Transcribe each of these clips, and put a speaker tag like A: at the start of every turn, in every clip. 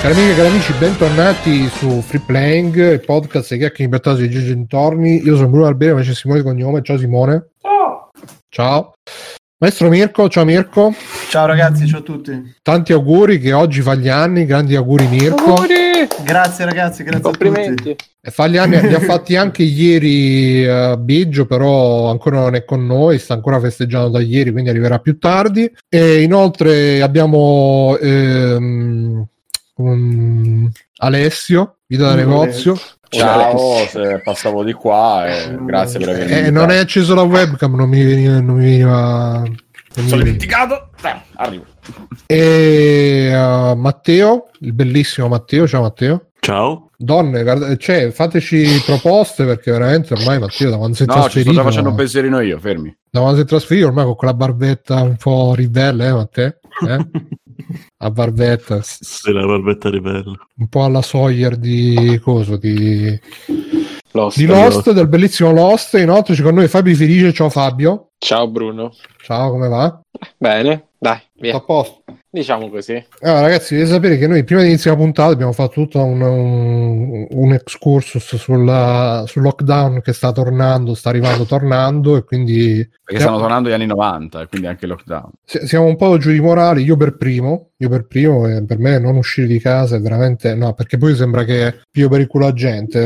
A: Cari amiche e cari amici, bentornati su Free Playing, il podcast di chiacchiere libertà di Gigi Intorni. Io sono Bruno Albero, ma c'è Simone di cognome. Ciao Simone.
B: Ciao.
A: Ciao. Maestro Mirko, ciao Mirko.
B: Ciao ragazzi, ciao a tutti.
A: Tanti auguri che oggi fa gli anni, grandi auguri Mirko.
B: Auguri. Grazie ragazzi, grazie
C: Complimenti.
B: a tutti.
A: E fa gli anni, li ha fatti anche ieri uh, Biggio, però ancora non è con noi, sta ancora festeggiando da ieri, quindi arriverà più tardi. E inoltre abbiamo ehm, um, Alessio, vita da negozio.
D: Ciao, se passavo di qua e grazie per avermi
A: Eh, non è acceso la webcam, non mi veniva. Non mi veniva non mi
D: Sono
A: veniva.
D: dimenticato. Eh, arrivo.
A: E uh, Matteo, il bellissimo Matteo, ciao Matteo.
E: Ciao.
A: Donne, guarda- cioè, fateci proposte perché veramente ormai Matteo da quando si è
D: No, ci sto
A: trasferito,
D: già facendo un pensierino io, fermi.
A: da quando si è trasferito ormai con quella barbetta un po' ribelle, eh, Matteo? Eh? La barbetta, s- s-
E: Sei la barbetta ribelle.
A: un po' alla Sawyer di coso, di,
C: Lost.
A: di Lost, del bellissimo Lost. Inoltre c'è con noi Fabio Felice, ciao Fabio.
C: Ciao Bruno.
A: Ciao, come va?
C: Bene, dai, via.
A: a posto.
C: Diciamo così.
A: Allora, ragazzi, dovete sapere che noi prima di iniziare la puntata abbiamo fatto tutto un, un, un excursus sulla- sul lockdown che sta tornando, sta arrivando tornando e quindi
D: Perché stanno tornando gli anni 90 e quindi anche il lockdown.
A: si- siamo un po' giù di morale, io per primo, io per primo e per me non uscire di casa è veramente no, perché poi sembra che io per il culo a gente,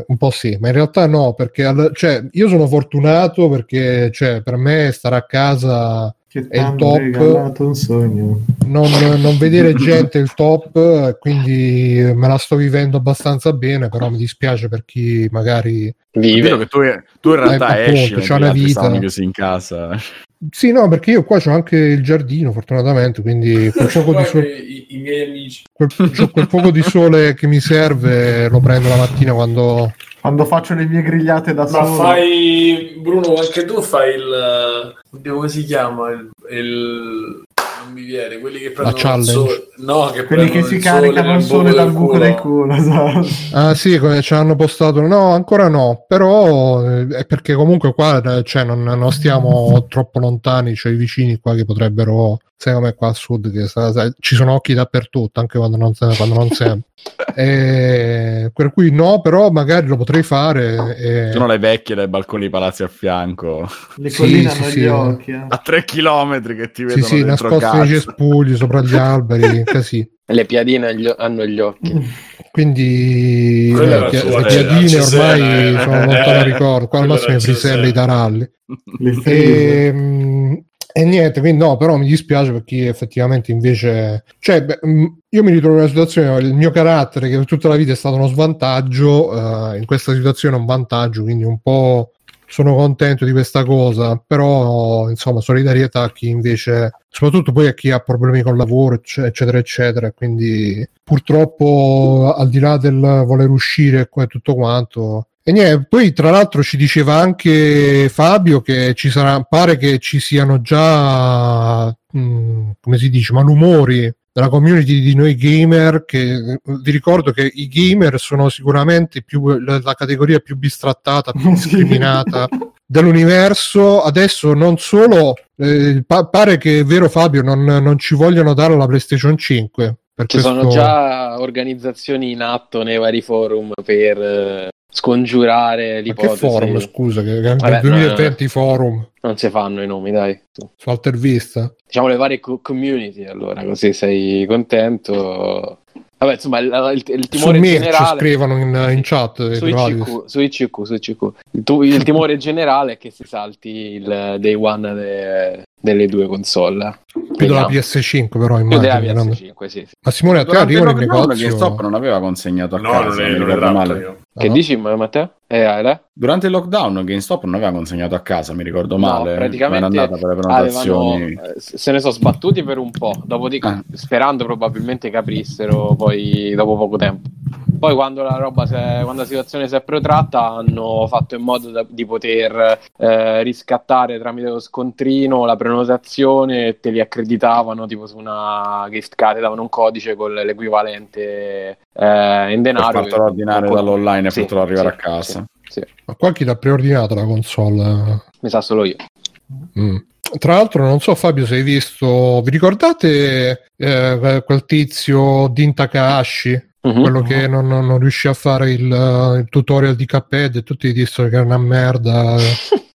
A: eh, un po' sì, ma in realtà no, perché al- cioè, io sono fortunato perché cioè, per me stare a casa
B: Che
A: È il top.
B: un sogno.
A: non, non vedere gente è il top, quindi me la sto vivendo abbastanza bene, però mi dispiace per chi magari...
D: Vedo
C: Vive.
D: che tu, tu in realtà esci, gli
A: una vita.
D: stavano chiusi in casa.
A: Sì, no, perché io qua c'ho anche il giardino, fortunatamente, quindi quel poco di sole,
F: i, i miei amici.
A: quel, c'ho quel poco di sole che mi serve lo prendo la mattina quando...
B: Quando faccio le mie grigliate da
F: Ma
B: solo.
F: fai, Bruno, anche tu fai il. Oddio, come si chiama? Il. il- non mi viene, quelli che prendono il
A: challenge.
F: sole. No, che
B: Quelli che si caricano il sole dal buco del culo. Esatto.
A: Ah sì, come ci hanno postato, no, ancora no, però eh, è perché comunque qua eh, cioè, non, non stiamo troppo lontani, cioè i vicini qua che potrebbero, sai come qua a sud, che sa- sa- ci sono occhi dappertutto, anche quando non, quando non sempre. E, per cui no, però magari lo potrei fare. e-
D: Sono le vecchie dai balconi dei palazzi a fianco.
B: Le
A: Sì,
B: colline
A: sì,
B: hanno
A: sì.
B: gli occhi. eh.
D: A tre chilometri che ti
A: Sì,
D: vedono
A: sì,
D: dentro
A: nascosti nei cespugli, sopra gli alberi, così.
C: Le piadine agli- hanno gli occhi.
A: Quindi eh, pia- le
F: eh,
A: piadine ormai
F: eh.
A: sono lontano ricordo, qua al massimo i friselle, i taralli.
B: Le.
A: E, e niente, quindi no, però mi dispiace per chi effettivamente invece... Cioè, beh, mh, io mi ritrovo in una situazione, il mio carattere che per tutta la vita è stato uno svantaggio, eh, in questa situazione è un vantaggio, quindi un po' sono contento di questa cosa, però insomma solidarietà a chi invece, soprattutto poi a chi ha problemi col lavoro, ecc- eccetera, eccetera, quindi purtroppo al di là del voler uscire e tutto quanto... E niente, poi tra l'altro ci diceva anche Fabio che ci sarà, pare che ci siano già, mh, come si dice, malumori della community di noi gamer che vi ricordo che i gamer sono sicuramente più, la, la categoria più bistrattata, più discriminata dell'universo. Adesso non solo, eh, pa- pare che è vero Fabio, non, non ci vogliono dare la PlayStation 5. Per
C: Ci sono
A: questo-
C: già organizzazioni in atto nei vari forum per eh, scongiurare
A: Ma che
C: l'ipotesi.
A: forum, scusa, che
C: Vabbè,
A: nel 2020 forum
C: Non si fanno i nomi, dai. su.
A: su Alter Vista.
C: Diciamo le varie co- community, allora, così sei contento. Vabbè, insomma, il, il- il
A: Su
C: timore
A: me ci
C: generale...
A: scrivono in, in chat. eh,
C: su
A: trovate-
C: ICQ, su ICQ, su ICQ. Il, tu- il timore generale è che si salti il day one de- delle due console.
A: più della
C: Vediamo.
A: PS5 però
C: Più della
A: immagino. no?
C: PS5, sì, sì.
A: Ma Simone a te arrivano
D: lockdown
A: negozio?
D: GameStop non aveva consegnato a
F: No,
D: casa,
F: non non ratto
D: male.
F: io.
C: Che
A: no?
C: dici, Ma- Matteo? Eh, Ale?
D: Durante il lockdown GameStop non aveva consegnato a casa, mi ricordo
C: No,
D: male.
C: praticamente
D: Ma era andata per le
C: Avevano,
D: prenotazioni.
C: eh, se ne sono sbattuti per un po', dopodiché
D: Ah.
C: sperando probabilmente che aprissero poi dopo poco tempo. Poi quando la roba si è- quando la situazione si è protratta hanno fatto in modo da- di poter eh, riscattare tramite lo scontrino la prenotazione e te li accreditavano tipo su una gift card, davano un codice con l'equivalente eh, in
D: Per
C: denaro.
D: fartelo ordinare dall'online e
C: Sì,
D: fartelo arrivare
C: sì,
D: a casa.
C: sì, sì.
A: Ma qua chi l'ha preordinato la console?
C: mi sa solo io.
A: Mm. Tra l'altro, non so, Fabio, se hai visto, vi ricordate eh, quel tizio Din Takahashi?
C: Mhm.
A: Quello che non, non- non riuscì a fare il, uh, il tutorial di Cuphead e tutti dissero che era una merda e,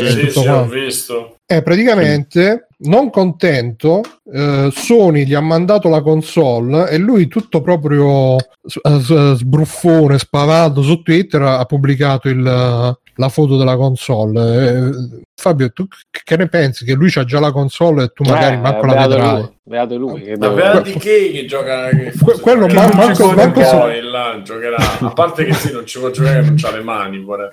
A: e
F: Sì,
A: tutto
F: sì, ho visto.
A: E praticamente, non contento, eh, Sony gli ha mandato la console e lui tutto proprio s- s- sbruffone, spavato su Twitter ha pubblicato il, la foto della console. Eh, Fabio, tu che ne pensi? Che lui c'ha già la console e tu magari
C: Eh,
A: manco la
C: beato
A: vedrai?
C: lui, beato lui che
F: Ma beata di che che gioca che
A: Que- quello
F: che non
A: manco- manco se-
F: poi là giocherà a parte che sì non ci può giocare non c'ha le mani pure.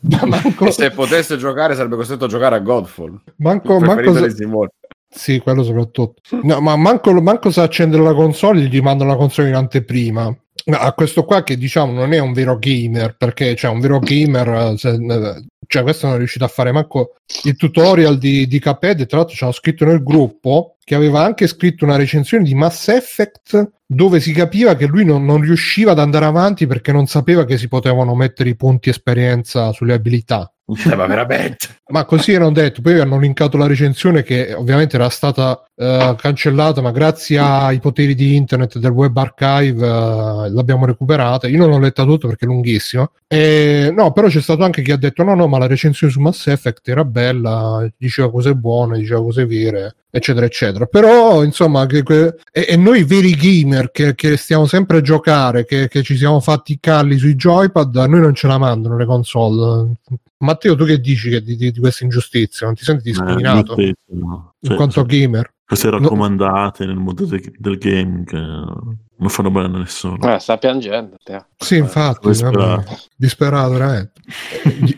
A: Ma manco,
D: E se potesse giocare sarebbe costretto a giocare a Godfall.
A: manco, manco
D: Simone.
A: Sì, quello soprattutto. No, ma manco, manco sa accendere la console, gli mandano la console in anteprima. A questo qua che diciamo non è un vero gamer, perché cioè un vero gamer, se- cioè questo non è riuscito a fare manco il tutorial di, di Cuphead, e tra l'altro c'era scritto nel gruppo che aveva anche scritto una recensione di Mass Effect dove si capiva che lui non, non riusciva ad andare avanti perché non sapeva che si potevano mettere i punti esperienza sulle abilità.
D: Eh, ma veramente.
A: Ma così hanno detto, poi hanno linkato la recensione che ovviamente era stata eh, cancellata, ma grazie ai poteri di internet e del web archive eh, l'abbiamo recuperata. Io non l'ho letta tutto perché è lunghissima. E, no, però c'è stato anche chi ha detto: no, no, ma la recensione su Mass Effect era bella, diceva cose buone, diceva cose vere, eccetera, eccetera. Però, insomma, che, que- e, e noi veri gamer che, che stiamo sempre a giocare, che, che ci siamo fatti i calli sui joypad, a noi non ce la mandano le console. Matteo, tu che dici di, di- di questa ingiustizia? Non ti senti discriminato
E: Eh.
A: In
E: Cioè,
A: quanto gamer?
E: queste
A: no-
E: raccomandate nel mondo de- del gaming eh, non fanno bene a nessuno.
C: Eh, sta piangendo. te.
A: Sì, infatti,
E: Disperato.
A: vabbè, disperato veramente.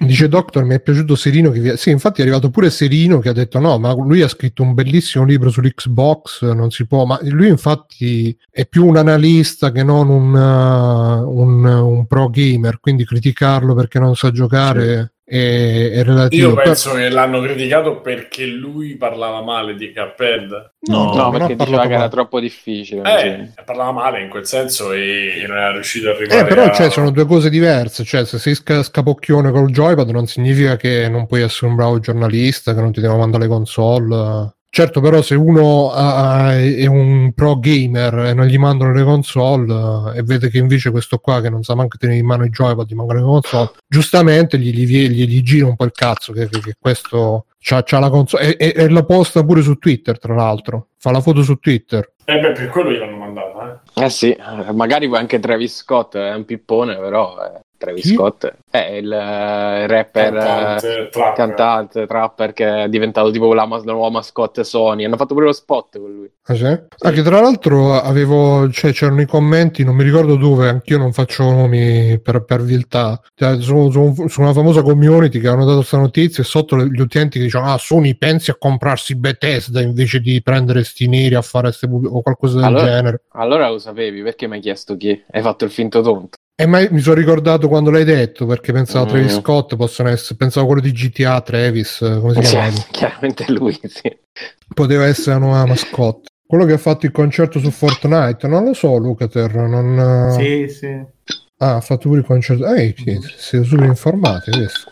A: Dice Doctor, mi è piaciuto Serino che vi- Sì, infatti è arrivato pure Serino che ha detto no, ma lui ha scritto un bellissimo libro sull'Xbox, non si può, ma lui infatti è più un analista che non un, uh, un, un pro gamer, quindi criticarlo perché non sa giocare è, è relativo.
F: Io penso che l'hanno criticato perché lui parlava male di Cuphead.
E: No,
C: No, perché diceva che era troppo difficile.
F: Eh, parlava male in quel senso e, non era riuscito a arrivare
A: Eh, però
F: a...
A: cioè, sono due cose diverse. Cioè, se sei sca- scapocchione col joypad non significa che non puoi essere un bravo giornalista, che non ti devono mandare le console. Certo, però, se uno ha- è un pro gamer e non gli mandano le console eh, e vede che invece questo qua che non sa manco tenere in mano i joypad gli mancano le console, giustamente gli, gli, gli- gli gira un po' il cazzo che, che- che questo c'ha, c'ha la console e, e- e la posta pure su Twitter, tra l'altro. Fa la foto su Twitter.
F: Eh beh, per quello gliel'hanno mandata, eh.
C: Eh sì, eh, magari poi anche Travis Scott è un pippone, però eh, Travis
A: Chi?
C: Scott è il eh, rapper, eh,
F: Cantante, trapper.
C: cantante, trapper che è diventato tipo la, mas- la nuova mascotte Sony. Hanno fatto pure lo spot con lui.
A: Ah, sì? Ah, che tra l'altro avevo, cioè, c'erano i commenti, non mi ricordo dove, anch'io non faccio nomi per, per viltà, cioè, su, su- su una famosa community che hanno dato questa notizia e sotto gli utenti che dicevano, ah, Sony pensi a comprarsi Bethesda invece di prendere sti neri a fare ste pub- o qualcosa del
C: Allora-
A: genere.
C: Allora lo sapevi, perché mi hai chiesto chi? Hai fatto il finto tonto.
A: E mai mi sono ricordato quando l'hai detto, perché pensavo a
C: Mm.
A: Travis Scott possono essere, pensavo quello di GTA, Travis, eh, come si
C: Sì,
A: chiama?
C: chiaramente lui, sì.
A: Poteva essere la nuova mascotte. Quello che ha fatto il concerto su Fortnite, non lo so, Lucater, non...
B: Sì, sì.
A: Ah, ha fatto pure il concerto. Eh, sì, siete super informati. questo.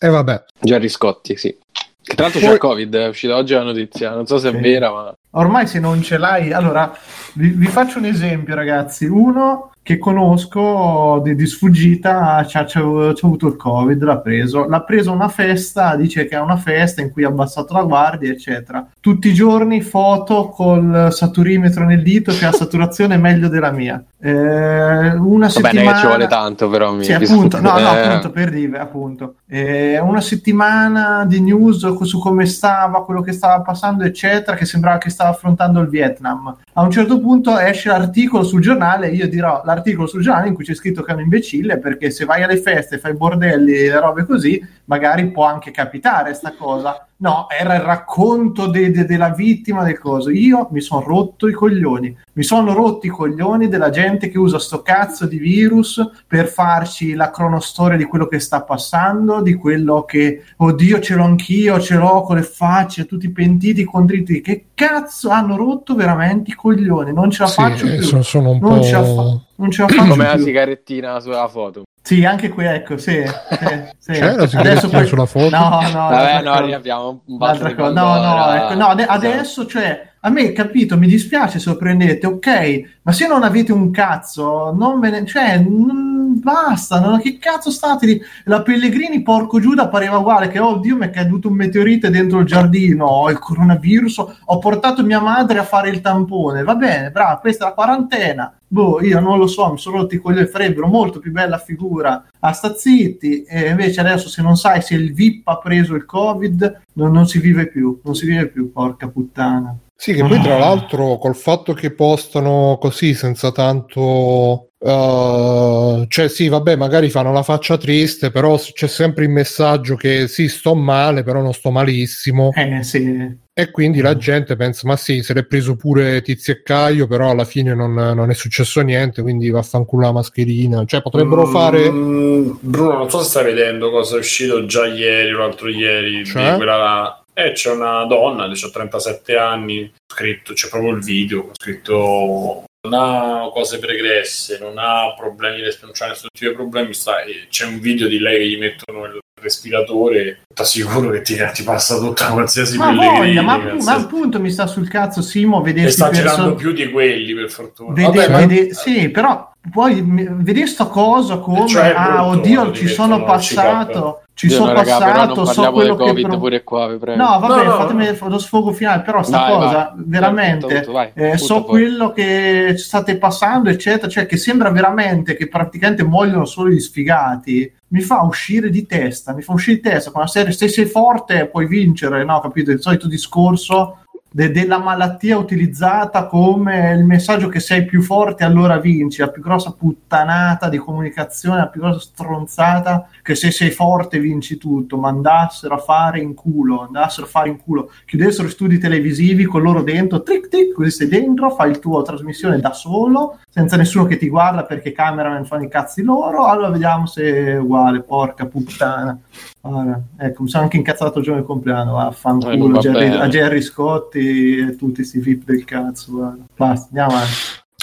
A: E vabbè,
C: Gerry Scotti, sì. Che tra l'altro
A: Poi-
C: c'è il Covid, è uscita oggi la notizia, non so se è
B: Sì.
C: vera, ma...
B: Ormai se non ce l'hai, allora vi, vi faccio un esempio, ragazzi. Uno che conosco di, di sfuggita c'ha, c'ha- c'ha avuto il Covid, l'ha preso. L'ha preso a una festa, dice che è una festa in cui ha abbassato la guardia, eccetera. Tutti i giorni foto col saturimetro nel dito che ha saturazione meglio della mia. Eh, una
C: bene
B: settimana.
C: ci vuole tanto, però mi
B: Sì, appunto, no, no,
C: Eh,
B: appunto per dire, appunto. Eh, una settimana di news su come stava, quello che stava passando, eccetera, che sembrava che stava affrontando il Vietnam. A un certo punto esce l'articolo sul giornale, io dirò l'articolo sul giornale in cui c'è scritto che è un imbecille, perché se vai alle feste, fai bordelli e robe così, magari può anche capitare sta cosa. No, era il racconto de- de- della vittima del coso. Io mi sono rotto i coglioni. Mi sono rotti i coglioni della gente che usa sto cazzo di virus per farci la cronostoria di quello che sta passando, di quello che, oddio, ce l'ho anch'io, ce l'ho con le facce, tutti pentiti, contriti. Che cazzo hanno rotto veramente i coglioni? Non ce la
A: sì,
B: faccio
A: eh,
B: più.
A: sono, sono un
B: Non
A: po'.
B: ce la fa- non ce la faccio
C: Come la
B: più.
C: sigarettina sulla foto.
B: Sì, anche qui, ecco, sì. sì, sì.
A: C'è la segreteria sulla foto?
B: No, no,
C: Vabbè, no, arriviamo un di
B: cosa. No, no, ecco, no, ade- adesso, cioè, a me, capito, mi dispiace se lo prendete, ok, ma se non avete un cazzo, non ve ne... cioè, non- basta, non- che cazzo state lì? La Pellegrini, porco Giuda, pareva uguale, che, oh Dio, mi è caduto un meteorite dentro il giardino, ho il coronavirus, ho portato mia madre a fare il tampone, va bene, bravo, questa è la quarantena. Boh, io non lo so, mi sono rotti i coglioni, farebbero molto più bella figura a sta zitti, e invece adesso se non sai se il VIP ha preso il Covid, non, non si vive più, non si vive più, porca puttana.
A: Sì, che poi tra l'altro col fatto che postano così senza tanto... eh, cioè sì, vabbè, magari fanno la faccia triste, però c'è sempre il messaggio che sì, sto male, però non sto malissimo.
B: Eh sì,
A: E quindi la gente pensa, ma sì, se l'è preso pure Tizio e Caio, però alla fine non, non è successo niente, quindi vaffanculo la mascherina. Cioè potrebbero fare...
F: Mm, Bruno, non so se stai vedendo cosa è uscito già ieri o l'altro ieri.
A: Cioè?
F: Di quella... Eh, c'è una donna, ha 37 anni, scritto, c'è proprio il video, scritto non ha cose pregresse, non ha problemi, non c'ha nessun tipo di problemi, sta- e c'è un video di lei che gli mettono il respiratore, ti assicuro che ti, ti passa tutta qualsiasi
B: ma
F: pellegrino,
B: voglia, ma,
F: qualsiasi-
B: ma appunto mi sta sul cazzo Simo
F: e
B: vedersi
F: sta girando
B: perso-
F: più di quelli per fortuna.
B: Vede,
F: Vabbè, ma-
B: vede- sì, però poi vedere sto coso come
F: Cioè,
B: ah,
F: brutto
B: oddio, ci sono passato, ci sono
C: no, raga, però
B: passato,
C: non
B: so quello
C: del
B: che
C: Covid
B: pro-
C: pure qua, vi prego.
B: No, vabbè,
F: No, no.
B: fatemi lo sfogo finale, però sta
C: Vai,
B: cosa,
C: vai.
B: veramente,
C: Tutto, tutto, vai.
B: eh, so
C: fuori.
B: quello che state passando, eccetera, cioè che sembra veramente che praticamente muoiono solo gli sfigati, mi fa uscire di testa, mi fa uscire di testa, con la serie, se sei forte puoi vincere, no, capito? Il solito discorso de- della malattia utilizzata come il messaggio che sei più forte allora vinci, la più grossa puttanata di comunicazione, la più grossa stronzata che se sei forte vinci tutto, ma andassero a fare in culo, andassero a fare in culo, chiudessero studi televisivi con loro dentro, tric tic, così sei dentro, fai il tuo trasmissione da solo, senza nessuno che ti guarda perché i cameraman fanno i cazzi loro, allora vediamo se è uguale, porca puttana. Guarda, ecco, mi sono anche incazzato il giorno del compleanno,
C: Eh,
B: vaffanculo
C: va
B: Jerry-
C: bene.
B: a Jerry Scotti e tutti sti VIP del cazzo, guarda. Basta, andiamo avanti.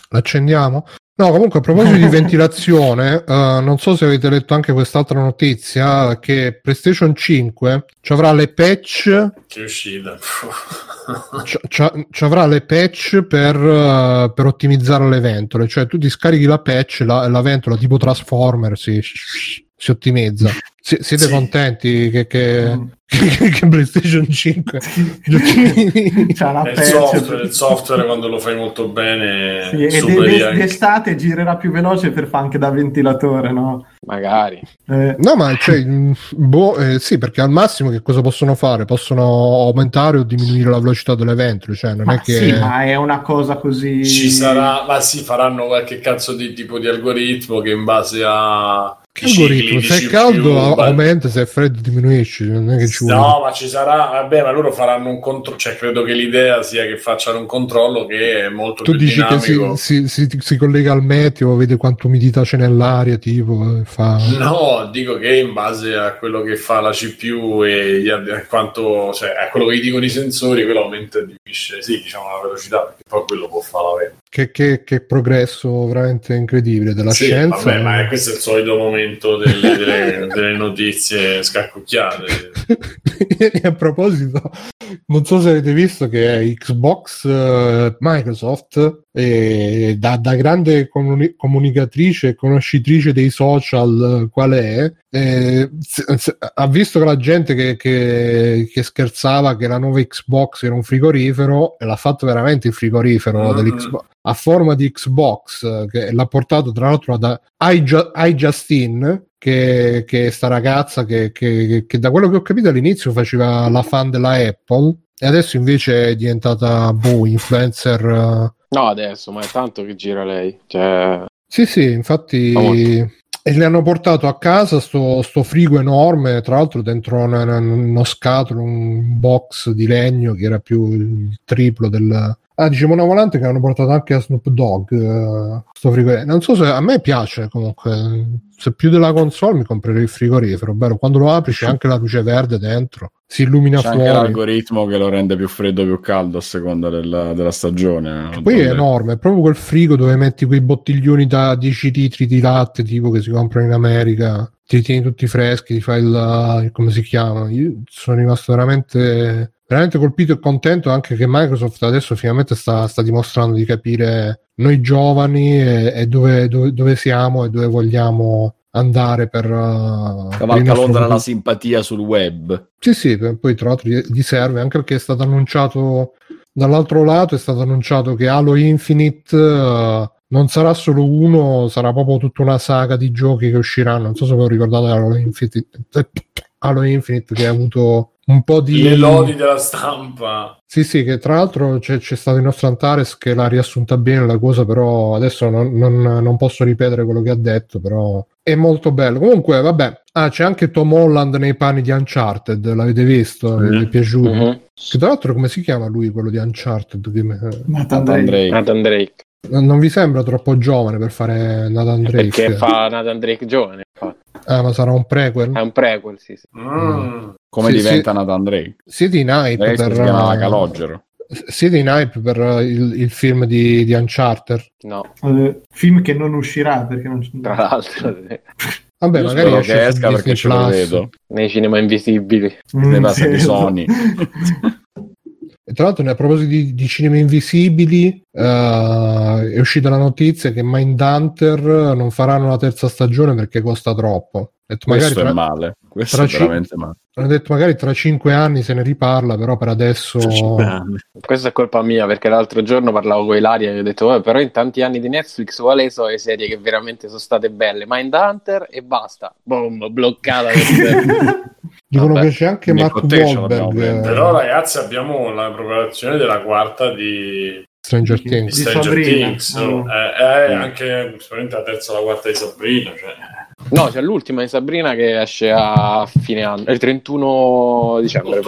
A: L'accendiamo? No, comunque a proposito di ventilazione, eh, non so se avete letto anche quest'altra notizia, che PlayStation 5 ci avrà le patch
F: Che uscita.
A: ci- avrà le patch per, eh, per ottimizzare le ventole, cioè tu ti scarichi la patch e la, la ventola tipo Transformer si, si ottimizza. Si- siete
F: Sì.
A: contenti che, che,
B: Mm.
A: che- che PlayStation 5
B: C'ha la
F: il software, il software quando lo fai molto bene
B: Sì, e d'estate girerà più veloce per fare anche da ventilatore, no?
C: Magari.
B: Eh,
A: No, ma cioè, boh, eh, sì, perché al massimo che cosa possono fare? Possono aumentare o diminuire la velocità delle ventole, cioè non
B: ma
A: è che...
B: sì, ma è una cosa così.
F: ci sarà ma sì faranno qualche cazzo di tipo di algoritmo che in base a
A: Che algoritmo? Se è caldo
F: va-
A: aumenta, se è freddo diminuisce, non è che ci vuole.
F: No, ma ci sarà, vabbè, ma loro faranno un controllo, cioè credo che l'idea sia che facciano un controllo che è molto
A: Tu
F: più
A: dici che si,
F: dinamico.
A: si- si- si collega al meteo, vede quanto umidità c'è nell'aria, tipo, fa...
F: No, dico che in base a quello che fa la CPU e gli- a quanto, cioè, a quello che gli dicono i sensori, quello aumenta e diminuisce, sì, diciamo la velocità, perché poi quello può fare la venta.
A: Che, che- che progresso veramente incredibile della
F: Sì,
A: scienza.
F: vabbè, ma è- questo è il solito momento delle, delle- delle notizie scaccucchiate.
A: a proposito, non so se avete visto che Xbox eh, Microsoft, da, da grande comuni- comunicatrice e conoscitrice dei social, eh, qual è, eh, ha visto che la gente che, che- che scherzava che la nuova Xbox era un frigorifero e l'ha fatto veramente il frigorifero
F: Mhm.
A: dell'Xbox a forma di Xbox eh, che l'ha portato tra l'altro da I, Ju- I Justine che, che è sta ragazza che, che- che da quello che ho capito all'inizio faceva la fan della Apple e adesso invece è diventata boh, influencer eh.
C: No, adesso, ma è tanto che gira lei. Cioè,
A: sì sì infatti e le hanno portato a casa sto, sto frigo enorme tra l'altro dentro una- uno scatolo un box di legno che era più il triplo del Ah, dice Mona Volante che hanno portato anche a Snoop Dogg. eh, sto frigorifero. Non so se a me piace comunque. Se più della console mi comprerei il frigorifero. Ovvero, quando lo apri c'è anche la luce verde dentro, si illumina
D: C'è anche
A: fuori.
D: l'algoritmo che lo rende più freddo o più caldo a seconda della, della stagione.
A: Che poi è enorme, è proprio quel frigo dove metti quei bottiglioni da 10 litri di latte tipo che si comprano in America, ti tieni tutti freschi, ti fai il- come si chiama. Io sono rimasto veramente, veramente colpito e contento anche che Microsoft adesso finalmente sta, sta dimostrando di capire noi giovani e, e dove, dove- dove siamo e dove vogliamo andare per, uh,
D: Cavalca
A: nostro
D: Londra la simpatia sul web.
A: Sì, sì, poi tra l'altro gli, gli serve anche perché è stato annunciato dall'altro lato, è stato annunciato che Halo Infinite eh, non sarà solo uno, sarà proprio tutta una saga di giochi che usciranno. Non so se ve lo ricordate Halo Infinite, Halo Infinite che ha avuto un po' di...
F: Le lodi della stampa.
A: Sì, sì, che tra l'altro c'è, c'è stato il nostro Antares che l'ha riassunta bene la cosa, però adesso non, non- non posso ripetere quello che ha detto, però è molto bello. Comunque, vabbè, ah, c'è anche Tom Holland nei panni di Uncharted, l'avete visto? Vi è piaciuto?
C: Mhm.
A: Che tra l'altro come si chiama lui, quello di Uncharted?
B: Nathan
D: Nathan
B: Drake.
D: Drake.
C: Nathan Drake.
A: Non non vi sembra troppo giovane per fare Nathan Drake?
C: Perché fa Nathan Drake giovane. infatti.
A: Ah, ma sarà un prequel?
C: È un prequel, sì, sì.
F: Mm.
D: Come
A: Sì,
D: diventa
A: sì.
D: Nathan Drake?
A: Siete in hype
D: Drake
A: per...
D: si chiama
A: uh,
D: Calogero.
A: Siete in hype per uh, il, il film di, di Uncharted?
C: No,
B: Eh, film che non uscirà perché non
C: tra l'altro, sì.
A: Vabbè,
D: Io
A: magari
D: esca perché
A: Disney
D: ce lo vedo.
C: nei cinema invisibili.
D: Nei
B: Mm,
D: passi di
B: sì.
D: Sony.
A: Tra l'altro, a proposito di, di cinema invisibili, eh, è uscita la notizia che Mindhunter non faranno la terza stagione perché costa troppo. Detto,
D: Questo è
A: tra,
D: male. Questo
A: tra
D: è veramente male.
A: hanno detto magari tra cinque anni se ne riparla, però per adesso...
C: Questa è colpa mia perché l'altro giorno parlavo con Ilaria e ho detto, "Vabbè, però in tanti anni di Netflix quali sono le serie che veramente sono state belle? Mindhunter e basta. Boom, bloccata.
A: Dicono
C: Vabbè.
A: che c'è anche Mark Wahlberg, eh,
F: Però ragazzi abbiamo la preparazione della quarta di,
A: Stranger
B: Di-
F: di
A: Things.
F: Stranger. Things. No? Eh, eh,
A: Mm.
F: anche sicuramente la terza e la quarta di Sabrina. Cioè.
C: No, c'è l'ultima di Sabrina che esce a fine anno, il 31 dicembre.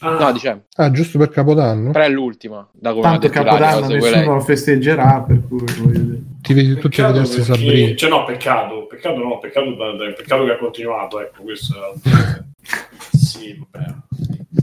F: Ah,
C: No, dicembre.
A: Ah, giusto per Capodanno?
C: Però è l'ultima, da come
B: Tanto
C: ha detto Ilaria.
B: Capodanno
C: segue
B: nessuno
C: lei.
B: lo festeggerà, per cui.
A: Ti vedi tutti a vedersi
F: perché-
A: Sabrina.
F: Cioè, no, peccato. Peccato no, peccato, peccato che ha continuato. Ecco, questo è... Sì, vabbè.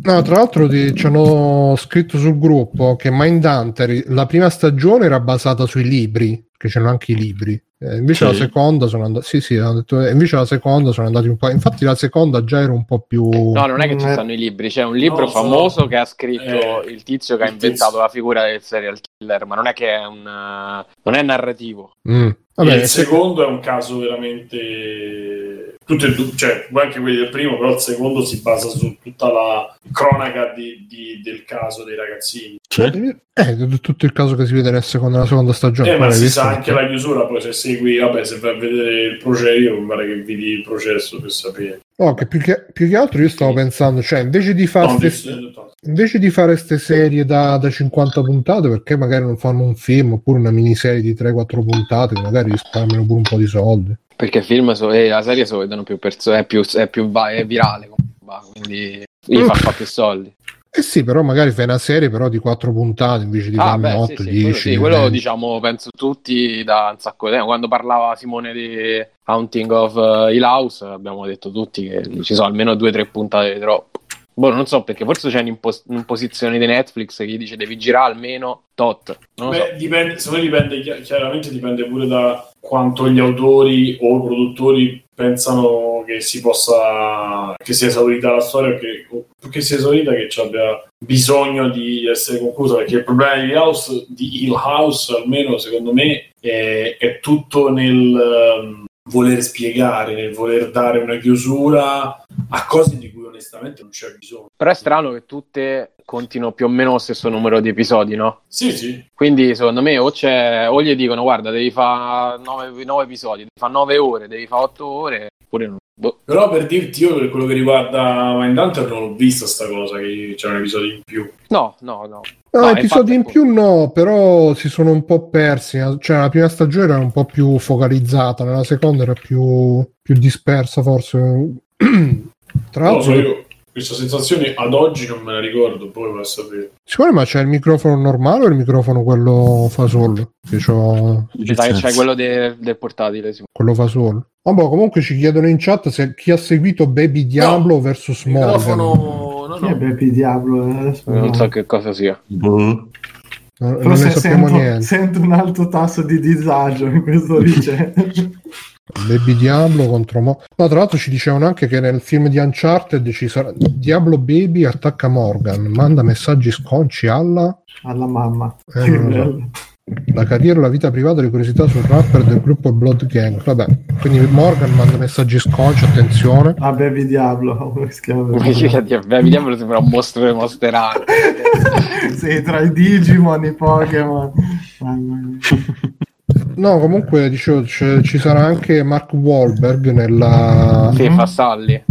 A: No, tra l'altro ti- ci hanno scritto sul gruppo che Mindhunter, la prima stagione era basata sui libri, che c'erano anche i libri. Eh, invece
E: Sì.
A: la seconda sono andati. Sì, sì, hanno detto- eh, invece la seconda sono andati un po'. Infatti, la seconda già era un po' più.
C: No, non è che ci
B: Mm,
C: stanno i libri, c'è un libro
F: No,
C: famoso che ha scritto
F: eh,
C: il tizio che ha
F: il
C: inventato
F: tizio.
C: la figura del serial killer, ma non è che è un eh, non è narrativo.
A: Mm. Vabbè,
F: il
A: se-
F: secondo è un caso veramente tutti e due, cioè anche quelli del primo, però il secondo si basa su tutta la cronaca di- di- del caso dei ragazzini.
E: Sì?
A: eh, è tutto il caso che si vede nella seconda, nella seconda stagione.
F: Eh, ma si sa anche la chiusura, poi se segui, vabbè, se vai a vedere il processo, io mi pare che vedi il processo per sapere.
A: No, che più, che, più che altro io stavo pensando, cioè, invece di fare
F: No,
A: ste-
F: di-
A: invece di fare queste serie da, da 50 puntate, perché magari non fanno un film oppure una miniserie di 3-4 puntate, che magari risparmiano pure un po' di soldi.
C: Perché il film so- e la serie so vedono più persone, è più, è più va- è virale, va, quindi gli fa, fa più soldi.
A: Eh sì, però magari fai una serie però di 4 puntate invece di
C: Ah,
A: farne
C: beh, sì,
A: 8,
C: sì,
A: 10.
C: quello, sì, quello
A: 20.
C: diciamo penso tutti da un sacco di tempo. Quando parlava Simone di Haunting of uh, Hill House, abbiamo detto tutti che ci sono almeno due o tre puntate di troppo. Boh, non so perché forse c'è un'impos- un'imposizione di Netflix che gli dice devi girare almeno tot. Non lo so.
F: Beh, dipende, secondo me dipende, chi- chiaramente dipende pure da quanto gli autori o i produttori pensano che si possa che sia esaurita la storia che, o che sia esaurita che ci abbia bisogno di essere conclusa perché il problema di House, di Hill House almeno secondo me è, è tutto nel ehm, voler spiegare nel voler dare una chiusura a cose di cui onestamente non c'è bisogno
C: Però è strano che tutte contino più o meno lo stesso numero di episodi, no?
F: sì sì
C: Quindi secondo me o, c'è, o gli dicono guarda devi fare 9, episodi, devi fare 9 ore, devi fare 8 ore, oppure no. Boh.
F: Però per dirti io per quello che riguarda Mindhunter non l'ho vista sta cosa che c'è un episodio in più.
C: No, no, no.
A: No,
C: No,
A: episodi in più no, però si sono un po' persi. Cioè, la prima stagione era un po' più focalizzata, nella seconda era più, più dispersa, forse. Tra
F: Non lo so,
A: l'altro,
F: io Questa sensazione ad oggi non me la ricordo, poi va a sapere.
A: Sicuro, ma c'è il microfono normale o il microfono quello fa solo? Che c'ho
C: che c'è quello de- del portatile. Sì.
A: quello fa solo. Vabbè, comunque ci chiedono in chat se chi ha seguito Baby Diablo versus
F: Il
A: Morgan.
F: microfono... No,
B: Chi è
F: no.
B: Baby Diablo? Eh, Adesso
C: Non
B: no.
C: so che cosa sia.
E: Boh.
A: Non,
B: Però
A: non ne sappiamo
B: sento,
A: niente.
B: sento un alto tasso di disagio in questo liceo.
A: Baby Diablo contro Mo- No, tra l'altro ci dicevano anche che nel film di Uncharted ci sarà Diablo Baby attacca Morgan, manda messaggi sconci alla
B: Alla mamma.
A: Eh, la carriera, la vita privata le curiosità sul rapper del gruppo Blood Gang. Vabbè, quindi Morgan manda messaggi sconci, attenzione.
B: Ah, Baby Diablo. come si chiama?
C: Beh, vediamo sembra un mostro di Monster Hunter.
B: sì, tra i Digimon, i Pokémon.
A: No, comunque dicevo, c'è- ci sarà anche Mark Wahlberg nella...
C: Sì, fa Sally.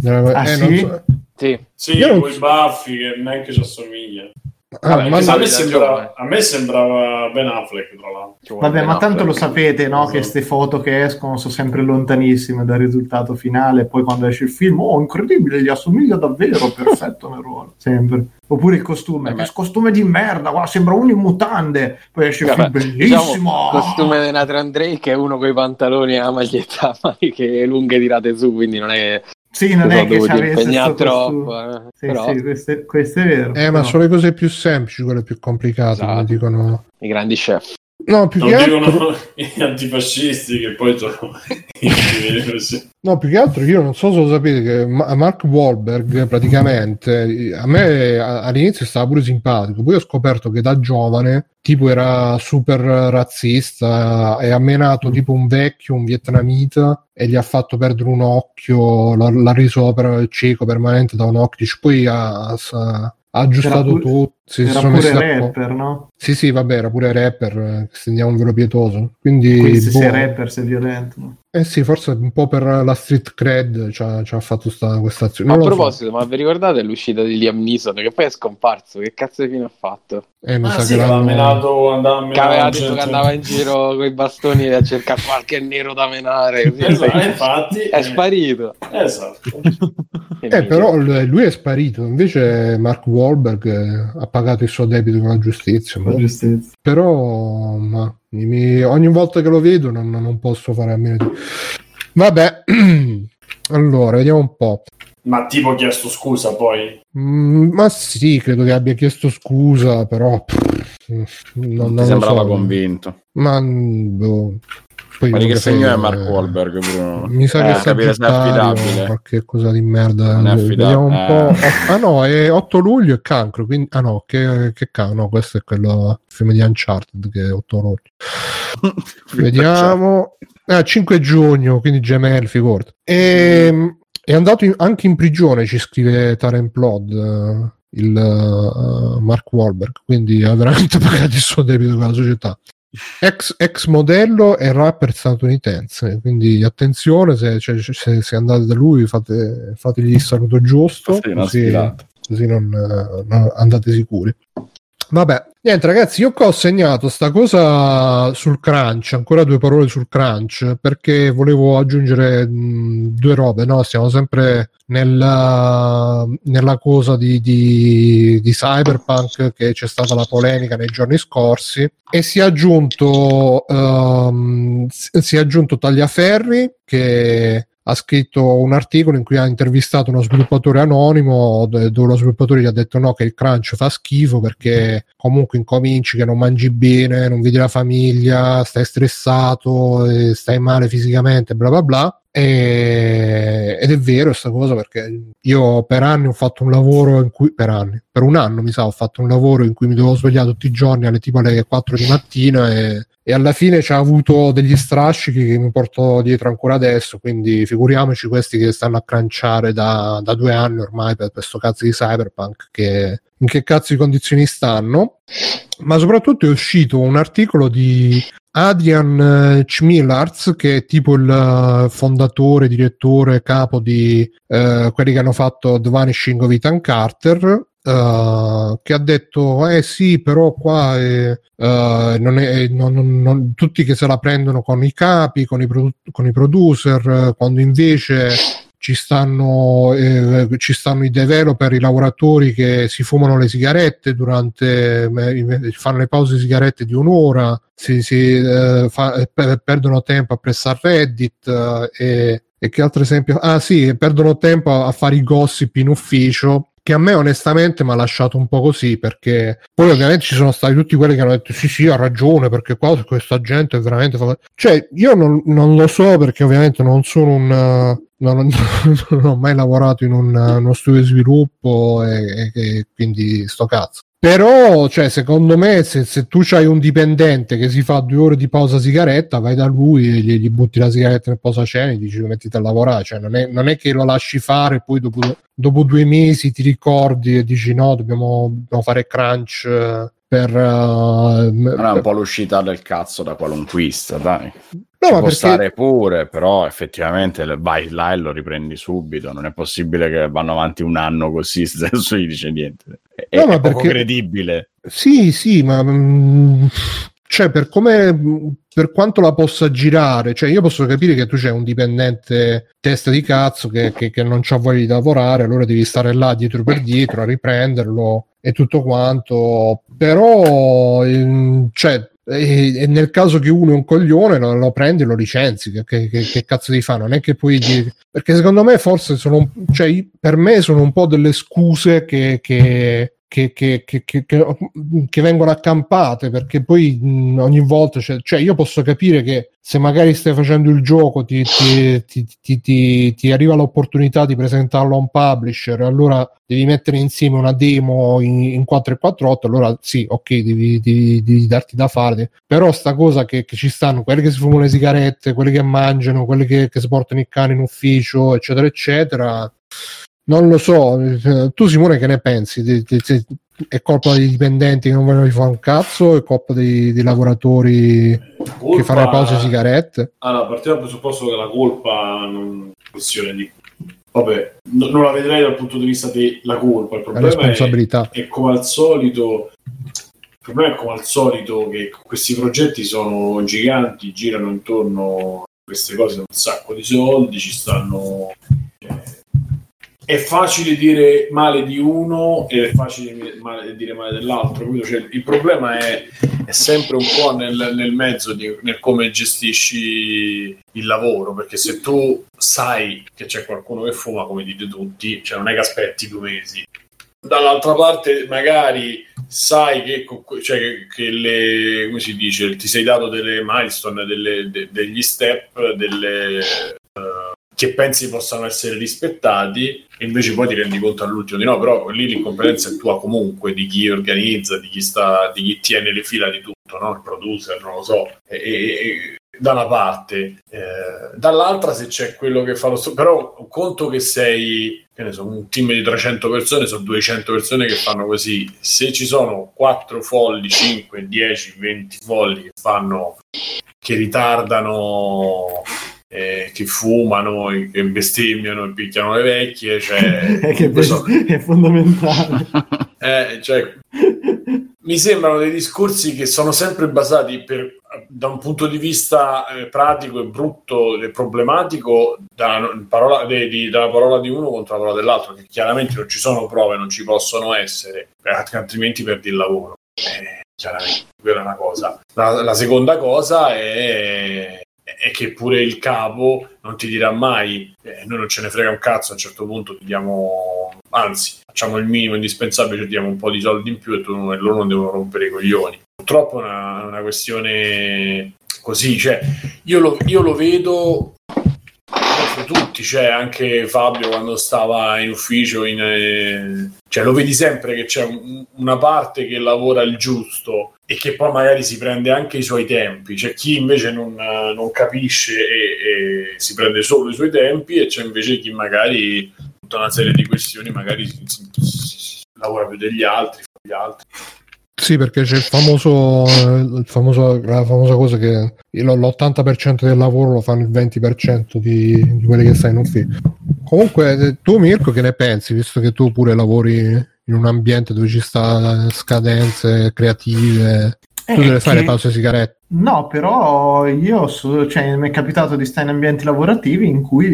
A: nella-
B: Ah,
A: eh, non
B: sì?
A: so-
C: Sì.
F: Sì,
A: Io non
F: con i
A: so-
F: baffi che neanche ci assomiglia.
A: Ah,
C: Vabbè,
A: ma-
F: a, me sembra- a me sembrava Ben Affleck, tra l'altro.
B: Vabbè,
C: Ben
B: ma tanto lo
C: Affleck.
B: sapete, no? Che queste foto che escono sono sempre lontanissime dal risultato finale. Poi quando esce il film, oh, incredibile, gli assomiglia davvero, perfetto nel ruolo. Sempre. Oppure il costume, che costume di merda, guarda, sembra uno in mutande. Poi esce il film
C: Vabbè,
B: bellissimo.
C: diciamo, il costume di Nathan Drake è uno con i pantaloni e la maglietta a maniche lunghe tirate su, quindi non è che
B: Sì, non è che ci avesse
C: troppo. eh.
B: Sì,
C: Però
B: sì, questo è, questo è vero.
A: Eh, ma
B: No.
A: sono le cose più semplici, quelle più complicate,
C: Esatto.
A: come dicono.
C: i grandi chef.
A: No, più
F: Lo
A: che altro...
F: dicono gli antifascisti che poi sono.
A: No, più che altro io non so se lo sapete che Ma- Mark Wahlberg praticamente a me all'inizio stava pure simpatico, poi ho scoperto che da giovane tipo era super razzista e ha menato tipo un vecchio, un vietnamita e gli ha fatto perdere un occhio, l'ha, l'ha reso per- cieco permanente da un occhio, poi ha, ha- aggiustato tutto. Si
B: Era
A: sono
B: pure rapper, no?
A: Sì, sì, vabbè, era pure rapper, eh, stendiamo un velo pietoso. Quindi,
B: Quindi se
A: boh.
B: sei rapper sei violento. no?
A: Eh sì, forse un po' per la street cred ci ha, ci ha fatto sta, questa azione.
C: a
A: lo so.
C: proposito, ma vi ricordate l'uscita di Liam Neeson che poi è scomparso? Che cazzo di fine ha fatto?
A: Eh, mi
F: Ah
A: sa
F: sì,
A: che l'hanno-
F: menato, andava a
C: Che
F: menare
C: aveva detto che andava in giro con i bastoni a cercare qualche nero da menare. Così
F: Esatto, infatti.
C: è sparito.
F: Esatto.
A: Eh, però lui è sparito, invece Mark Wahlberg eh, ha pagato il suo debito con la giustizia.
B: La giustizia.
A: Però ma, mi- ogni volta che lo vedo non, non posso fare a meno di... Vabbè, allora, vediamo un po'.
F: Ma tipo ho chiesto scusa poi.
A: Mm, ma sì, credo che abbia chiesto scusa, però... pff, non,
D: Non
A: non
D: sembrava
A: so.
D: convinto.
A: Ma... mm, boh. Poi
D: Ma di che segno è Mark Wahlberg, Bruno?
A: Mi sa
D: Eh,
A: che è
D: capire se è
A: Sagittario,
D: affidabile.
A: qualche cosa di merda.
D: Non è
A: Vediamo un po'. Ah no, è 8 luglio e cancro. Quindi... Ah no, che, che cancro? No, questo è quello il film di Uncharted che è 8 luglio. Vediamo. Ah, 5 giugno, quindi gemelli, figurati. E, è andato in- anche in prigione, ci scrive Taren Plod, eh, il eh, Mark Wahlberg, quindi ha veramente pagato il suo debito con la società. Ex, ex modello e rapper statunitense, quindi attenzione se, cioè, se, se andate da lui fate, fategli il saluto giusto,
D: Sì,
A: così, così non, eh, non andate sicuri. Vabbè, niente ragazzi, io qua ho segnato sta cosa sul crunch, ancora due parole sul crunch, perché volevo aggiungere mh, due robe, no? Siamo sempre nella, nella cosa di, di, di Cyberpunk che c'è stata la polemica nei giorni scorsi e si è aggiunto, si si è aggiunto Tagliaferri che ha scritto un articolo in cui ha intervistato uno sviluppatore anonimo dove lo sviluppatore gli ha detto no che il crunch fa schifo perché comunque incominci che non mangi bene, non vedi la famiglia, stai stressato, e stai male fisicamente, bla bla bla. Ed è vero questa cosa perché io per anni ho fatto un lavoro in cui per anni, per un anno mi sa, ho fatto un lavoro in cui mi dovevo svegliare tutti i giorni alle tipo alle 4 di mattina e, e alla fine ci ha avuto degli strascichi che mi porto dietro ancora adesso, quindi figuriamoci questi che stanno a cranciare da, da due anni ormai per questo cazzo di cyberpunk che in che cazzo di condizioni stanno. Ma soprattutto è uscito un articolo di Adrian eh, Chmielarz che è tipo il eh, fondatore, direttore, capo di eh, quelli che hanno fatto The Vanishing of Ethan Carter eh, che ha detto eh sì però qua è, eh, non è, non- non- non- tutti che se la prendono con i capi con i, produ- con i producer eh, quando invece ci stanno, eh, ci stanno i developer, i lavoratori che si fumano le sigarette durante, eh, fanno le pause sigarette di un'ora, si, si eh, fa, per, perdono tempo a pressare Reddit eh, e, e che altro esempio? Ah sì, perdono tempo a fare i gossip in ufficio che a me onestamente mi ha lasciato un po' così perché poi ovviamente ci sono stati tutti quelli che hanno detto sì sì ha ragione perché qua questa gente è veramente cioè io non, non lo so perché ovviamente non sono un non, non, ho mai lavorato in un, uno studio di sviluppo e, e, quindi sto cazzo però, cioè, secondo me, se, se tu hai un dipendente che si fa due ore di pausa sigaretta, vai da lui e gli, gli butti la sigaretta nel posacene e dici mettiti a lavorare. Cioè, non è, non è che lo lasci fare e poi dopo, dopo, due mesi ti ricordi e dici no, dobbiamo, dobbiamo fare crunch per... Uh,
D: è un po' l'uscita del cazzo da qualunquista, dai.
A: No,
D: Ci
A: ma
D: può
A: perché...
D: stare pure, però effettivamente vai là e lo riprendi subito. Non è possibile che vanno avanti un anno così se nessuno gli dice niente. È,
A: No, ma
D: è poco
A: perché-
D: credibile.
A: Sì, sì, ma mm, cioè per come per quanto la possa girare, cioè io posso capire che tu c'hai un dipendente testa di cazzo che, che- che non c'ha voglia di lavorare, allora devi stare là dietro per dietro a riprenderlo e tutto quanto, però cioè e, nel caso che uno è un coglione lo, lo prendi e lo licenzi che, che- che- cazzo di fa? Non è che poi dire- perché secondo me forse sono cioè, per me sono un po' delle scuse che, che- che, che- che- che- vengono accampate perché poi mh, ogni volta c'è- cioè io posso capire che se magari stai facendo il gioco ti, ti- ti- ti- arriva l'opportunità di presentarlo a un publisher allora devi mettere insieme una demo in, in 448 allora sì ok devi, devi- devi darti da fare. Però sta cosa che, ci stanno quelli che si fumano le sigarette quelli che mangiano quelli che, che si portano il cane in ufficio eccetera eccetera non lo so, eh, tu Simone che ne pensi? Di- di- di- è colpa dei dipendenti che non vogliono fare un cazzo? È colpa dei, dei lavoratori che
F: Colpa-
A: fanno le pause sigarette?
F: Allora, partiamo dal presupposto che la colpa non è questione di... Vabbè, no- non la vedrei dal punto di vista della colpa. Il
A: La
F: problema è,
A: responsabilità.
F: è come al solito... Il problema è come al solito che questi progetti sono giganti, girano intorno a queste cose un sacco di soldi, ci stanno... è facile dire male di uno e è facile dire male dell'altro. Cioè, il problema è, è sempre un po' nel, nel mezzo di nel come gestisci il lavoro, perché se tu sai che c'è qualcuno che fuma, come dite tutti, cioè non è che aspetti due mesi. Dall'altra parte, magari sai che, cioè, che, le, come si dice, ti sei dato delle milestone, delle- de- degli step, delle, che pensi possano essere rispettati e invece poi ti rendi conto all'ultimo di no, però lì l'incompetenza è tua comunque, di chi organizza, di chi, sta, di chi tiene le fila di tutto, no? il producer, non lo so, e, e- da una parte, Eh, dall'altra se c'è quello che fa lo sto- però conto che sei, che so, un team di 300 persone, sono 200 persone che fanno così, se ci sono 4 folli, 5, 10, 20 folli che fanno, che ritardano eh, che fumano, che bestemmiano e picchiano le vecchie, cioè,
B: è
F: questo-
B: è fondamentale.
F: eh, cioè, mi sembrano dei discorsi che sono sempre basati per- da un punto di vista eh, pratico e brutto e problematico da, parola, de- di- dalla parola di uno contro la parola dell'altro, che chiaramente non ci sono prove, non ci possono essere, eh, altrimenti perdi il lavoro. Eh, chiaramente, quella è una cosa. La, la seconda cosa è, è che pure il capo non ti dirà mai, eh, noi non ce ne frega un cazzo, a un certo punto ti diamo, anzi, facciamo il minimo indispensabile, ci diamo un po' di soldi in più e, tu, e loro non devono rompere i coglioni. Purtroppo è una, una questione così, cioè io lo, io lo vedo per tutti, cioè anche Fabio quando stava in ufficio, in, eh, cioè lo vedi sempre che c'è un- una parte che lavora il giusto e che poi magari si prende anche i suoi tempi, c'è chi invece non, eh, non capisce e, e si prende solo i suoi tempi e c'è invece chi magari tutta una serie di questioni magari si- si- si- lavora più degli altri, fa gli altri.
A: Sì, perché c'è il famoso, eh, il famoso la famosa cosa che il- l'80% del lavoro lo fanno il 20% di, di quelli che stanno in ufficio. Comunque, eh, tu Mirko, che ne pensi, visto che tu pure lavori in un ambiente dove ci sta scadenze creative, tu
B: Eh,
A: deve fare
B: che-
A: pause sigarette.
B: No, però io so- cioè, mi è capitato di stare in ambienti lavorativi in cui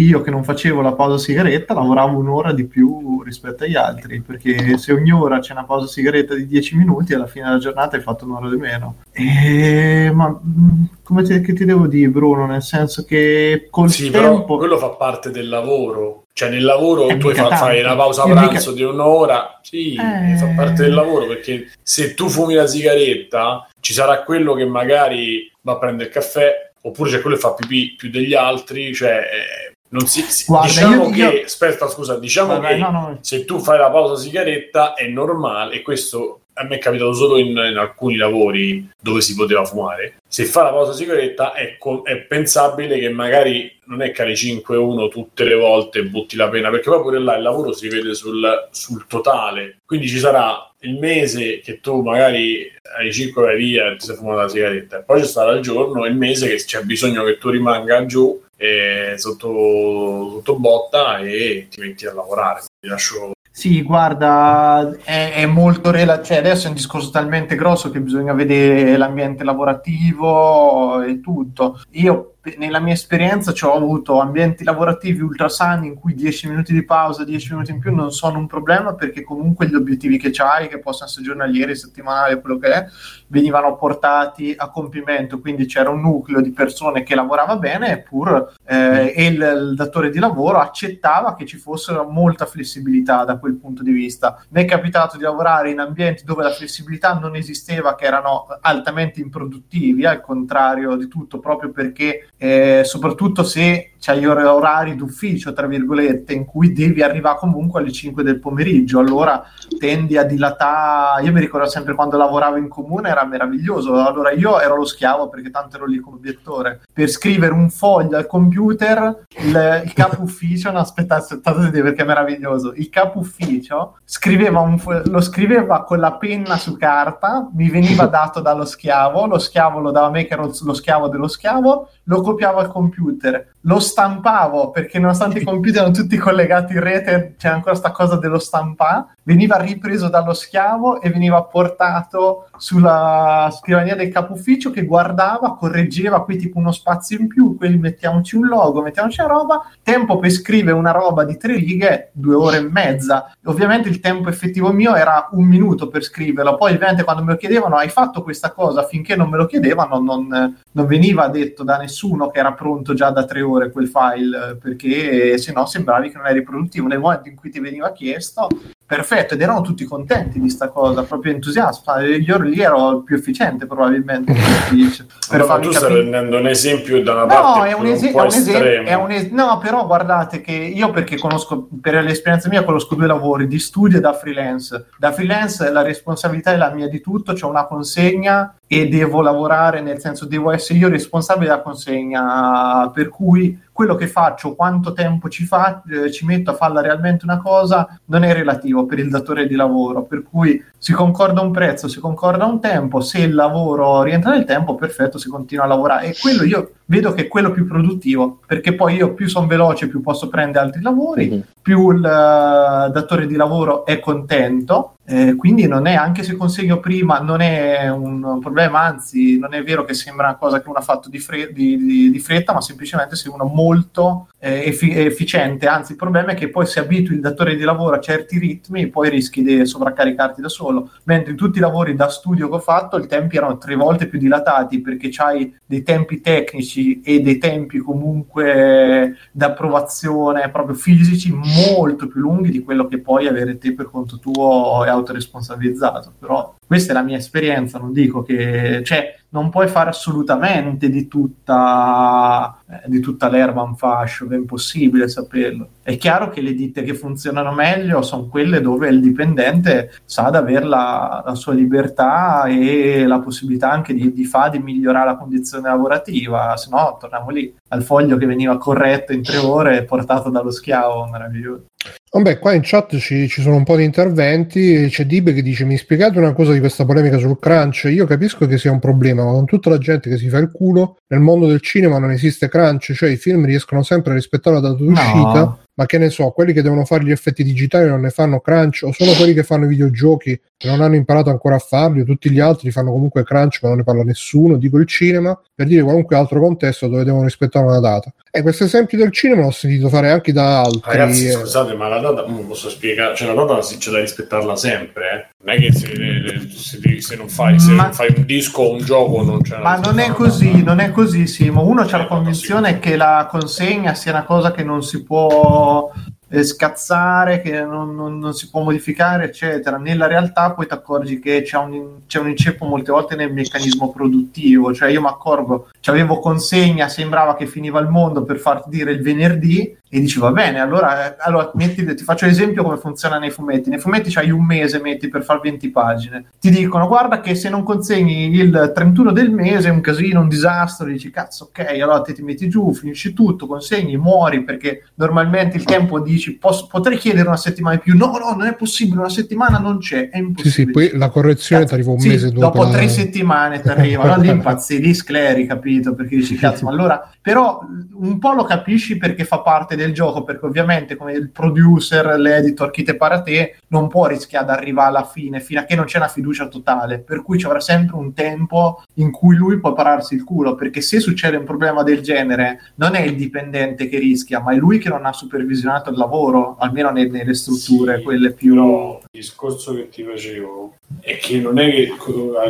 B: io che non facevo la pausa sigaretta lavoravo un'ora di più rispetto agli altri, perché se ogni ora c'è una pausa sigaretta di 10 minuti, alla fine della giornata hai fatto un'ora di meno. E... Ma mh, come ti, ti devo dire, Bruno? Nel senso che col
F: Sì, però
B: tempo...
F: quello fa parte del lavoro. Cioè, nel lavoro
B: Eh,
F: tu
B: mica
F: fa-
B: tanto.
F: fai una pausa
B: Io
F: pranzo di un'ora. Sì,
B: Eh.
F: fa parte del lavoro perché se tu fumi la sigaretta, ci sarà quello che magari va a prendere il caffè, oppure c'è quello che fa pipì più degli altri. Cioè, eh, non si, si-
B: Guarda,
F: diciamo
B: io-
F: che,
B: io-
F: aspetta, scusa, diciamo
B: vai,
F: che
B: no, no.
F: se tu fai la pausa sigaretta è normale, e questo a me è capitato solo in, in alcuni lavori dove si poteva fumare. Se fa la pausa sigaretta è, co- è pensabile che magari non è che alle 5 1 tutte le volte butti la pena, perché pure là il lavoro si vede sul, sul totale. Quindi ci sarà il mese che tu magari alle 5 vai via e ti sei fumato la sigaretta, poi c'è stato il giorno, il mese che c'è bisogno che tu rimanga giù eh, sotto, sotto botta e ti metti a lavorare. Ti lascio
B: Sì, guarda, è, è molto relativo, cioè adesso è un discorso talmente grosso che bisogna vedere l'ambiente lavorativo e tutto. Io nella mia esperienza ci ho avuto ambienti lavorativi ultra sani in cui 10 minuti di pausa, 10 minuti in più non sono un problema perché comunque gli obiettivi che c'hai, che possono essere giornalieri, settimanali, quello che è, venivano portati a compimento, quindi c'era un nucleo di persone che lavorava bene eppur eh, e il, il datore di lavoro accettava che ci fosse molta flessibilità da quel punto di vista. Mi è capitato di lavorare in ambienti dove la flessibilità non esisteva, che erano altamente improduttivi, al contrario di tutto, proprio perché eh, soprattutto se c'hai orari d'ufficio, tra virgolette, in cui devi arrivare comunque alle 5 del pomeriggio, allora tendi a dilatare. Io mi ricordo sempre quando lavoravo in comune era meraviglioso. Allora io ero lo schiavo perché tanto ero lì come obiettore. Per scrivere un foglio al computer, il, il capo ufficio, no, aspettate, aspettate perché è meraviglioso. Il capo ufficio scriveva un fo- lo scriveva con la penna su carta, mi veniva dato dallo schiavo, lo schiavo lo dava a me che ero lo schiavo dello schiavo, lo copiavo al computer, lo stampavo perché nonostante i computer erano tutti collegati in rete, c'era ancora questa cosa dello stampare, veniva ripreso dallo schiavo e veniva portato sulla scrivania del capo ufficio che guardava, correggeva qui tipo uno spazio in più, qui mettiamoci un logo, mettiamoci una roba, tempo per scrivere una roba di tre righe, due ore e mezza. Ovviamente il tempo effettivo mio era un minuto per scriverlo, poi ovviamente quando me lo chiedevano hai fatto questa cosa, finché non me lo chiedevano non, non veniva detto da nessuno che era pronto già da tre ore quel file, perché se no sembravi che non eri produttivo. Nel momento in cui ti veniva chiesto, perfetto, ed erano tutti contenti di sta cosa, proprio entusiasta. Io lì ero il più efficiente probabilmente. per farvi
F: tu stai prendendo un esempio da una
B: No,
F: parte
B: è un,
F: un
B: ese-
F: po'
B: è un esempio.
F: estremo.
B: è un es- no, però guardate che io perché conosco, per l'esperienza mia, conosco due lavori, di studio e da freelance. Da freelance la responsabilità è la mia di tutto, c'è una consegna e devo lavorare, nel senso devo essere io responsabile della consegna, per cui quello che faccio, quanto tempo ci, fa, eh, ci metto a farla realmente una cosa, non è relativo per il datore di lavoro, per cui si concorda un prezzo, si concorda un tempo, se il lavoro rientra nel tempo, perfetto, si continua a lavorare. E quello io vedo che è quello più produttivo, perché poi io più sono veloce, più posso prendere altri lavori,
C: Mhm.
B: più il eh, datore di lavoro è contento, eh, quindi non è, anche se consegno prima, non è un problema, anzi non è vero che sembra una cosa che uno ha fatto di, fre- di- di- di fretta, ma semplicemente sei uno molto eh, effi- efficiente, anzi il problema è che poi se abitui il datore di lavoro a certi ritmi, poi rischi di sovraccaricarti da solo, mentre in tutti i lavori da studio che ho fatto i tempi erano tre volte più dilatati perché c'hai dei tempi tecnici e dei tempi comunque d'approvazione proprio fisici molto più lunghi di quello che puoi avere te per conto tuo e autoresponsabilizzato. Però questa è la mia esperienza, non dico che cioè, non puoi fare assolutamente di tutta, eh, di tutta l'erba un fascio, è impossibile saperlo. È chiaro che le ditte che funzionano meglio sono quelle dove il dipendente sa di avere la, la sua libertà e la possibilità anche di, di fare, di migliorare la condizione lavorativa, se no torniamo lì al foglio che veniva corretto in tre ore e portato dallo schiavo, meraviglioso.
A: Vabbè, qua in chat ci, ci sono un po' di interventi. C'è Dib che dice: Mi spiegate una cosa di questa polemica sul crunch? Io capisco che sia un problema, ma con tutta la gente che si fa il culo, nel mondo del cinema non esiste crunch, cioè i film riescono sempre a rispettare la data d'uscita. ma che ne so, quelli che devono fare gli effetti digitali non ne fanno crunch, o sono quelli che fanno i videogiochi e non hanno imparato ancora a farli, o tutti gli altri fanno comunque crunch ma non ne parla nessuno, dico il cinema, per dire qualunque altro contesto dove devono rispettare una data. E questo esempio del cinema l'ho sentito fare anche da altri.
F: Ragazzi,
A: eh.
F: scusate, ma la data non posso spiegare, cioè la data si- c'è da rispettarla sempre, eh. Non è che se, se se non fai, se
B: Ma-
F: non fai un disco o un gioco non c'è
B: Ma non è così, non è così, Simo. Uno c'ha la convinzione che la consegna sia una cosa che non si può eh, scazzare, che non, non- non si può modificare, eccetera. Nella realtà poi ti accorgi che c'è un, c'è un inceppo molte volte nel meccanismo produttivo. Cioè io mi accorgo, avevo consegna, sembrava che finiva il mondo per farti dire il venerdì e dici va bene, allora, eh, allora metti- ti faccio l'esempio come funziona nei fumetti. Nei fumetti c'hai un mese, metti, per fare 20 pagine. Ti dicono guarda che se non consegni il 31 del mese è un casino, un disastro, dici cazzo ok, allora te ti metti giù, finisci tutto, consegni, muori perché normalmente il tempo dici posso- potrei chiedere una settimana in più, no no, non è possibile, una settimana non c'è, è
A: Sì,
B: impossibile.
A: sì, poi la correzione ti arriva un
B: sì,
A: mese dopo.
B: dopo
A: la-
B: tre settimane ti arriva, allora lì impazzi, lì scleri, capito? Perché dici cazzo, ma allora però un po' lo capisci perché fa parte del gioco, perché ovviamente come il producer, l'editor, chi te pare a te, non può rischiare di arrivare alla fine fino a che non c'è una fiducia totale, per cui ci avrà sempre un tempo in cui lui può pararsi il culo, perché se succede un problema del genere non è il dipendente che rischia, ma è lui che non ha supervisionato il lavoro, almeno ne- nelle strutture,
F: Sì,
B: quelle più...
F: Però il discorso che ti facevo è che non è che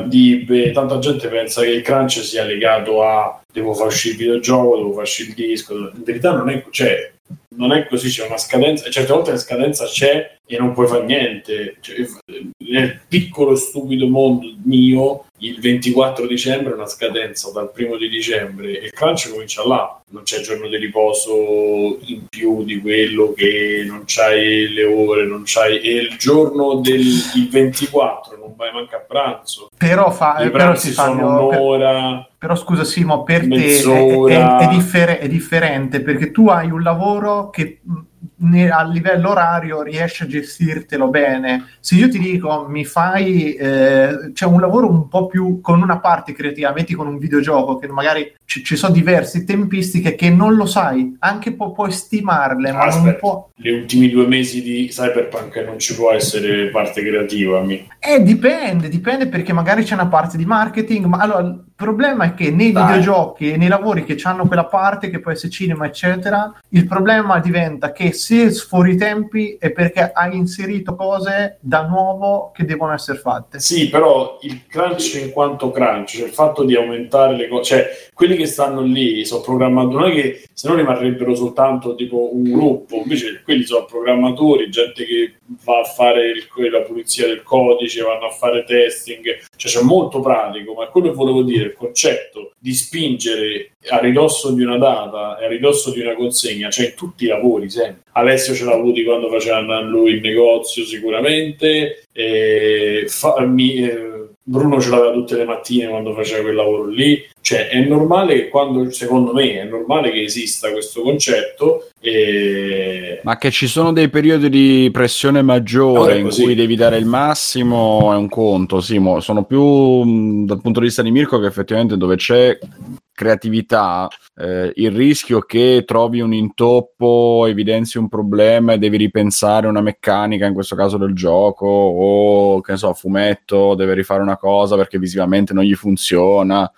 F: di, beh, tanta gente pensa che il crunch sia legato a devo far uscire il videogioco, devo far uscire il disco. In verità non è, cioè, non è così, c'è una scadenza, certe volte la scadenza c'è e non puoi fare niente. Cioè, nel piccolo stupido mondo mio, il 24 dicembre è una scadenza dal primo di dicembre e il crunch comincia là. Non c'è giorno di riposo in più di quello che non c'hai le ore, non c'hai... E il giorno del il 24 non vai manco a pranzo.
B: Però, fa,
F: I
B: però si fanno... per-
F: un'ora.
B: Però scusa Simo, per te è,
F: Mezz'ora.
B: è- è differ- è differente perché tu hai un lavoro che a livello orario riesci a gestirtelo bene. Se io ti dico mi fai eh, c'è un lavoro un po' più con una parte creativa, metti con un videogioco che magari ci, ci sono diverse tempistiche che non lo sai, anche po- puoi stimarle, ma non
F: Aspetta.
B: può.
F: Gli ultimi due mesi di Cyberpunk non ci può essere parte creativa. Mi.
B: Eh, dipende, dipende perché magari c'è una parte di marketing, ma allora il problema è che nei
F: Dai.
B: videogiochi e nei lavori che hanno quella parte, che può essere cinema, eccetera, il problema diventa che se sfori i tempi è perché hai inserito cose da nuovo che devono essere fatte.
F: Sì, però il crunch in quanto crunch, cioè il fatto di aumentare le cose, cioè quelli che stanno lì sono programmatori, non è che se no rimarrebbero soltanto tipo un gruppo, invece quelli sono programmatori, gente che va a fare il- la pulizia del codice, vanno a fare testing, cioè c'è molto pratico, ma quello che volevo dire, il concetto di spingere a ridosso di una data a ridosso di una consegna, cioè in tutti i lavori sempre. Alessio ce l'ha avuti quando faceva lui il negozio sicuramente, e fa- mi- eh, Bruno ce l'aveva tutte le mattine quando faceva quel lavoro lì, cioè è normale che quando, secondo me, è normale che esista questo concetto e...
D: Ma che ci sono dei periodi di pressione maggiore in cui devi dare il massimo è un conto, Simo. Sono più mh, dal punto di vista di Mirko che effettivamente dove c'è creatività, eh, il rischio che trovi un intoppo, evidenzi un problema e devi ripensare una meccanica, in questo caso del gioco, o che ne so, fumetto, deve rifare una cosa perché visivamente non gli funziona.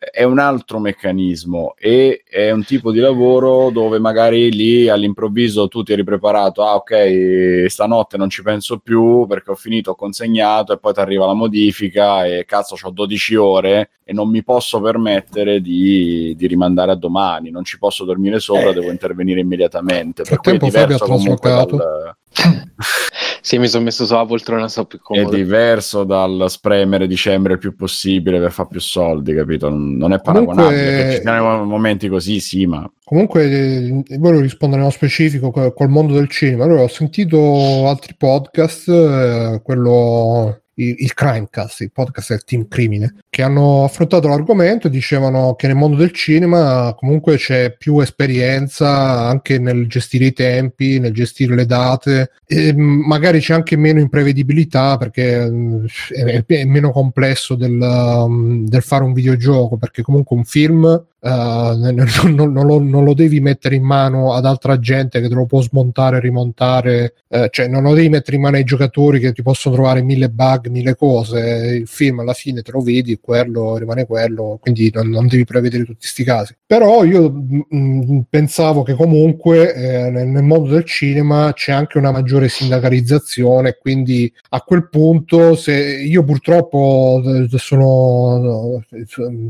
D: È un altro meccanismo e è un tipo di lavoro dove magari lì all'improvviso tu ti eri preparato, ah ok, stanotte non ci penso più perché ho finito, ho consegnato e poi ti arriva la modifica e cazzo ho 12 ore e non mi posso permettere di, di rimandare a domani, non ci posso dormire sopra,
F: Eh.
D: devo intervenire immediatamente. Per cui è
A: frattempo Fabio ha
D: diverso
A: traslocato.
D: dal,
C: Sì, mi sono messo sulla poltrona, sto più
D: è
C: comodo.
D: diverso dal spremere dicembre il più possibile per fare più soldi, capito? Non, è
A: Comunque-
D: paragonabile. Che ci siano momenti così, sì, ma
A: Comunque, eh, volevo rispondere nello specifico co- col mondo del cinema. Allora, ho sentito altri podcast, eh, quello il, Crimecast, il podcast del team crimine, che hanno affrontato l'argomento e dicevano che nel mondo del cinema comunque c'è più esperienza anche nel gestire i tempi, nel gestire le date, e magari c'è anche meno imprevedibilità perché mm, è, è meno complesso del, um, del fare un videogioco, perché comunque un film non, non, non, lo, non, lo, devi mettere in mano ad altra gente che te lo può smontare e rimontare, uh, cioè non lo devi mettere in mano ai giocatori che ti possono trovare mille bug, mille cose. Il film alla fine te lo vedi, quello rimane quello, quindi non, devi prevedere tutti questi casi. Però io mh, mm, pensavo che comunque eh, nel, mondo del cinema c'è anche una maggiore sindacalizzazione, quindi a quel punto se io purtroppo eh, sono,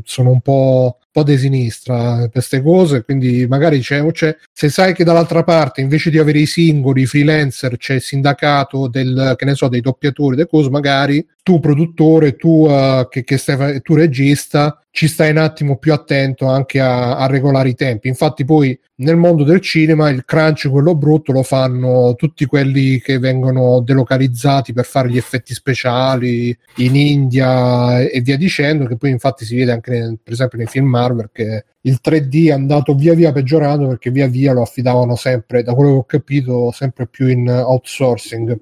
A: sono un po' po' di sinistra per queste cose, quindi magari c'è, c'è, se sai che dall'altra parte invece di avere i singoli, i freelancer, c'è il sindacato del, che ne so, dei doppiatori, delle cose, magari tu produttore, tu, uh, che, che stai, tu regista, ci stai un attimo più attento anche a, a, regolare i tempi. Infatti, poi nel mondo del cinema il crunch, quello brutto, lo fanno tutti quelli che vengono delocalizzati per fare gli effetti speciali in India e via dicendo. Che poi, infatti, si vede anche nel, per esempio nei film Marvel che il 3D è andato via via peggiorando perché via via lo affidavano sempre, da quello che ho capito, sempre più in outsourcing.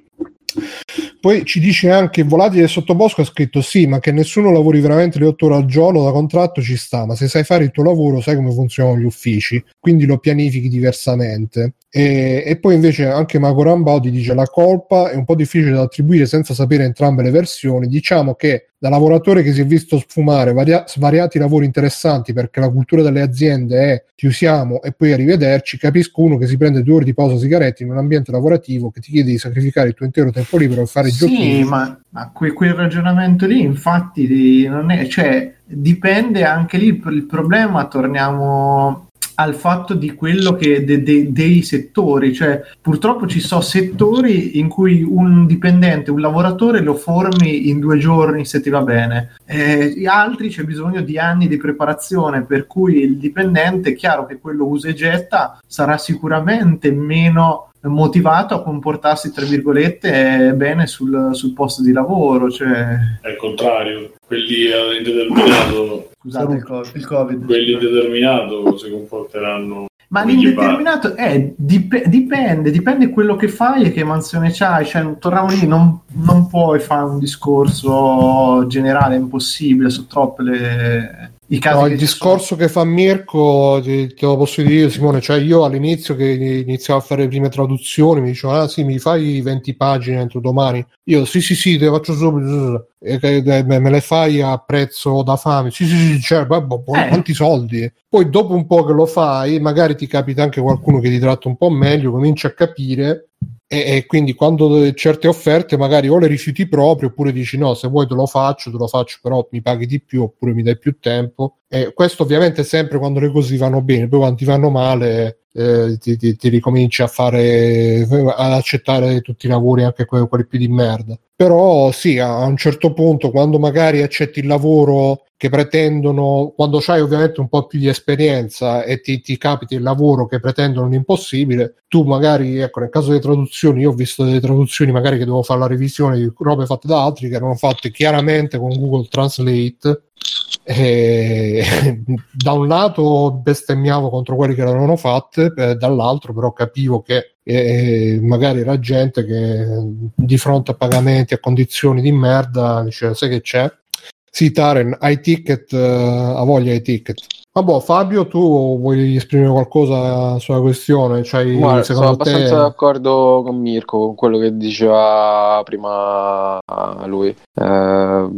A: Poi ci dice anche Volatile Sottobosco ha scritto sì, ma che nessuno lavori veramente le otto ore al giorno da contratto ci sta, ma se sai fare il tuo lavoro sai come funzionano gli uffici, quindi lo pianifichi diversamente. E, e poi invece anche Marco Rambaudi dice la colpa è un po' difficile da attribuire senza sapere entrambe le versioni. Diciamo che da lavoratore che si è visto sfumare varia- svariati lavori interessanti perché la cultura delle aziende è ti usiamo e poi arrivederci, capisco uno che si prende due ore di pausa sigarette in un ambiente lavorativo che ti chiede di sacrificare il tuo intero tempo libero per fare
B: sì,
A: giochi.
B: Sì, ma, ma que- quel ragionamento lì infatti non è, cioè, dipende anche lì il problema, torniamo al fatto di quello che de, de, dei settori, cioè purtroppo ci sono settori in cui un dipendente, un lavoratore lo formi in due giorni se ti va bene, eh, altri c'è bisogno di anni di preparazione, per cui il dipendente, è chiaro che quello usa e getta, sarà sicuramente meno motivato a comportarsi tra virgolette bene sul, sul posto di lavoro cioè...
F: è il contrario quelli indeterminato
B: scusate il COVID, il COVID
F: quelli indeterminato si comporteranno
B: ma l'indeterminato è, dip- dipende, dipende quello che fai e che mansione c'hai. Cioè, torniamo lì, non, non puoi fare un discorso generale, è impossibile, sono troppe le,
A: i casi no, il discorso sono... che fa Mirko ti, te lo posso dire Simone cioè io all'inizio che iniziavo a fare le prime traduzioni mi dicevano ah sì mi fai 20 pagine entro domani. Io sì sì sì te le faccio subito e, me le fai a prezzo da fame. Sì sì sì cioè, boh, boh, eh. quanti soldi poi dopo un po' che lo fai magari ti capita anche qualcuno che ti tratta un po' meglio cominci a capire e, e, quindi quando certe offerte magari o le rifiuti proprio oppure dici no se vuoi te lo faccio te lo faccio però mi paghi di più oppure mi dai più tempo. E questo ovviamente sempre quando le cose vanno bene poi quando ti vanno male eh, ti, ti, ti, ricominci a fare ad accettare tutti i lavori anche quelli, quelli più di merda però sì a un certo punto quando magari accetti il lavoro che pretendono, quando hai ovviamente un po' più di esperienza e ti, ti capita il lavoro che pretendono l'impossibile, tu magari, ecco, nel caso delle traduzioni, io ho visto delle traduzioni magari che devo fare la revisione di robe fatte da altri che erano fatte chiaramente con Google Translate. E, da un lato bestemmiavo contro quelli che l'avevano fatte, eh, dall'altro però capivo che eh, magari era gente che di fronte a pagamenti a condizioni di merda diceva sai che c'è sì, Taren, hai ticket, uh, ha voglia hai ticket. Vabbè, Fabio, tu vuoi esprimere qualcosa sulla questione? C'hai,
C: Guarda, sono abbastanza te... d'accordo con Mirko, con quello che diceva prima lui. Eh,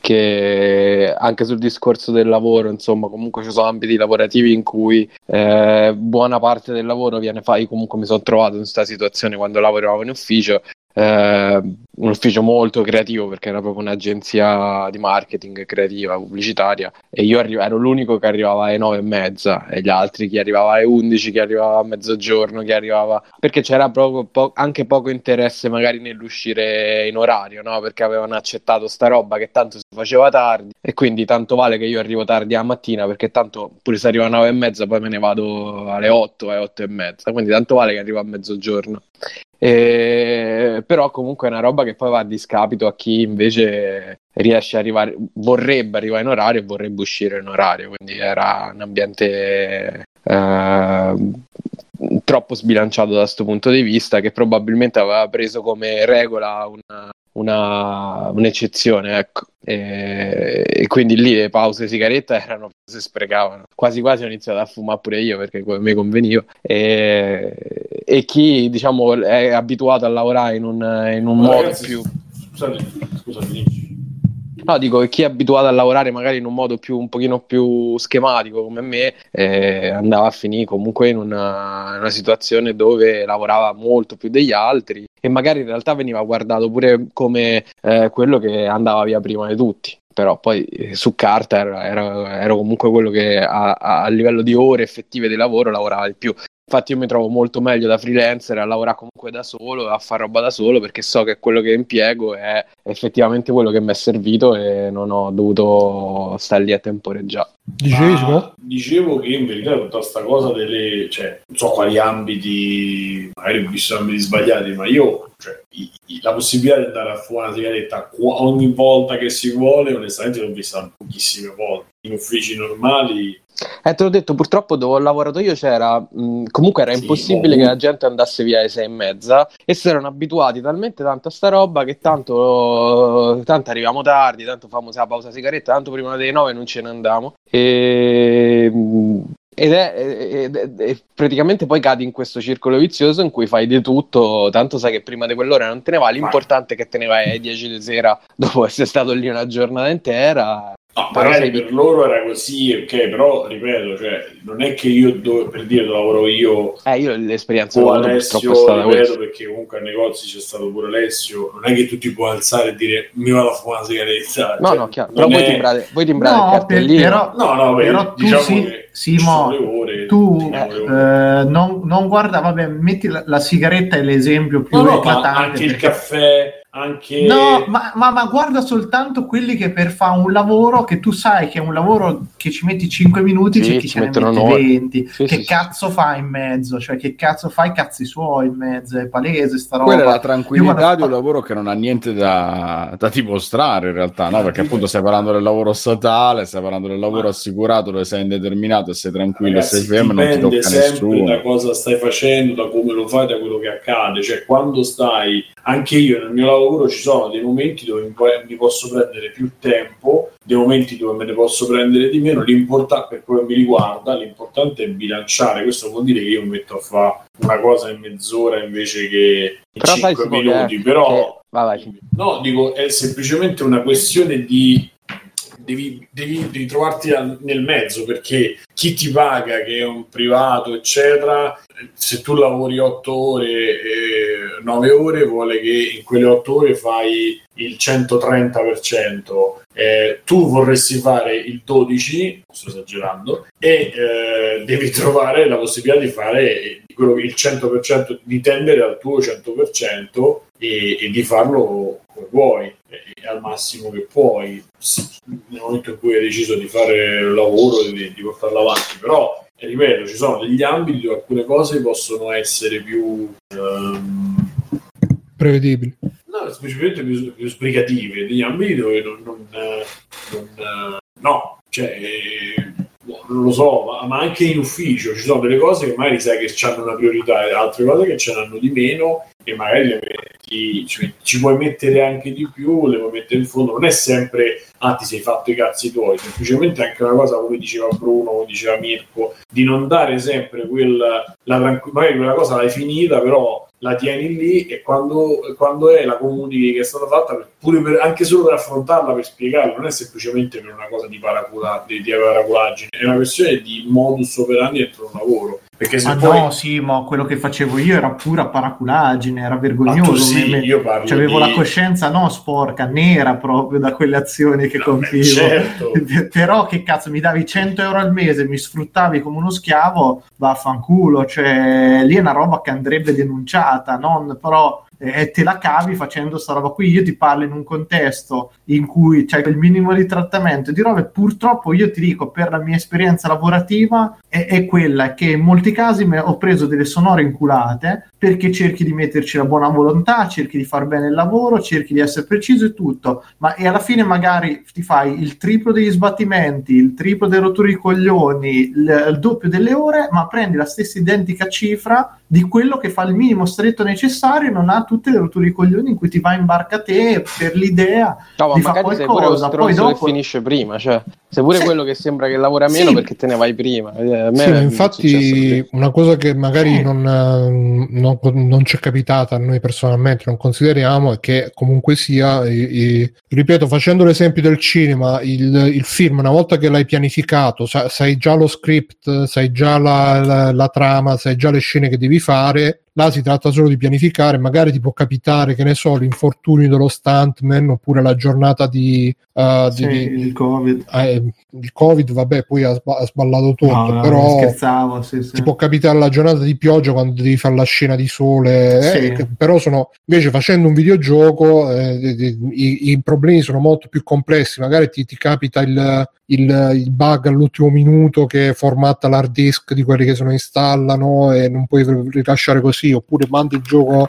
C: che anche sul discorso del lavoro, insomma, comunque ci sono ambiti lavorativi in cui eh, buona parte del lavoro viene fatto. Io comunque mi sono trovato in questa situazione quando lavoravo in ufficio eh, un ufficio molto creativo perché era proprio un'agenzia di marketing creativa, pubblicitaria e io arri- ero l'unico che arrivava alle nove e mezza e gli altri chi arrivava alle undici, chi arrivava a mezzogiorno, chi arrivava perché c'era proprio po- anche poco interesse magari nell'uscire in orario, no? perché avevano accettato sta roba che tanto si faceva tardi e quindi tanto vale che io arrivo tardi a mattina perché tanto pure se arrivo alle nove e mezza poi me ne vado alle otto, alle otto e mezza, quindi tanto vale che arrivo a mezzogiorno eh, però comunque è una roba che poi va a discapito a chi invece riesce a arrivare, vorrebbe arrivare in orario e vorrebbe uscire in orario, quindi era un ambiente eh, troppo sbilanciato da questo punto di vista che probabilmente aveva preso come regola una, una, un'eccezione, ecco. E, e quindi lì le pause sigaretta erano si sprecavano. Quasi quasi ho iniziato a fumare pure io perché mi conveniva. E, e chi diciamo è abituato a lavorare in un, in un modo
F: ragazzi,
C: più.
F: Scusate, scusa, finisci.
C: No, dico che chi è abituato a lavorare magari in un modo più, un pochino più schematico come me, eh, andava a finire comunque in una, una situazione dove lavorava molto più degli altri e magari in realtà veniva guardato pure come eh, quello che andava via prima di tutti. Però poi eh, su carta ero, ero- ero comunque quello che a, a- a livello di ore effettive di lavoro lavorava di più. Infatti io mi trovo molto meglio da freelancer a lavorare comunque da solo, a fare roba da solo, perché so che quello che impiego è effettivamente quello che mi è servito e non ho dovuto stare lì a temporeggiare.
A: Dicevi,
F: Ma
A: Simo?
F: dicevo che in verità tutta questa cosa delle, cioè, non so quali ambiti, magari ho visto ambiti sbagliati, ma io, cioè, i- i- la possibilità di andare a fumare una sigaretta ogni volta che si vuole, onestamente l'ho vista pochissime volte. In uffici normali,
C: Eh, te l'ho detto, purtroppo dove ho lavorato io c'era, mh, comunque era
F: Sì,
C: impossibile
F: boh.
C: che la gente andasse via alle sei e mezza e si erano abituati talmente tanto a sta roba che tanto, tanto arriviamo tardi, tanto famo la pausa sigaretta, tanto prima delle nove non ce ne andiamo. E, ed è, ed è- e praticamente poi cadi in questo circolo vizioso in cui fai di tutto, tanto sai che prima di quell'ora non te ne va, l'importante è che te ne vai alle 10 di sera dopo essere stato lì una giornata intera.
F: No, magari per loro era così, ok, però ripeto, cioè, non è che io, do- per dire, lavoro io
C: Eh, io l'esperienza ho
F: Alessio, ripeto,
C: questa.
F: perché comunque ai negozi c'è stato pure Alessio, non è che tu ti puoi alzare e dire mi vado a fumare una sigaretta.
C: No,
F: cioè,
C: no, chiaro. Però voi
F: è-
C: timbrate, voi timbrate il
B: No, per-
C: cartellino.
B: però,
F: No, no, beh,
B: però tu
F: diciamo
B: sì,
F: che
B: Simo,
F: ore,
B: tu
F: ore.
B: eh, non, non guarda, vabbè, metti la, la sigaretta è l'esempio più
F: No, no,
B: eclatante.
F: anche il
B: perché-
F: caffè, anche...
B: No, ma, ma- ma guarda soltanto quelli che per fare un lavoro che tu sai che è un lavoro che ci metti 5 minuti,
C: Sì,
B: c'è chi
C: ci
B: mette
C: un'ora.
B: 20.
C: Sì,
B: che
C: sì,
B: cazzo fa in mezzo? Cioè, che cazzo fai cazzi suoi in mezzo? È palese sta roba.
D: Quella è la tranquillità
B: guarda-
D: di un lavoro che non ha niente da, da dimostrare in realtà, no? Perché appunto stai parlando del lavoro statale, stai parlando del lavoro
F: Ma-
D: assicurato dove sei indeterminato e sei tranquillo e
F: Ragazzi,
D: sei fermo e non ti
F: dipende
D: tocca
F: sempre
D: nessuno.
F: da cosa stai facendo, da come lo fai, da quello che accade. Cioè, quando stai, anche io nel mio lavoro ci sono dei momenti dove mi, po- mi posso prendere più tempo, dei momenti dove me ne posso prendere di meno. L'importante, per quello che mi riguarda, l'importante è bilanciare. Questo vuol dire che io mi metto a fare una cosa in mezz'ora invece che in
C: Però sai,
F: 5
C: Simo, che-
F: minuti. Però,
C: che- vai, vai.
F: no, dico, è semplicemente una questione di devi, devi- devi trovarti al- nel mezzo perché chi ti paga, che è un privato, eccetera, se tu lavori 8 ore, eh, 9 ore, vuole che in quelle 8 ore fai il 130%. Eh, tu vorresti fare il 12, sto esagerando, e eh, devi trovare la possibilità di fare quello il 100%, di tendere al tuo 100% e, e di farlo come vuoi, al massimo che puoi, nel momento in cui hai deciso di fare il lavoro, di, di portarlo avanti. Però, eh, ripeto, ci sono degli ambiti dove alcune cose possono essere più... ehm,
A: Prevedibili.
F: No, semplicemente più, più sbrigative, degli ambiti dove non, non, non, eh, no, cioè eh, boh, non lo so, ma, ma anche in ufficio ci sono delle cose che magari sai che hanno una priorità e altre cose che ce n'hanno di meno e magari metti, ci, ci puoi mettere anche di più, le puoi mettere in fondo, non è sempre ah ti sei fatto i cazzi tuoi, semplicemente anche una cosa come diceva Bruno, come diceva Mirko, di non dare sempre quella, la tranqu- magari quella cosa l'hai finita, però la tieni lì e quando, quando è la comunichi che è stata fatta, pure per- anche solo per affrontarla, per spiegarla, non è semplicemente per una cosa di, paracula, di, di paraculaggine, è una questione di modus operandi dentro un lavoro. Perché se
B: Ma
F: poi...
B: no, sì, ma quello che facevo io era pura paraculaggine, era vergognoso.
F: sì, io parlo
B: cioè, avevo
F: di-
B: la coscienza non sporca, nera proprio da quelle azioni che
F: No,
B: compivo.
F: certo.
B: Però che cazzo, mi davi 100 euro al mese, mi sfruttavi come uno schiavo, vaffanculo. Cioè, lì è una roba che andrebbe denunciata, non però eh, te la cavi facendo sta roba qui. Io ti parlo in un contesto in cui c'è quel minimo di trattamento di robe, purtroppo io ti dico per la mia esperienza lavorativa è, è quella che in molti casi ho preso delle sonore inculate perché cerchi di metterci la buona volontà, cerchi di far bene il lavoro, cerchi di essere preciso e tutto, ma e alla fine magari ti fai il triplo degli sbattimenti, il triplo dei rotture di coglioni, il, il doppio delle ore, ma prendi la stessa identica cifra di quello che fa il minimo stretto necessario e non ha tutte le rotture di coglioni in cui ti va in barca te per l'idea
C: no,
B: di
C: fare qualcosa, poi dopo finisce prima, cioè sei pure sì. quello che sembra che lavora meno sì. perché te ne vai prima.
A: Eh, sì, infatti una cosa che magari eh. non, non, non, ci è capitata a noi personalmente, non consideriamo, è che comunque sia, i, i, ripeto, facendo l'esempio del cinema, il, il, film una volta che l'hai pianificato, sa, sai già lo script, sai già la, la, la trama, sai già le scene che devi fare, là si tratta solo di pianificare, magari ti può capitare, che ne so, l'infortunio dello stuntman oppure la giornata di...
B: Uh, sì, di, di il Covid.
A: Eh, il Covid, vabbè, poi ha, ha sballato tutto, no, però
B: scherzavo, sì, sì.
A: ti può capitare la giornata di pioggia quando devi fare la scena di sole, eh, che, però sono invece facendo un videogioco eh, i, i, problemi sono molto più complessi, magari ti, ti capita il, il, il, bug all'ultimo minuto che formatta l'hard disk di quelli che se lo installano e non puoi rilasciare così, oppure mandi il gioco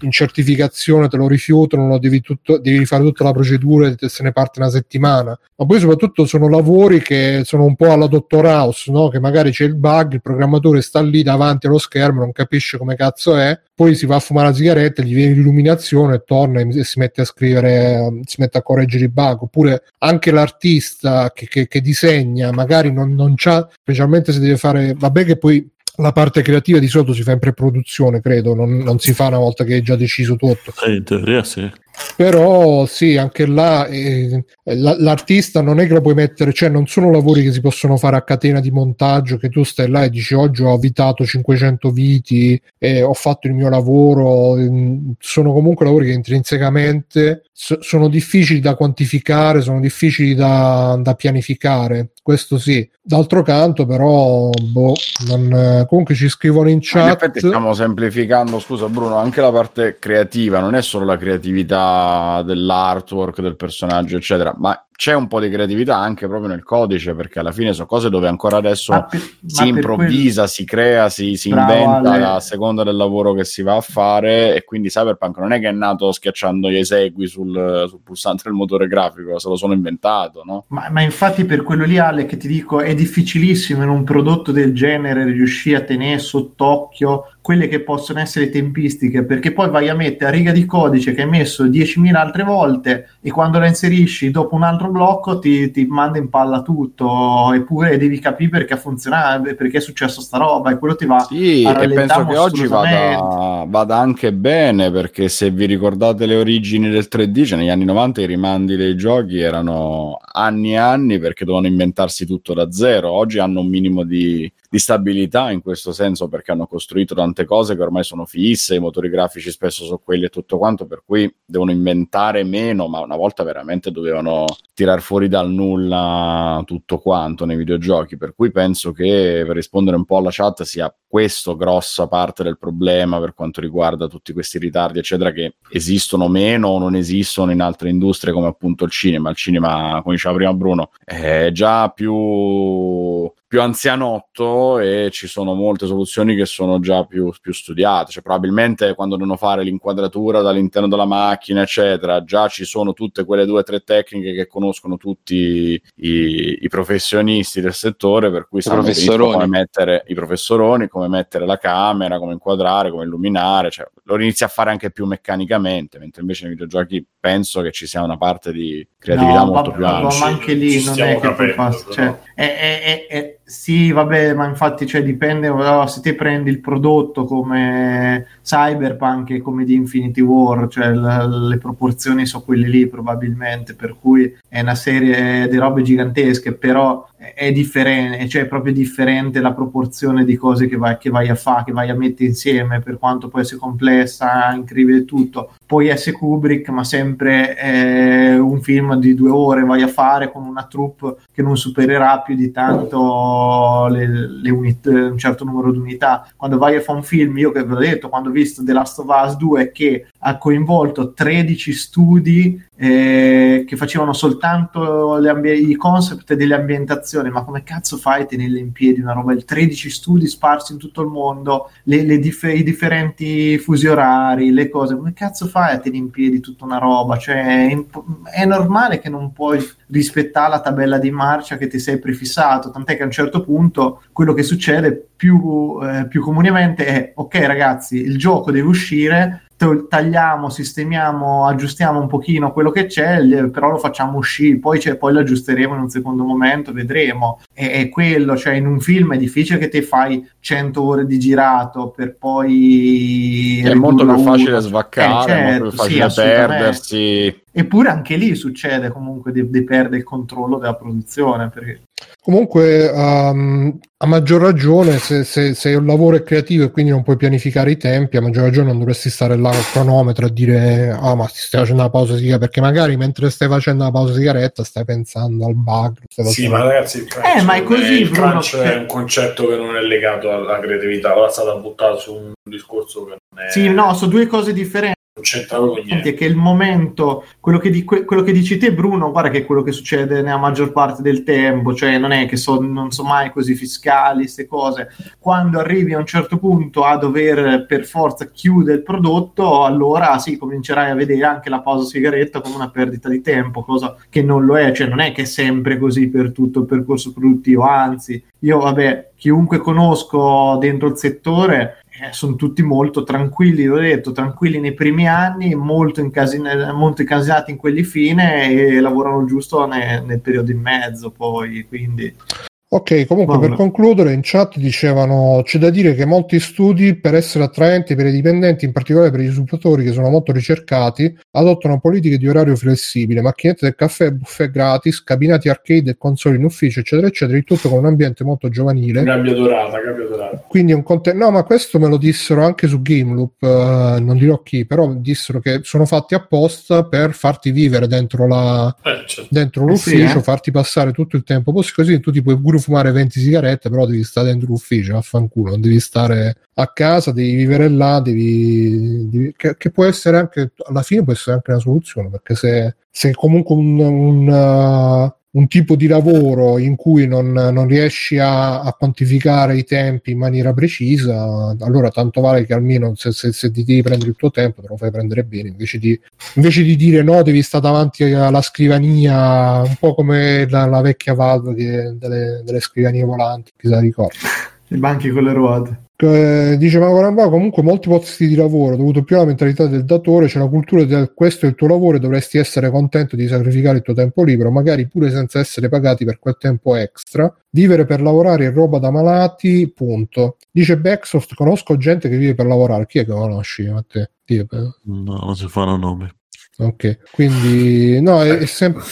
A: in certificazione, te lo rifiutano, lo devi, tutto, devi fare tutta la procedura e se ne parte una settimana. Ma poi soprattutto sono lavori che sono un po' alla Dottor House, no? che magari c'è il bug, il programmatore sta lì davanti allo schermo, non capisce come cazzo è, poi si va a fumare la sigaretta, gli viene l'illuminazione, torna e si mette a scrivere, si mette a correggere i bug. Oppure anche l'artista che, che, che disegna, magari non, non c'ha, specialmente se deve fare, vabbè che poi la parte creativa di solito si fa in pre-produzione, credo, non, non, si fa una volta che è già deciso tutto.
E: Eh, in teoria sì.
A: Però sì, anche là eh, l'artista non è che lo puoi mettere, cioè non sono lavori che si possono fare a catena di montaggio, che tu stai là e dici oggi ho avvitato 500 viti e ho fatto il mio lavoro, ehm, sono comunque lavori che intrinsecamente so, sono difficili da quantificare, sono difficili da, da pianificare, questo sì. D'altro canto però, boh, non, comunque ci scrivono in chat... In
D: effetti stiamo semplificando, scusa Bruno, anche la parte creativa, non è solo la creatività dell'artwork del personaggio, eccetera, ma c'è un po' di creatività anche proprio nel codice perché alla fine sono cose dove ancora adesso per, si improvvisa, quello... si crea, si, si inventa Ale. a seconda del lavoro che si va a fare e quindi Cyberpunk non è che è nato schiacciando gli esegui sul, sul pulsante del motore grafico, se lo sono inventato, no?
B: Ma, ma, infatti per quello lì Ale che ti dico è difficilissimo in un prodotto del genere riuscire a tenere sott'occhio quelle che possono essere tempistiche, perché poi vai a mettere a riga di codice che hai messo 10.000 altre volte e quando la inserisci dopo un altro blocco ti, ti manda in palla tutto, eppure devi capire perché ha funzionato, perché è successo sta roba e quello ti va
D: sì, a e penso che oggi vada, vada, anche bene, perché se vi ricordate le origini del 3D, cioè negli anni 90 i rimandi dei giochi erano anni e anni perché dovevano inventarsi tutto da zero, oggi hanno un minimo di di stabilità in questo senso perché hanno costruito tante cose che ormai sono fisse, i motori grafici spesso sono quelli e tutto quanto, per cui devono inventare meno, ma una volta veramente dovevano tirar fuori dal nulla tutto quanto nei videogiochi, per cui penso che per rispondere un po' alla chat sia questo grossa parte del problema per quanto riguarda tutti questi ritardi, eccetera, che esistono meno o non esistono in altre industrie come appunto il cinema. Il cinema, come diceva prima Bruno, è già più più anzianotto e ci sono molte soluzioni che sono già più, più, studiate. Cioè, probabilmente quando devono fare l'inquadratura dall'interno della macchina, eccetera, già ci sono tutte quelle due o tre tecniche che conoscono tutti i, i professionisti del settore, per cui sanno come mettere i professoroni, come mettere la camera, come inquadrare, come illuminare. Cioè, lo inizia a fare anche più meccanicamente, mentre invece nei videogiochi penso che ci sia una parte di creatività no, molto
B: ma,
D: più ampia.
B: Ma anche lì non è che poi passa, cioè, è, è, è, sì, vabbè, ma infatti cioè, dipende se te prendi il prodotto come Cyberpunk e come di Infinity War, cioè l- le proporzioni sono quelle lì probabilmente, per cui è una serie di robe gigantesche, però è differente, cioè è proprio differente la proporzione di cose che vai che vai a fare, che vai a mettere insieme, per quanto può essere complessa, incredibile tutto. Puoi essere Kubrick, ma sempre eh, un film di due ore vai a fare con una troupe che non supererà più di tanto le, le unit- un certo numero di unità. Quando vai a fare un film, io che ve l'ho detto, quando ho visto The Last of Us 2, che ha coinvolto 13 studi eh, che facevano soltanto ambi- i concept delle ambientazioni, ma come cazzo fai a tenerle in piedi una roba? Il 13 studi sparsi in tutto il mondo, le, le dif- i differenti fusi orari, le cose, come cazzo fai a tenere in piedi tutta una roba? Cioè, è, imp- è normale che non puoi rispettare la tabella di marcia che ti sei prefissato, tant'è che a un certo punto quello che succede più, eh, più comunemente è ok ragazzi, il gioco deve uscire, tagliamo, sistemiamo, aggiustiamo un pochino quello che c'è, però lo facciamo uscire, poi, poi lo aggiusteremo in un secondo momento, vedremo. E, è quello, cioè in un film è difficile che ti fai 100 ore di girato per poi...
D: È molto più facile svaccare, eh, certo, è molto più facile
B: sì,
D: perdersi.
B: Eppure anche lì succede comunque di, di perdere il controllo della produzione. Perché...
A: Comunque, um, a maggior ragione, se, se, se, un lavoro è creativo e quindi non puoi pianificare i tempi, a maggior ragione non dovresti stare là col cronometro a dire ah ma ti stai facendo la pausa sigaretta, perché magari mentre stai facendo la pausa sigaretta stai pensando al bug.
F: Sì, ma ragazzi, il
B: crunch, eh, ma è così,
F: il crunch è un concetto che non è legato alla creatività, ora è stata buttata su un discorso che non è...
B: Sì, no, sono due cose differenti
F: non c'entrava con niente.
B: Che il momento, quello che, di, quello che, dici te, Bruno, guarda che è quello che succede nella maggior parte del tempo, cioè non è che so, non sono mai così fiscali, queste cose. Quando arrivi a un certo punto a dover per forza chiudere il prodotto, allora sì, comincerai a vedere anche la pausa sigaretta come una perdita di tempo, cosa che non lo è, cioè non è che è sempre così per tutto il percorso produttivo, anzi, io vabbè, chiunque conosco dentro il settore eh, sono tutti molto tranquilli, l'ho detto, tranquilli nei primi anni, molto, incasine, molto incasinati in quelli fine e lavorano giusto ne, nel periodo in mezzo poi, quindi...
A: Ok, comunque Vabbè. per concludere in chat dicevano c'è da dire che molti studi per essere attraenti per i dipendenti, in particolare per gli sviluppatori che sono molto ricercati, adottano politiche di orario flessibile, macchinette del caffè, buffet gratis, cabinati arcade e console in ufficio, eccetera, eccetera, il tutto con un ambiente molto giovanile.
F: Gabbia dorata, gabbia dorata.
A: Quindi un contenuto... No, ma questo me lo dissero anche su Gameloop, uh, non dirò chi, però dissero che sono fatti apposta per farti vivere dentro, la... eh, certo. dentro l'ufficio, eh sì, eh? farti passare tutto il tempo possibile, così tu ti puoi pure fumare 20 sigarette, però devi stare dentro l'ufficio, vaffanculo, non devi stare a casa, devi vivere là, devi, devi che, che, può essere anche, alla fine può essere anche una soluzione, perché se, se comunque un, un, un tipo di lavoro in cui non, non riesci a, a, quantificare i tempi in maniera precisa, allora tanto vale che almeno se, se, se ti devi prendere il tuo tempo te lo fai prendere bene, invece di, invece di dire no, devi stare davanti alla scrivania, un po' come la, la vecchia Valve delle, delle scrivanie volanti, chi se.
B: I banchi con le ruote.
A: Eh, dice ma comunque molti posti di lavoro dovuto più alla mentalità del datore c'è la cultura del questo è il tuo lavoro e dovresti essere contento di sacrificare il tuo tempo libero magari pure senza essere pagati per quel tempo extra. Vivere per lavorare è roba da malati punto. Dice Backsoft conosco gente che vive per lavorare. Chi è che conosci a te?
E: no non si fanno nomi.
A: Ok quindi no è, è sempre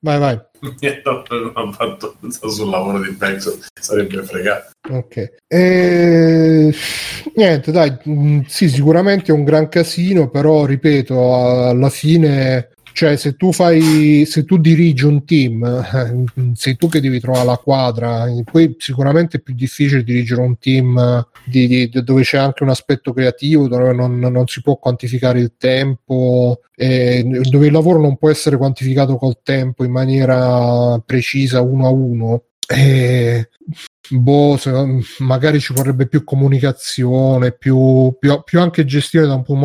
A: vai vai.
F: Non ho fatto sul lavoro di Benson sarebbe fregato.
A: Ok. E... niente dai mm, sì sicuramente è un gran casino però ripeto alla fine cioè se tu fai se tu dirigi un team sei tu che devi trovare la quadra poi sicuramente è più difficile dirigere un team di, di, dove c'è anche un aspetto creativo dove non, non si può quantificare il tempo dove il lavoro non può essere quantificato col tempo in maniera precisa uno a uno. E boh, se, magari ci vorrebbe più comunicazione, più, più, più anche gestione da un punto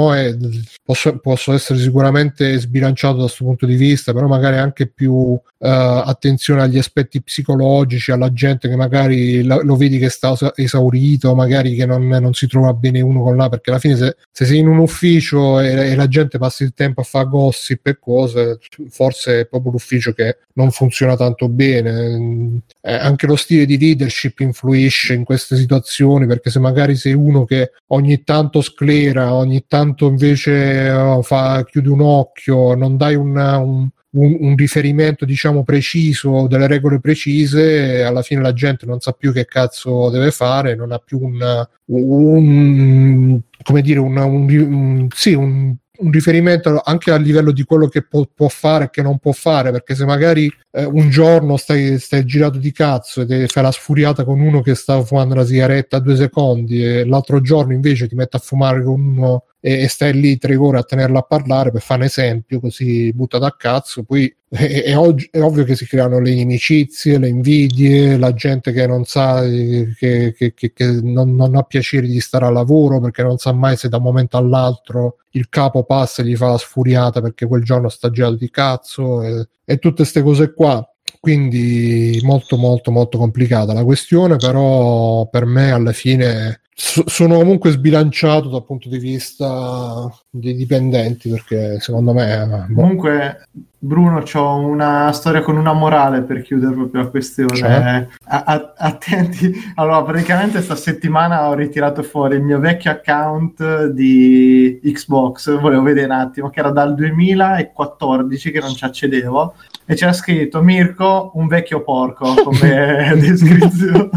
A: posso, posso, essere sicuramente sbilanciato da questo punto di vista, però magari anche più uh, attenzione agli aspetti psicologici, alla gente che magari la, lo vedi che sta esaurito, magari che non, non, si trova bene uno con l'altro, perché alla fine se, se sei in un ufficio e, e, la gente passa il tempo a fare gossip e cose, forse è proprio l'ufficio che non funziona tanto bene. Eh, anche lo stile di leadership chip influisce in queste situazioni, perché se magari sei uno che ogni tanto sclera, ogni tanto invece uh, fa, chiude un occhio, non dai un, un un, un, riferimento diciamo preciso delle regole precise alla fine la gente non sa più che cazzo deve fare non ha più un, un come dire un, un, sì, un un riferimento anche a livello di quello che può, può fare e che non può fare, perché se magari eh, un giorno stai, stai, girato di cazzo e fai la sfuriata con uno che sta fumando la sigaretta a due secondi e l'altro giorno invece ti metti a fumare con uno e, e stai lì tre ore a tenerla a parlare per fare un esempio, così buttato a cazzo, poi è, è, ov- è, ovvio che si creano le inimicizie, le invidie, la gente che non sa, eh, che, che, che, che non, non, ha piacere di stare al lavoro perché non sa mai se da un momento all'altro il capo passa e gli fa la sfuriata perché quel giorno sta girato di cazzo e, e tutte queste cose qua. Quindi molto molto molto complicata la questione, però per me alla fine sono comunque sbilanciato dal punto di vista dei dipendenti perché secondo me
B: boh. comunque Bruno ho una storia con una morale per chiudere proprio la questione cioè? a- a- attenti allora praticamente sta settimana ho ritirato fuori il mio vecchio account di Xbox volevo vedere un attimo che era dal 2014 che non ci accedevo e c'era scritto Mirko un vecchio porco come descrizione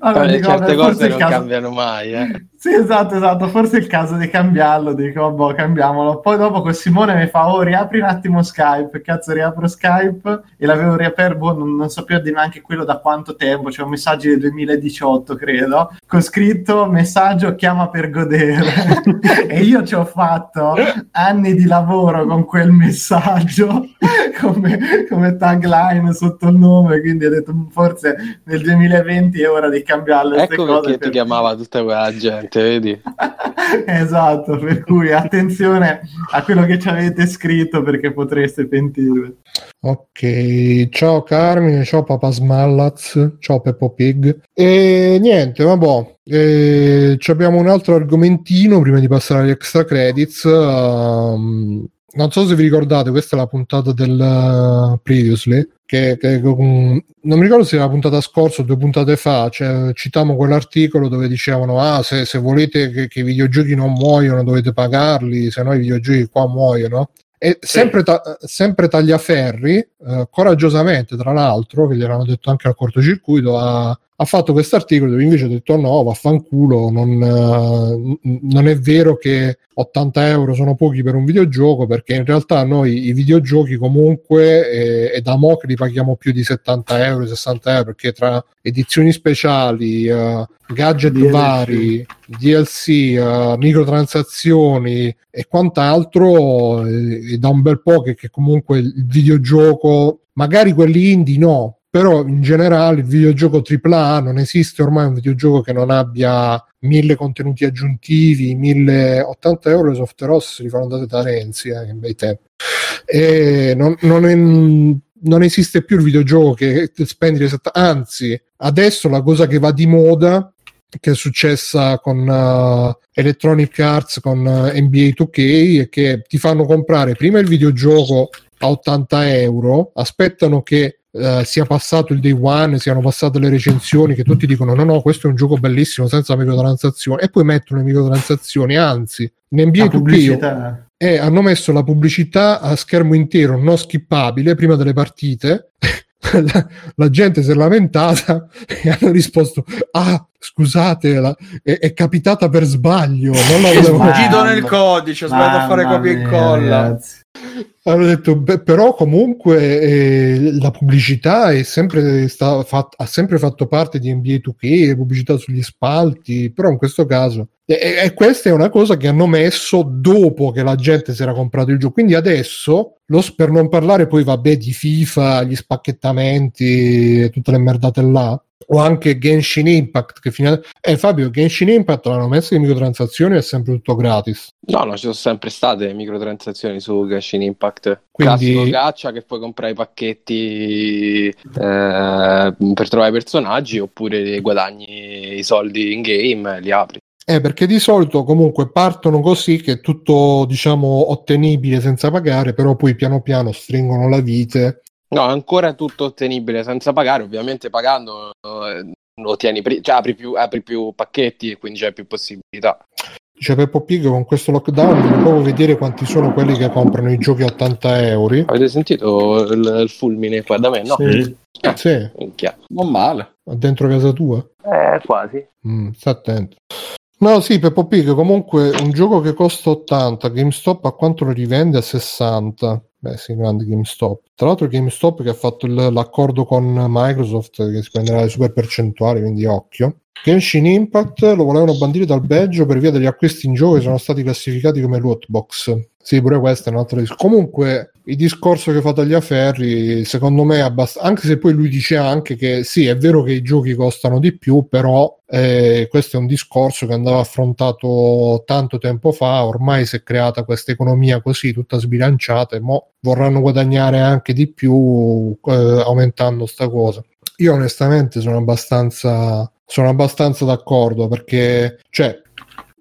C: allora, dico, certe cose non caso... cambiano mai eh.
B: Sì, esatto, esatto. Forse è il caso di cambiarlo. Dico, boh, cambiamolo. Poi dopo con Simone mi fa, oh, riapri un attimo Skype. Cazzo, riapro Skype e l'avevo riaperto, boh, non, non so più neanche quello da quanto tempo. C'è un messaggio del 2018, credo, con scritto messaggio chiama per godere. e io ci ho fatto anni di lavoro con quel messaggio come, come tagline sotto il nome. Quindi ho detto, forse nel 2020 è ora di cambiarlo.
C: Ecco perché per... ti chiamava tutta quella gente niente, vedi?
B: esatto, per cui attenzione a quello che ci avete scritto perché potreste pentirvi.
A: Ok, ciao Carmine, ciao Papa Smallaz, ciao Peppo Pig. E niente, vabbè, e abbiamo un altro argomentino prima di passare agli extra credits. Um, non so se vi ricordate, questa è la puntata del uh, Previously, che, che um, non mi ricordo se era la puntata scorsa o due puntate fa, cioè, citiamo quell'articolo dove dicevano ah se, se volete che, che, i videogiochi non muoiono dovete pagarli, se no i videogiochi qua muoiono. E sempre, ta- sempre Tagliaferri, eh, coraggiosamente tra l'altro, che gli erano detto anche al cortocircuito, ha, ha fatto questo articolo dove invece ha detto no, vaffanculo, non, uh, non è vero che 80 euro sono pochi per un videogioco perché in realtà noi i videogiochi comunque eh, da mo che li paghiamo più di 70 euro, 60 euro perché tra edizioni speciali, uh, gadget DLC. vari, DLC, uh, microtransazioni e quant'altro è da un bel po' che, che comunque il videogioco magari quelli indie no, però in generale il videogioco AAA non esiste ormai un videogioco che non abbia mille contenuti aggiuntivi, 1080 euro le software house si rifanno andate da Renzi eh, in bei tempi. E non, non, è, non, esiste più il videogioco che spendi le anzi adesso la cosa che va di moda che è successa con uh, Electronic Arts con uh, NBA 2K è che ti fanno comprare prima il videogioco a 80 euro aspettano che Uh, sia passato il day one, siano passate le recensioni che tutti dicono no no questo è un gioco bellissimo senza microtransazioni. E poi mettono le microtransazioni anzi in NBA 2K eh, hanno messo la pubblicità a schermo intero non skippabile prima delle partite. La, la, gente si è lamentata e hanno risposto ah scusate la, è, è, capitata per sbaglio non
C: l'avevo... sfuggito nel codice ho sbagliato a fare copia e incolla ragazzi.
A: Hanno detto, beh, però comunque eh, la pubblicità è sempre sta, fat, ha sempre fatto parte di NBA 2K, pubblicità sugli spalti, però in questo caso... E, e, questa è una cosa che hanno messo dopo che la gente si era comprato il gioco. Quindi adesso, lo, per non parlare poi, vabbè, di FIFA, gli spacchettamenti, tutte le merdate là, o anche Genshin Impact che fino a... eh Fabio Genshin Impact l'hanno messo in microtransazioni è sempre tutto gratis.
C: No no ci sono sempre state microtransazioni su Genshin Impact. Quindi Classico caccia che puoi comprare i pacchetti eh, per trovare personaggi oppure guadagni i soldi in game li apri.
A: Eh, perché di solito comunque partono così che è tutto diciamo ottenibile senza pagare, però poi piano piano stringono la vite
C: No, ancora è tutto ottenibile senza pagare, ovviamente pagando eh, lo tieni, pri- cioè apri più, apri più pacchetti e quindi c'è più possibilità.
A: Dice Peppo Pig con questo lockdown devi proprio vedere quanti sono quelli che comprano i giochi a 80 euro.
C: Avete sentito il, il fulmine qua da me? No?
E: Sì.
C: Eh,
A: Sì.
D: Non male.
A: ma dentro casa tua?
C: Eh, quasi.
A: Mm, sta attento. No, sì, Peppo Pig, comunque un gioco che costa 80, GameStop a quanto lo rivende? A 60. Beh, sì, grande GameStop. Tra l'altro GameStop che ha fatto il- l'accordo con Microsoft che si prenderà le super percentuali, quindi occhio. Genshin Impact lo volevano bandire dal Belgio per via degli acquisti in gioco che sono stati classificati come loot box. Sì, pure questo è un altro discorso. Comunque, il discorso che fa Tagliaferri, secondo me, è abbastanza. Anche se poi lui dice anche che sì, è vero che i giochi costano di più, però eh, questo è un discorso che andava affrontato tanto tempo fa. Ormai si è creata questa economia così, tutta sbilanciata, e mo vorranno guadagnare anche di più eh, aumentando sta cosa. Io onestamente sono abbastanza, sono abbastanza d'accordo perché, cioè,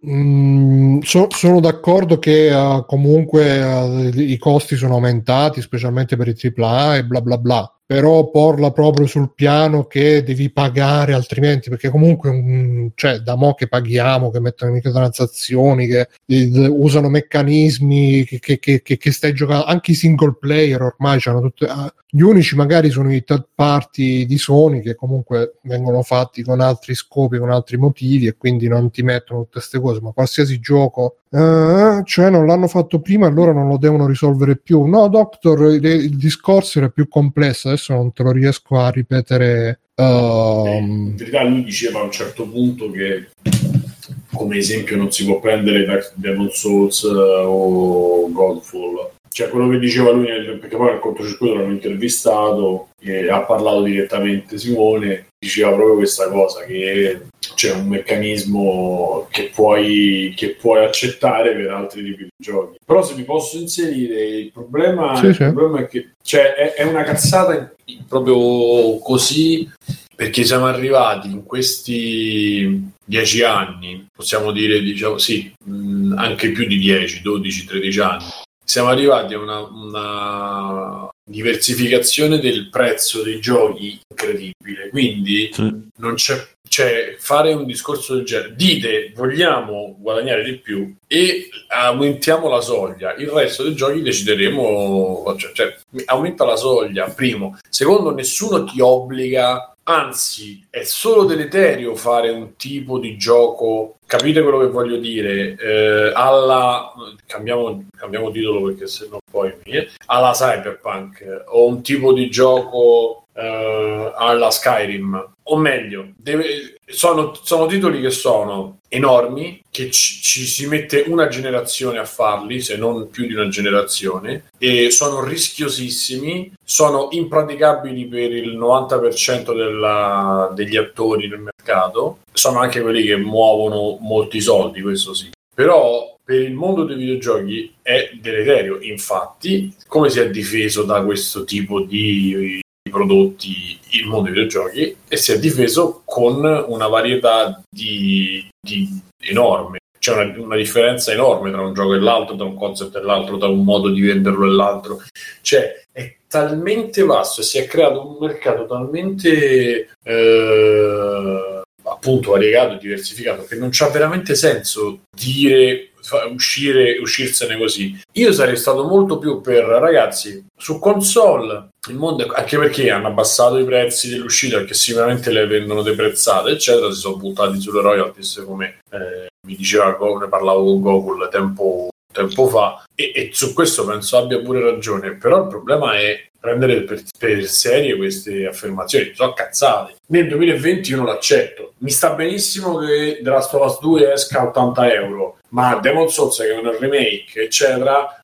A: Mm, so- sono d'accordo che eh, comunque eh, i costi sono aumentati, specialmente per i AAA e bla bla bla. Però porla proprio sul piano che devi pagare altrimenti, perché comunque mm, cioè, da mo' che paghiamo, che mettono microtransazioni, che eh, usano meccanismi che, che- che- che- stai giocando, anche i single player ormai hanno tutte. ah, gli unici magari sono i third party di Sony che comunque vengono fatti con altri scopi, con altri motivi e quindi non ti mettono tutte queste cose, ma qualsiasi gioco, eh, cioè non l'hanno fatto prima, allora non lo devono risolvere più. No, Doctor, il discorso era più complesso, adesso non te lo riesco a ripetere. ehm,
F: In verità lui diceva a un certo punto che come esempio non si può prendere Dark- Demon Souls eh, o Godfall. Cioè quello che diceva lui, nel- perché poi al controcircuito l'hanno intervistato e ha parlato direttamente Simone, diceva proprio questa cosa, che c'è un meccanismo che puoi, che puoi accettare per altri tipi di giochi. Però se mi posso inserire, il problema,
A: Sì,
F: il
A: sì.
F: problema è che cioè, è, è una cazzata proprio così perché siamo arrivati in questi dieci anni, possiamo dire, diciamo, sì, mh, anche più di 10, 12, 13 anni. Siamo arrivati a una, una diversificazione del prezzo dei giochi incredibile. Quindi
E: Sì.
F: non c'è, cioè, fare un discorso del genere. Dite vogliamo guadagnare di più e aumentiamo la soglia. Il resto dei giochi decideremo. Cioè, cioè, aumenta la soglia, primo. Secondo, nessuno ti obbliga. Anzi, è solo deleterio fare un tipo di gioco. Capite quello che voglio dire? Eh, alla cambiamo, cambiamo titolo perché se no poi mi- alla Cyberpunk o un tipo di gioco eh, alla Skyrim o meglio deve- sono, sono titoli che sono enormi che ci, ci si mette una generazione a farli se non più di una generazione e sono rischiosissimi sono impraticabili per il 90% della- degli attori del mercato sono anche quelli che muovono molti soldi questo sì però per il mondo dei videogiochi è deleterio. Infatti, come si è difeso da questo tipo di prodotti il mondo dei videogiochi e si è difeso con una varietà di, di enorme. C'è una, una differenza enorme tra un gioco e l'altro, tra un concept e l'altro, tra un modo di venderlo e l'altro. Cioè, è talmente vasto e si è creato un mercato talmente eh, appunto variegato e diversificato che non c'ha veramente senso dire uscire uscirsene così. Io sarei stato molto più per ragazzi su console il mondo è- anche perché hanno abbassato i prezzi dell'uscita perché sicuramente le vendono deprezzate eccetera si sono buttati sulle royalties come eh, mi diceva ne parlavo con Gokul tempo tempo fa e, e su questo penso abbia pure ragione però il problema è prendere per, per serie queste affermazioni sono cazzate. Nel 2020 io non l'accetto. Mi sta benissimo che The Last of Us 2 esca a 80 euro ma Demon Souls che è un remake eccetera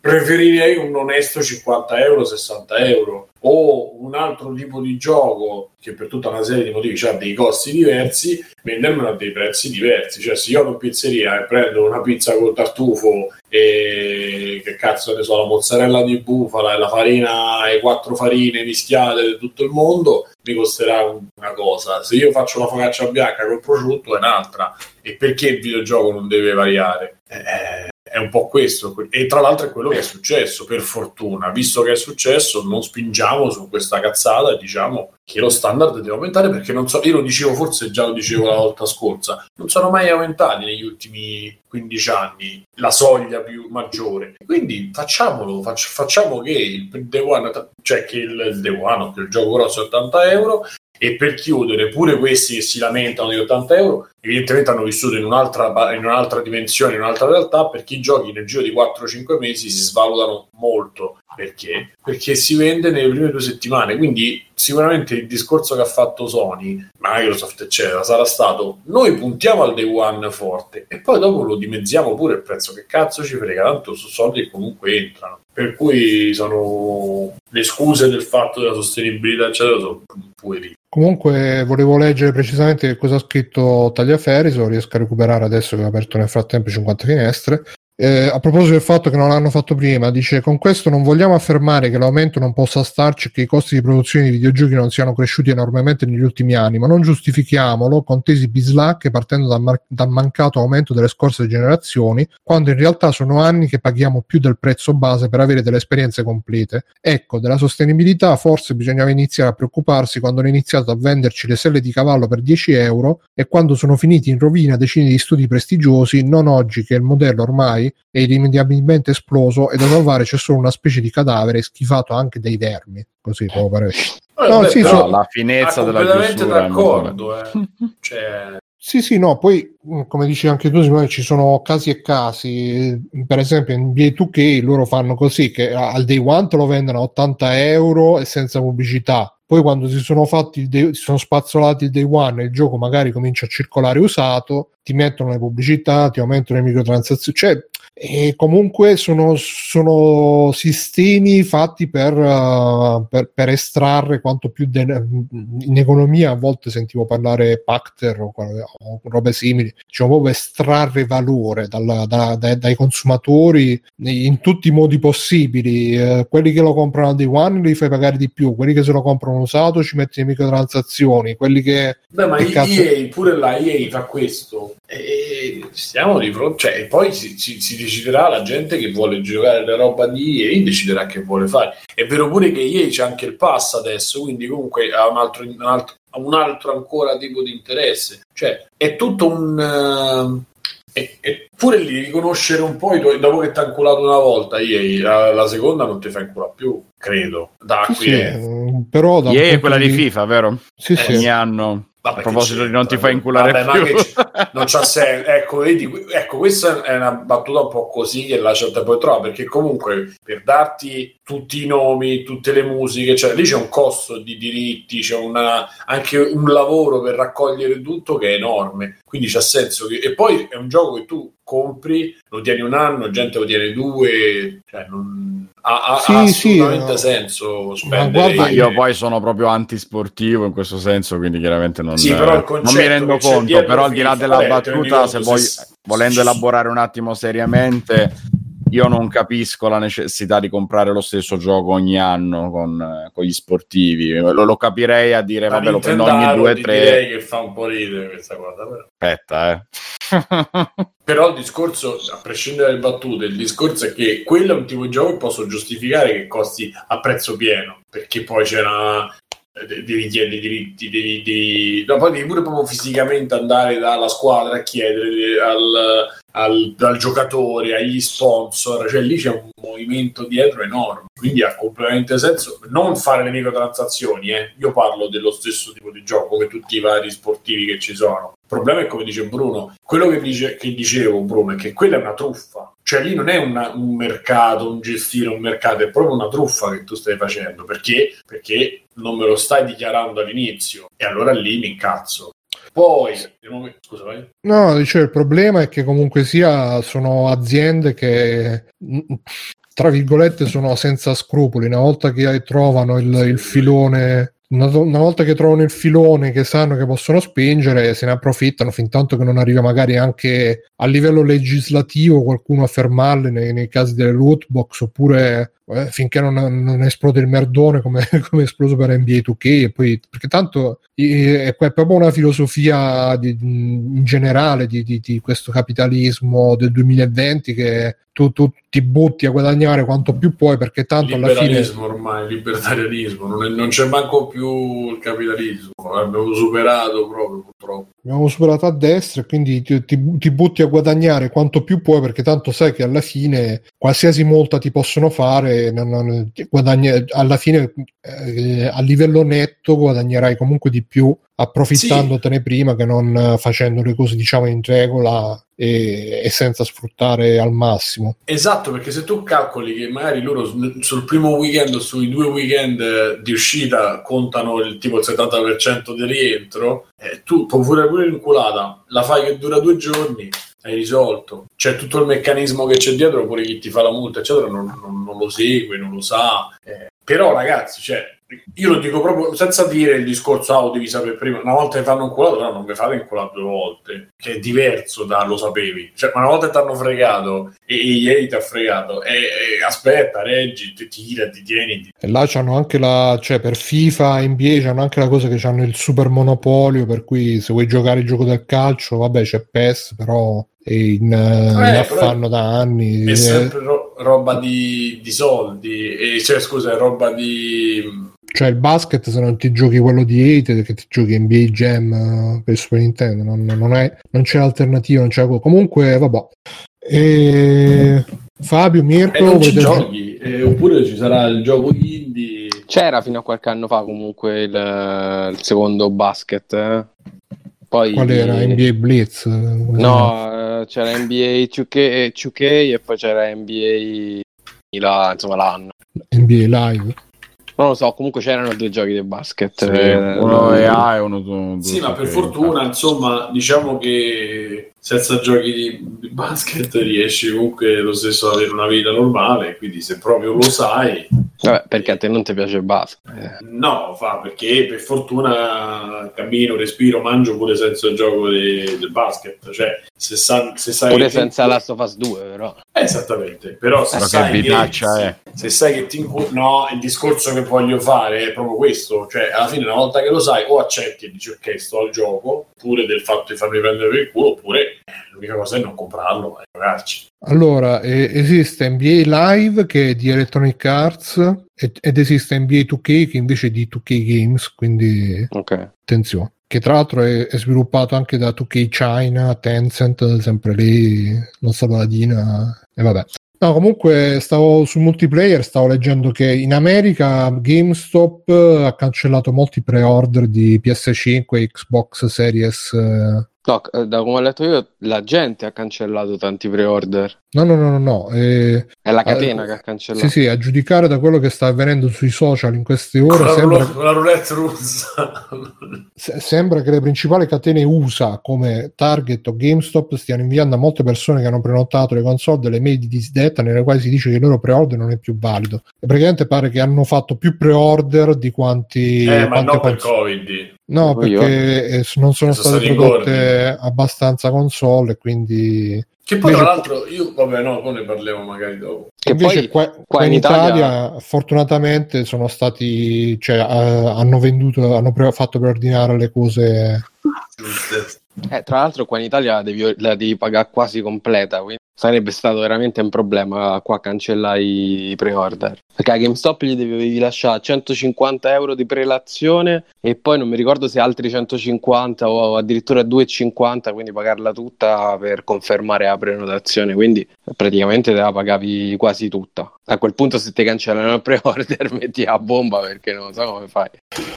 F: preferirei un onesto 50 euro 60 euro o un altro tipo di gioco che per tutta una serie di motivi ha dei costi diversi vendermelo a dei prezzi diversi. Cioè se io vado in pizzeria e prendo una pizza col tartufo e che cazzo ne so la mozzarella di bufala e la farina e quattro farine mischiate di tutto il mondo mi costerà un- una cosa. Se io faccio la focaccia bianca col prosciutto è un'altra. E perché il videogioco non deve variare? Eh, è un po' questo. E tra l'altro è quello che è successo, per fortuna. Visto che è successo, non spingiamo su questa cazzata diciamo che lo standard deve aumentare perché non so, io lo dicevo, forse già lo dicevo la volta scorsa, non sono mai aumentati negli ultimi 15 anni la soglia più maggiore. Quindi facciamolo, faccia, facciamo che il Day One, cioè che il Day One, che il gioco grosso è 80 euro e per chiudere pure questi che si lamentano di 80 euro evidentemente hanno vissuto in un'altra, in un'altra dimensione, in un'altra realtà perché i giochi nel giro di 4-5 mesi si svalutano molto. Perché? Perché si vende nelle prime due settimane. Quindi sicuramente il discorso che ha fatto Sony Microsoft eccetera sarà stato noi puntiamo al day one forte e poi dopo lo dimezziamo pure il prezzo. Che cazzo ci frega? Tanto su soldi che comunque entrano. Per cui sono le scuse del fatto della sostenibilità eccetera sono puerili
A: Comunque volevo leggere precisamente cosa ha scritto Tagliaferri, se lo riesco a recuperare adesso che ho aperto nel frattempo 50 finestre. Eh, a proposito del fatto che non l'hanno fatto prima, dice con questo non vogliamo affermare che l'aumento non possa starci e che i costi di produzione di videogiochi non siano cresciuti enormemente negli ultimi anni, ma non giustifichiamolo con tesi bislacche partendo dal, mar- dal mancato aumento delle scorse generazioni, quando in realtà sono anni che paghiamo più del prezzo base per avere delle esperienze complete. Ecco, della sostenibilità forse bisognava iniziare a preoccuparsi quando hanno iniziato a venderci le selle di cavallo per 10 euro e quando sono finiti in rovina decine di studi prestigiosi, non oggi che il modello ormai è irrimediabilmente esploso e da salvare c'è solo una specie di cadavere schifato anche dai vermi. Così può pare.
F: No,
A: sì,
F: però
A: so-
D: la finezza
F: ah,
D: della
F: completamente d'accordo eh. cioè,
A: Sì, sì, no, poi mh, come dici anche tu, Simone, ci sono casi e casi. Per esempio, in NBA 2K loro fanno così che al day one te lo vendono a 80 euro e senza pubblicità. Poi quando si sono fatti il day, si sono spazzolati il day one e il gioco magari comincia a circolare usato, ti mettono le pubblicità, ti aumentano le microtransazioni. Cioè, e comunque sono, sono sistemi fatti per, uh, per, per estrarre quanto più de- in economia a volte sentivo parlare Pacter o, o robe simili diciamo proprio estrarre valore dalla, da, da, dai consumatori in tutti i modi possibili eh, quelli che lo comprano day one li fai pagare di più quelli che se lo comprano usato ci metti le microtransazioni quelli che
F: Beh, ma
A: che
F: EA,
A: cazzo-
F: pure la EA fa questo. E stiamo di fronte, cioè, poi si, si- si deciderà la gente che vuole giocare la roba di EA, deciderà che vuole fare. È vero pure che EA c'è anche il pass adesso, quindi comunque ha un altro, un altro, ha un altro ancora tipo di interesse. Cioè, è tutto un. eh, e, e pure lì riconoscere un po' i tuoi, dopo che ti ha inculato una volta EA, la, la seconda non ti fa inculare più, credo. Da
A: Sì,
F: qui
A: sì,
F: è-
A: però da
D: EA è quella di FIFA, vero?
A: sì,
F: Eh,
A: sì.
D: Ogni anno.
F: Vabbè,
D: a proposito di non ti fai inculare
F: Vabbè,
D: più.
F: c'è- non c'ha senso. Ecco, vedi, ecco, questa è una battuta un po' così che la gente poi trova, perché comunque per darti tutti i nomi, tutte le musiche, cioè lì c'è un costo di diritti, c'è una- anche un lavoro per raccogliere tutto che è enorme. Quindi c'ha senso che... E poi è un gioco che tu compri, lo tieni un anno, gente lo tiene due, cioè non... ha, ha-
A: Sì,
F: ha
A: sì,
F: assolutamente
A: no.
F: senso spendere...
A: guarda,
D: Ma io poi sono proprio antisportivo in questo senso, quindi chiaramente non,
F: Sì, però
D: non mi rendo conto. Però al di là della battuta, se
F: se-
D: volendo
F: se-
D: elaborare un attimo seriamente, io non capisco la necessità di comprare lo stesso gioco ogni anno con, eh, con gli sportivi. Lo, lo capirei a dire,
F: Ma
D: vabbè, lo prendo ogni
F: ti
D: 2-3.
F: direi che fa un po' ridere questa cosa però.
D: Aspetta, eh.
F: Però il discorso, a prescindere dalle battute, il discorso è che quello è un tipo di gioco che posso giustificare che costi a prezzo pieno, perché poi c'era eh, devi chiedere i diritti, devi, devi... No, poi devi pure proprio fisicamente andare dalla squadra a chiedere al, al, al giocatore, agli sponsor, cioè lì c'è un movimento dietro enorme, quindi ha completamente senso non fare le microtransazioni, eh. io parlo dello stesso tipo di gioco come tutti i vari sportivi che ci sono. Il problema è come dice Bruno, quello che, dice, che dicevo Bruno è che quella è una truffa, cioè lì non è una- un mercato, un gestire un mercato, è proprio una truffa che tu stai facendo, perché? Perché non me lo stai dichiarando all'inizio e allora lì mi incazzo. Poi, scusa, vai.
A: No, dicevo, il problema è che comunque sia sono aziende che tra virgolette sono senza scrupoli. Una volta che trovano il, il filone, una, una volta che trovano il filone che sanno che possono spingere, se ne approfittano fin tanto che non arriva magari anche a livello legislativo qualcuno a fermarle nei, nei casi delle loot box oppure eh, finché non, non esplode il merdone come, come è esploso per NBA 2K e poi perché tanto eh, è proprio una filosofia di, in generale di, di, di questo capitalismo del 2020 che tu, tu, ti butti a guadagnare quanto più puoi perché tanto alla fine
F: ormai, libertarianismo, non, è- non c'è manco più il capitalismo, l'abbiamo superato proprio purtroppo.
A: abbiamo superato a destra e quindi ti, ti- ti butti a guadagnare quanto più puoi perché tanto sai che alla fine qualsiasi multa ti possono fare non- non- ti guadagni- alla fine eh, a livello netto guadagnerai comunque di più approfittandotene prima che non facendo le cose diciamo in regola e, e senza sfruttare al massimo.
F: Esatto, perché se tu calcoli che magari loro sul primo weekend o sui due weekend eh, di uscita contano il tipo il 70% di rientro, eh, tu puoi pure pure l'inculata, la fai che dura due giorni, hai risolto. C'è tutto il meccanismo che c'è dietro, pure chi ti fa la multa, eccetera, non, non- non lo segue, non lo sa. Eh, però ragazzi, cioè, io lo dico proprio senza dire il discorso, ah, lo devi sapere prima. Una volta che fanno un culato, no, non mi fate inculare due volte, che è diverso da lo sapevi. Cioè, ma una volta che ti hanno fregato e, ieri ti ha fregato, e, e aspetta, reggi, ti tira, ti tieni. ti-
A: e là c'hanno anche la cioè per FIFA NBA c'hanno anche la cosa che hanno il super monopolio per cui se vuoi giocare il gioco del calcio vabbè c'è PES però in, eh, in
F: però
A: affanno da anni
F: È
A: Eh,
F: sempre ro- roba di, di soldi, e, cioè, scusa, è roba di.
A: Cioè il basket se non ti giochi quello di Hate che ti giochi NBA Jam eh, per Super Nintendo, non, non è- non c'è alternativa, non c'è comunque vabbè. E... Fabio,
F: E
A: Mirko,
F: non ci
A: volete-
F: giochi, eh, oppure ci sarà il gioco indie.
C: C'era fino a qualche anno fa comunque il, il secondo basket. eh. Poi
A: qual era? NBA Blitz? eh?
C: No, eh, c'era NBA 2K, e 2K e poi c'era NBA la- insomma l'anno.
A: NBA Live.
C: Non lo so, comunque c'erano due giochi di basket.
D: Sì,
C: eh,
D: uno è A e uno due.
F: Sì, ma per fortuna, insomma, diciamo che senza giochi di, basket riesci comunque lo stesso ad avere una vita normale, quindi se proprio lo sai,
C: Vabbè, perché a te non ti piace il basket. eh.
F: no, fa perché per fortuna cammino, respiro, mangio pure senza il gioco de- del basket, cioè se, sa- se sai
C: Pure
F: che-
C: senza Last of Us 2, però.
F: Eh, esattamente, però se
D: che
F: sai che,
D: vitaccia è.
F: se sai che ti no, il discorso che voglio fare è proprio questo, cioè alla fine una volta che lo sai o accetti e dici ok sto al gioco, pure del fatto di farmi prendere per il culo, oppure eh, l'unica cosa è non comprarlo e giocarci.
A: Allora, eh, esiste NBA Live che è di Electronic Arts e- ed esiste NBA 2K che invece è di 2K Games, quindi
C: Ok.
A: attenzione. Che tra l'altro è, è sviluppato anche da 2K China, Tencent, sempre lì, nostra paladina, e vabbè. No, comunque stavo sul multiplayer, stavo leggendo che in America GameStop ha cancellato molti pre-order di PS5 e Xbox Series. Eh.
C: No, eh, da come ho letto io, la gente ha cancellato tanti pre-order.
A: No, no, no, no, no. eh,
C: È la catena
A: Eh,
C: che ha cancellato.
A: Sì, sì, a giudicare da quello che sta avvenendo sui social in queste ore,
F: la,
A: sembra,
F: la roulette russa.
A: se- sembra che le principali catene USA come Target o GameStop stiano inviando a molte persone che hanno prenotato le console delle mail di disdetta nelle quali si dice che il loro pre-order non è più valido. E praticamente pare che hanno fatto più pre-order di quanti...
F: eh, ma non per. Covid.
A: No, perché eh, non sono state prodotte abbastanza console, e quindi...
F: Che poi
A: Invece-
F: tra l'altro io, vabbè no, poi ne parliamo magari dopo.
C: Che
A: Invece
C: poi
A: qua, qua in Italia, fortunatamente sono stati cioè eh, hanno venduto hanno pre- fatto preordinare le cose.
C: Eh, tra l'altro qua in Italia la devi, la devi pagare quasi completa, quindi sarebbe stato veramente un problema qua cancellare i pre-order. Perché a GameStop gli devi lasciare 150 euro di prelazione e poi non mi ricordo se altri 150 o addirittura 2,50, quindi pagarla tutta per confermare la prenotazione, quindi praticamente te la pagavi quasi tutta. A quel punto se ti cancellano il pre-order metti a bomba perché non so come fai.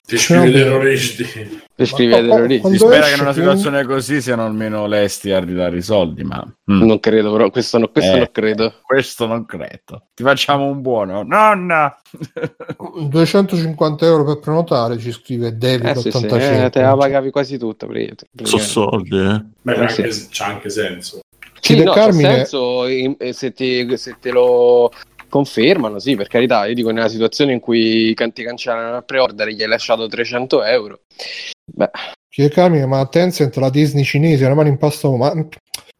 F: Ti scrivi
A: No,
F: terroristi.
C: Per scrivere
A: qua-
C: terroristi.
D: Si spera che in una situazione così siano almeno lesti a ridare i soldi, ma mm,
C: Non credo, però questo, no- questo
D: Eh.
C: non credo.
D: questo non credo. Ti facciamo un buono. Nonna!
A: 250 euro per prenotare ci scrive David
C: Eh sì, sì,
A: 85
C: eh, te la pagavi quasi tutta.
E: Sono soldi, eh.
F: Beh,
C: Eh,
F: anche, c'ha anche senso.
C: Sì, no,
A: Carmine-
C: c'ha senso eh, se, ti- se te lo confermano, sì, per carità. Io dico nella situazione in cui ti cancellano il pre-order gli hai lasciato 300 euro. Beh,
A: Chiede Carmine, ma Tencent, la Disney cinese, la mano in pasta, ma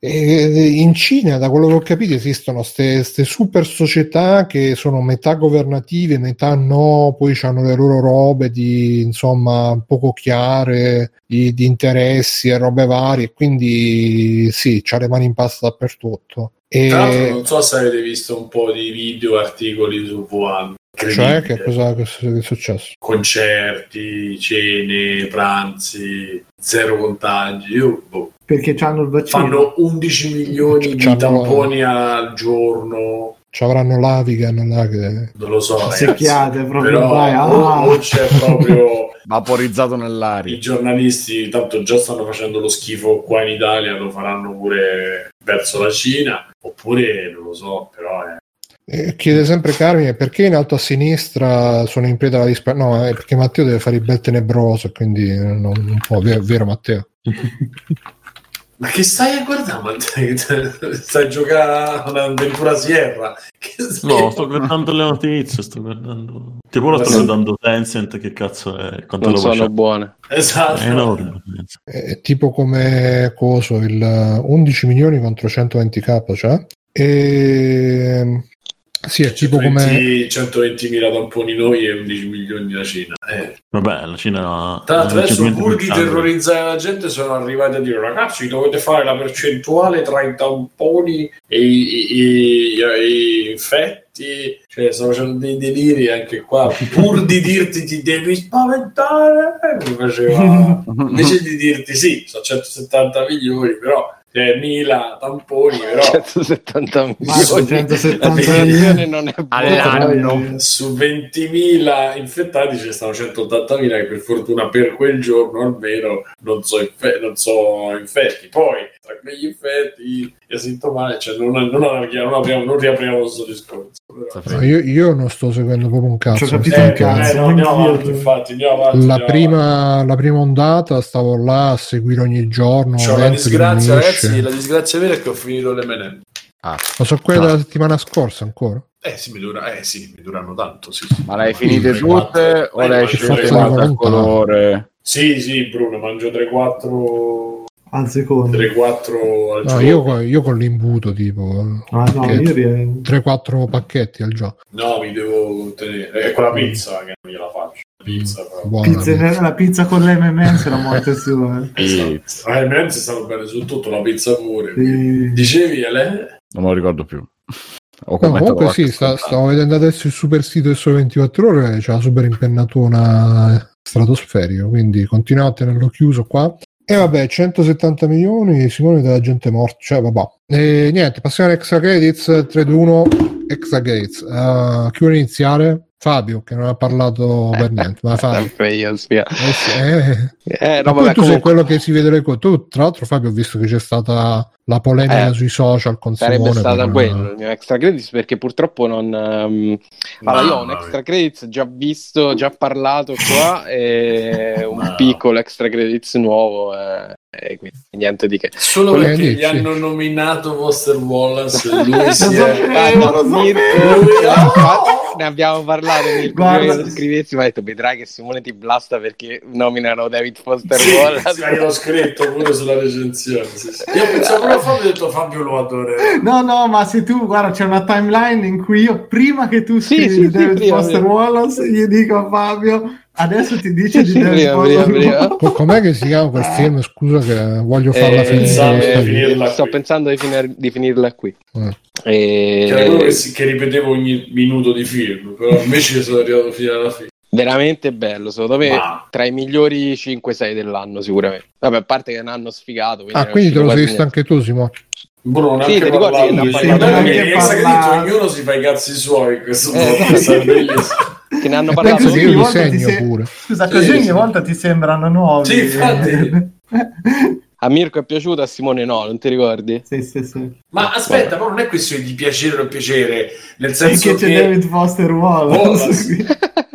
A: in Cina, da quello che ho capito, esistono queste super società che sono metà governative, metà no, poi hanno le loro robe di insomma poco chiare, di, di interessi e robe varie, quindi sì, c'ha le mani in pasta dappertutto. E...
F: Tra l'altro, non so se avete visto un po' di video, articoli su Wuhan.
A: Cioè, che cosa che è successo?
F: Concerti, cene, pranzi, zero contagi. Io, boh,
B: Perché hanno il vaccino.
F: fanno 11 milioni di
A: C'hanno-
F: tamponi al giorno.
A: Ci avranno l'Avigan che...
F: Non lo so, ragazzi.
B: Secchiate proprio,
F: Però
B: vai, ah.
F: o- o c'è proprio
D: Vaporizzato
F: i
D: nell'aria.
F: giornalisti, tanto già stanno facendo lo schifo qua in Italia, lo faranno pure verso la Cina, oppure non lo so, però è
A: Eh, chiede sempre Carmine perché in alto a sinistra sono in piedi alla dispa... No, è perché Matteo deve fare il bel tenebroso, quindi eh, non, non può, vero, vero Matteo?
F: Ma che stai a guardare? Matteo? Stai a giocare un'avventura Sierra? Che stai-
E: No, sto guardando le notizie, sto guardando... Tipo ora sto
F: Sì.
E: guardando Tencent, che cazzo è? Quanto
C: Non
E: lo
C: sono buone.
F: Esatto.
E: È enorme.
A: È tipo come coso, il 11 milioni contro 120k, cioè? E... Sì, è tipo come...
F: 120 120.000 tamponi noi e 11 milioni la Cina. Eh.
E: Vabbè, la Cina...
F: Tra l'altro adesso
E: 120
F: pur di terrorizzare la gente sono arrivati a dire ragazzi dovete fare la percentuale tra i tamponi e i, i- i- i infetti cioè sto facendo dei deliri anche qua pur di dirti ti devi spaventare mi faceva invece di dirti sì sono 170 milioni però cioè, mila tamponi però
C: 170
B: Mazza,
C: milioni.
B: 170
C: La definizione non è buona.
D: All'anno.
F: su 20.000 infettati ci stanno 180.000 che per fortuna per quel giorno almeno non so, infe- non so infetti. Poi tra quegli infetti e asintomatici, cioè non, non, non, apriamo, non riapriamo questo discorso.
A: No, io, io non sto seguendo proprio un cazzo.
B: Ci ho capito
A: sto
B: un
F: Eh,
A: cazzo.
F: eh, no, andiamo avanti, infatti, andiamo avanti.
A: La
F: andiamo
A: prima, la prima ondata stavo là a seguire ogni giorno.
F: C'ho la disgrazia, ragazzi, la disgrazia vera è che ho finito le M&M.
D: Ah,
A: Ma so quelle della settimana scorsa ancora?
F: Eh sì, mi, dura, eh, sì, mi durano tanto. Sì, sì.
D: ma le hai finite tutte o
F: Eh,
D: le hai
A: scelte
D: a colore?
F: Sì, sì, Bruno, mangio 3-4
B: al secondo.
F: 3-4 al
A: No, io, io con l'imbuto tipo
B: Ah, no, ri-
A: 3-4 pacchetti al giorno.
F: No, mi devo contenere. È quella pizza che non gliela faccio. Pizza.
A: Buona
B: pizza-
A: pizza.
B: la pizza con l'MMS era morte sua. eh.
F: Ah, il Menz è stato bene su tutto, la pizza pure.
B: Sì.
F: Dicevi, Ale?
D: Non me lo ricordo più. Ho
A: No, comunque sì, sta- stavo vedendo adesso il super sito del Sole 24 ore, c'è la super impennatona stratosferica, quindi continuiamo a tenerlo chiuso qua. E vabbè, 170 milioni, Simone della gente morta, cioè vabbè. E niente, passiamo a Extra Credits 321 Extra Gates. Uh, chi vuole iniziare? Fabio, che non ha parlato per niente, ma Fabio.
C: Io, sia.
A: Eh sì, eh.
C: Eh,
A: Ma
C: no,
A: poi
C: vabbè,
A: tu sei
C: comunque,
A: quello che si vede le cose. Tu, tra l'altro, Fabio, ho visto che c'è stata la polemica
C: Eh,
A: sui social con
C: sarebbe
A: Simone.
C: stato
A: per-
C: quello il mio extra credits perché purtroppo non ehm, allora io ho un extra credits già visto già parlato qua e un
F: No.
C: piccolo extra credits nuovo eh, e quindi niente di che
F: Solo
A: Eh,
F: perché gli hanno nominato Foster Wallace e lui si è...
B: lo
C: Ah, ne abbiamo parlato lo scrivessi mi ha detto vedrai che Simone ti blasta perché nominano David Foster
F: Sì,
C: Wallace
F: sì, l'ho scritto pure sulla recensione. sì, sì. Io pensavo a Fabio ho detto Fabio lo adorerà.
B: No, no, ma se tu guarda, c'è una timeline in cui io prima che tu scrivi
C: sì, sì,
B: David
C: prima,
B: Foster
C: prima.
B: Wallace, gli dico a Fabio, adesso ti dice di
C: prima, prima, prima.
A: Com'è che si chiama quel film? Scusa, che voglio farla
C: Eh,
A: finire.
F: finirla
C: sto
F: qui.
C: pensando di, finir- di finirla qui
A: Mm.
C: E-
F: Che era quello che, si- che ripetevo ogni minuto di film, però invece sono arrivato fino alla fine.
C: veramente bello secondo me
F: Ma-
C: tra i migliori 5-6 dell'anno sicuramente vabbè a parte che è un anno sfigato
A: Ah,
C: ne è
A: quindi te lo sei visto anche tu, Simone?
F: Bruno,
C: Sì,
F: anche
C: ti ricordi
F: parlato.
C: che ne ha
F: Sì, che credit ognuno si fa i cazzi suoi in questo
C: Eh,
F: è bellissimo.
C: niente. che ne hanno parlato
A: che io
B: ogni volta ti
A: segno
B: sei-
A: pure.
B: Scusa,
F: Sì,
B: così ogni
F: sì.
B: volta ti sembrano nuovi.
F: Sì, infatti.
C: a Mirko è piaciuto a Simone no non ti ricordi?
B: sì, sì, sì.
F: Ma aspetta, ma non è questione di piacere o non piacere, nel senso
B: Perché c'è
F: che...
B: David Foster Wallace.
F: Wallace.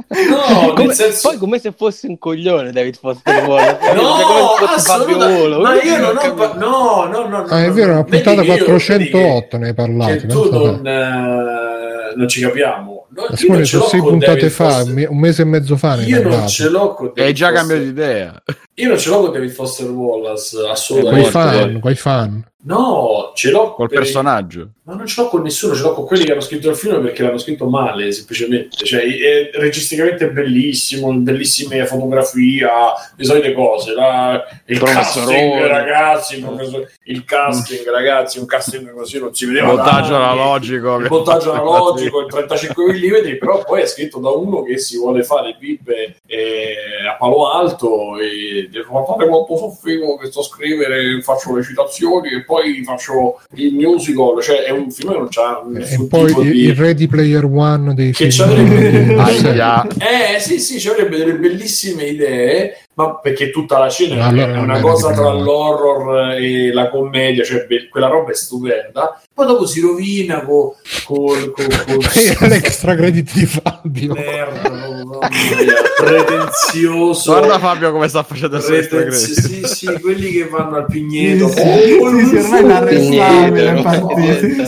F: No, nel
C: Come-
F: senso-
C: poi come se fosse un coglione David Foster Wallace Cioè,
F: No,
C: come se fosse Fabio
F: assolutamente.
C: Volo.
F: Ma io non ho... pa- no, no, no.
A: Ah, è
F: no,
A: vero, una puntata
F: che io- vedi
A: 408 ne hai parlato.
F: Tu non, eh, non ci capiamo. No,
A: Simone,
F: non ce
A: sono
F: l'ho
A: sei
F: con
A: puntate
F: David
A: fa,
F: Foster-
A: un me- un mese e mezzo fa ne hai
F: Io non ce l'ho con
D: E hai
F: David
D: già
F: Foster-
D: cambiato idea.
F: Io non ce l'ho con David Foster Wallace,
A: Con
F: assolutamente.
A: fan, coi fan.
F: No, ce l'ho
D: Col
F: per-
D: personaggio.
F: Ma non ce l'ho con nessuno, ce l'ho con quelli che hanno scritto il film perché l'hanno scritto male, semplicemente. Cioè, è registicamente bellissimo, bellissime fotografia, le solite cose. La, il casting, ragazzi, il, professor- il casting, ragazzi, un casting così non si vedeva.
D: Montaggio
F: da anni.
D: analogico.
F: Il montaggio analogico, il 35 mm, però poi è scritto da uno che si vuole fare pippe eh, a palo alto e dice, guardate quanto sono figo che sto a scrivere, faccio le citazioni e poi faccio il musical, cioè è un film che non c'ha
A: E
F: nessun
A: poi
F: tipo
A: il,
F: di...
A: il Ready Player One dei
F: Che
A: film.
F: c'avrebbe-
D: Aia.
F: Eh sì sì, ci avrebbe delle bellissime idee, ma perché tutta la scena
A: Allora,
F: è una
A: è
F: cosa tra l'horror e la commedia, cioè be- quella roba è stupenda, poi dopo si rovina con... Col, col, col,
A: l'extra credit di Fabio.
F: merda, mamma mia, pretenzioso.
D: Guarda Fabio come sta facendo sesta
F: Pretenzio- sì, sì, quelli che vanno al Pigneto.
B: Sì,
F: Oh,
B: sì, sì, ormai infatti.
C: no,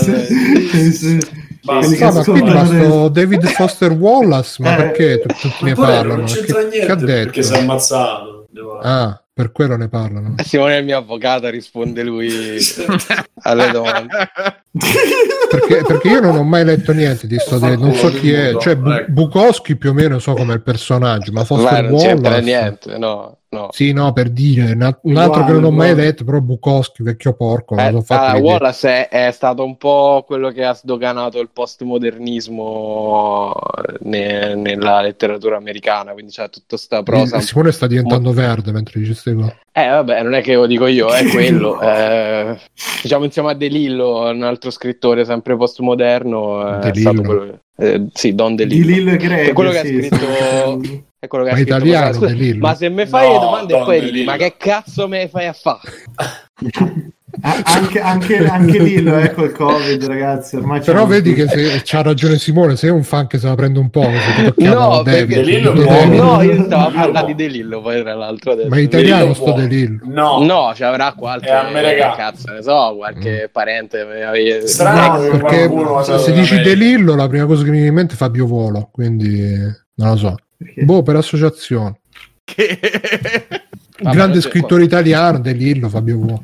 B: Sì, sì, sì.
F: Basta.
B: Quelli che
A: Ah, ma qui
B: ascoltano
A: basta David Foster Wallace, ma
B: Eh,
A: perché tu- tutti ne
F: Ma poi
A: parlano?
F: non c'entra
A: Che,
F: niente
A: che ha detto?
F: perché si è ammazzato.
A: Ah, per quello ne parlano.
C: Simone è il mio avvocato, risponde lui alle domande.
A: Perché, perché io non ho mai letto niente di sto
F: Fa
A: non so chi è. Cioè,
F: ecco.
A: Bukowski più o meno so come il personaggio, ma Foster
C: non c'entra
A: Wallace.
C: niente, no, no.
A: Sì, no, per dire, un altro che non ho mai letto, però Bukowski, vecchio porco,
C: Eh,
A: lo so fatto vedere.
C: Wallace è, è stato un po' quello che ha sdoganato il postmodernismo ne- nella letteratura americana, quindi c'è tutta sta prosa.
A: Il- Simone sta diventando verde mentre dice queste cose.
C: Eh, vabbè, non è che lo dico io, è quello. Eh, diciamo insieme a De Lillo, un altro scrittore sempre postmoderno,
A: De
C: è stato
A: Lillo.
C: quello. Eh, sì, Don De
B: Di e Greg.
C: È quello che ha
B: sì,
C: scritto-
B: sì.
C: È quello che
A: Ma
C: ha scritto
A: italiano,
C: Scusa,
A: De Lillo?
C: Ma se mi fai
F: No,
C: le domande
F: Don
C: e poi
F: Lillo.
C: ma che cazzo me fai a fare?
B: Ah, anche, anche, anche Lillo è col Covid, ragazzi. Ormai
A: Però vedi che se, c'ha ragione Simone, sei un fan che se la prende un po', se
C: No, perché-
F: De Lillo
A: De
F: è.
C: No, io stavo parlando
F: no.
C: di De Lillo, poi tra l'altro adesso.
A: Ma è italiano
F: Lillo
A: sto. De Lillo.
F: No,
C: No, ci avrà qualche
F: È
C: cazzo, ne so, qualche parente. eh,
F: Strano, che
A: Perché
F: qualcuno
A: se, se dici
F: è.
A: De Lillo, la prima cosa che mi viene in mente è Fabio Volo, quindi non lo so.
B: Perché?
A: Boh, per associazione.
C: Vabbè,
A: Grande scrittore italiano, De Lillo, Fabio Volo.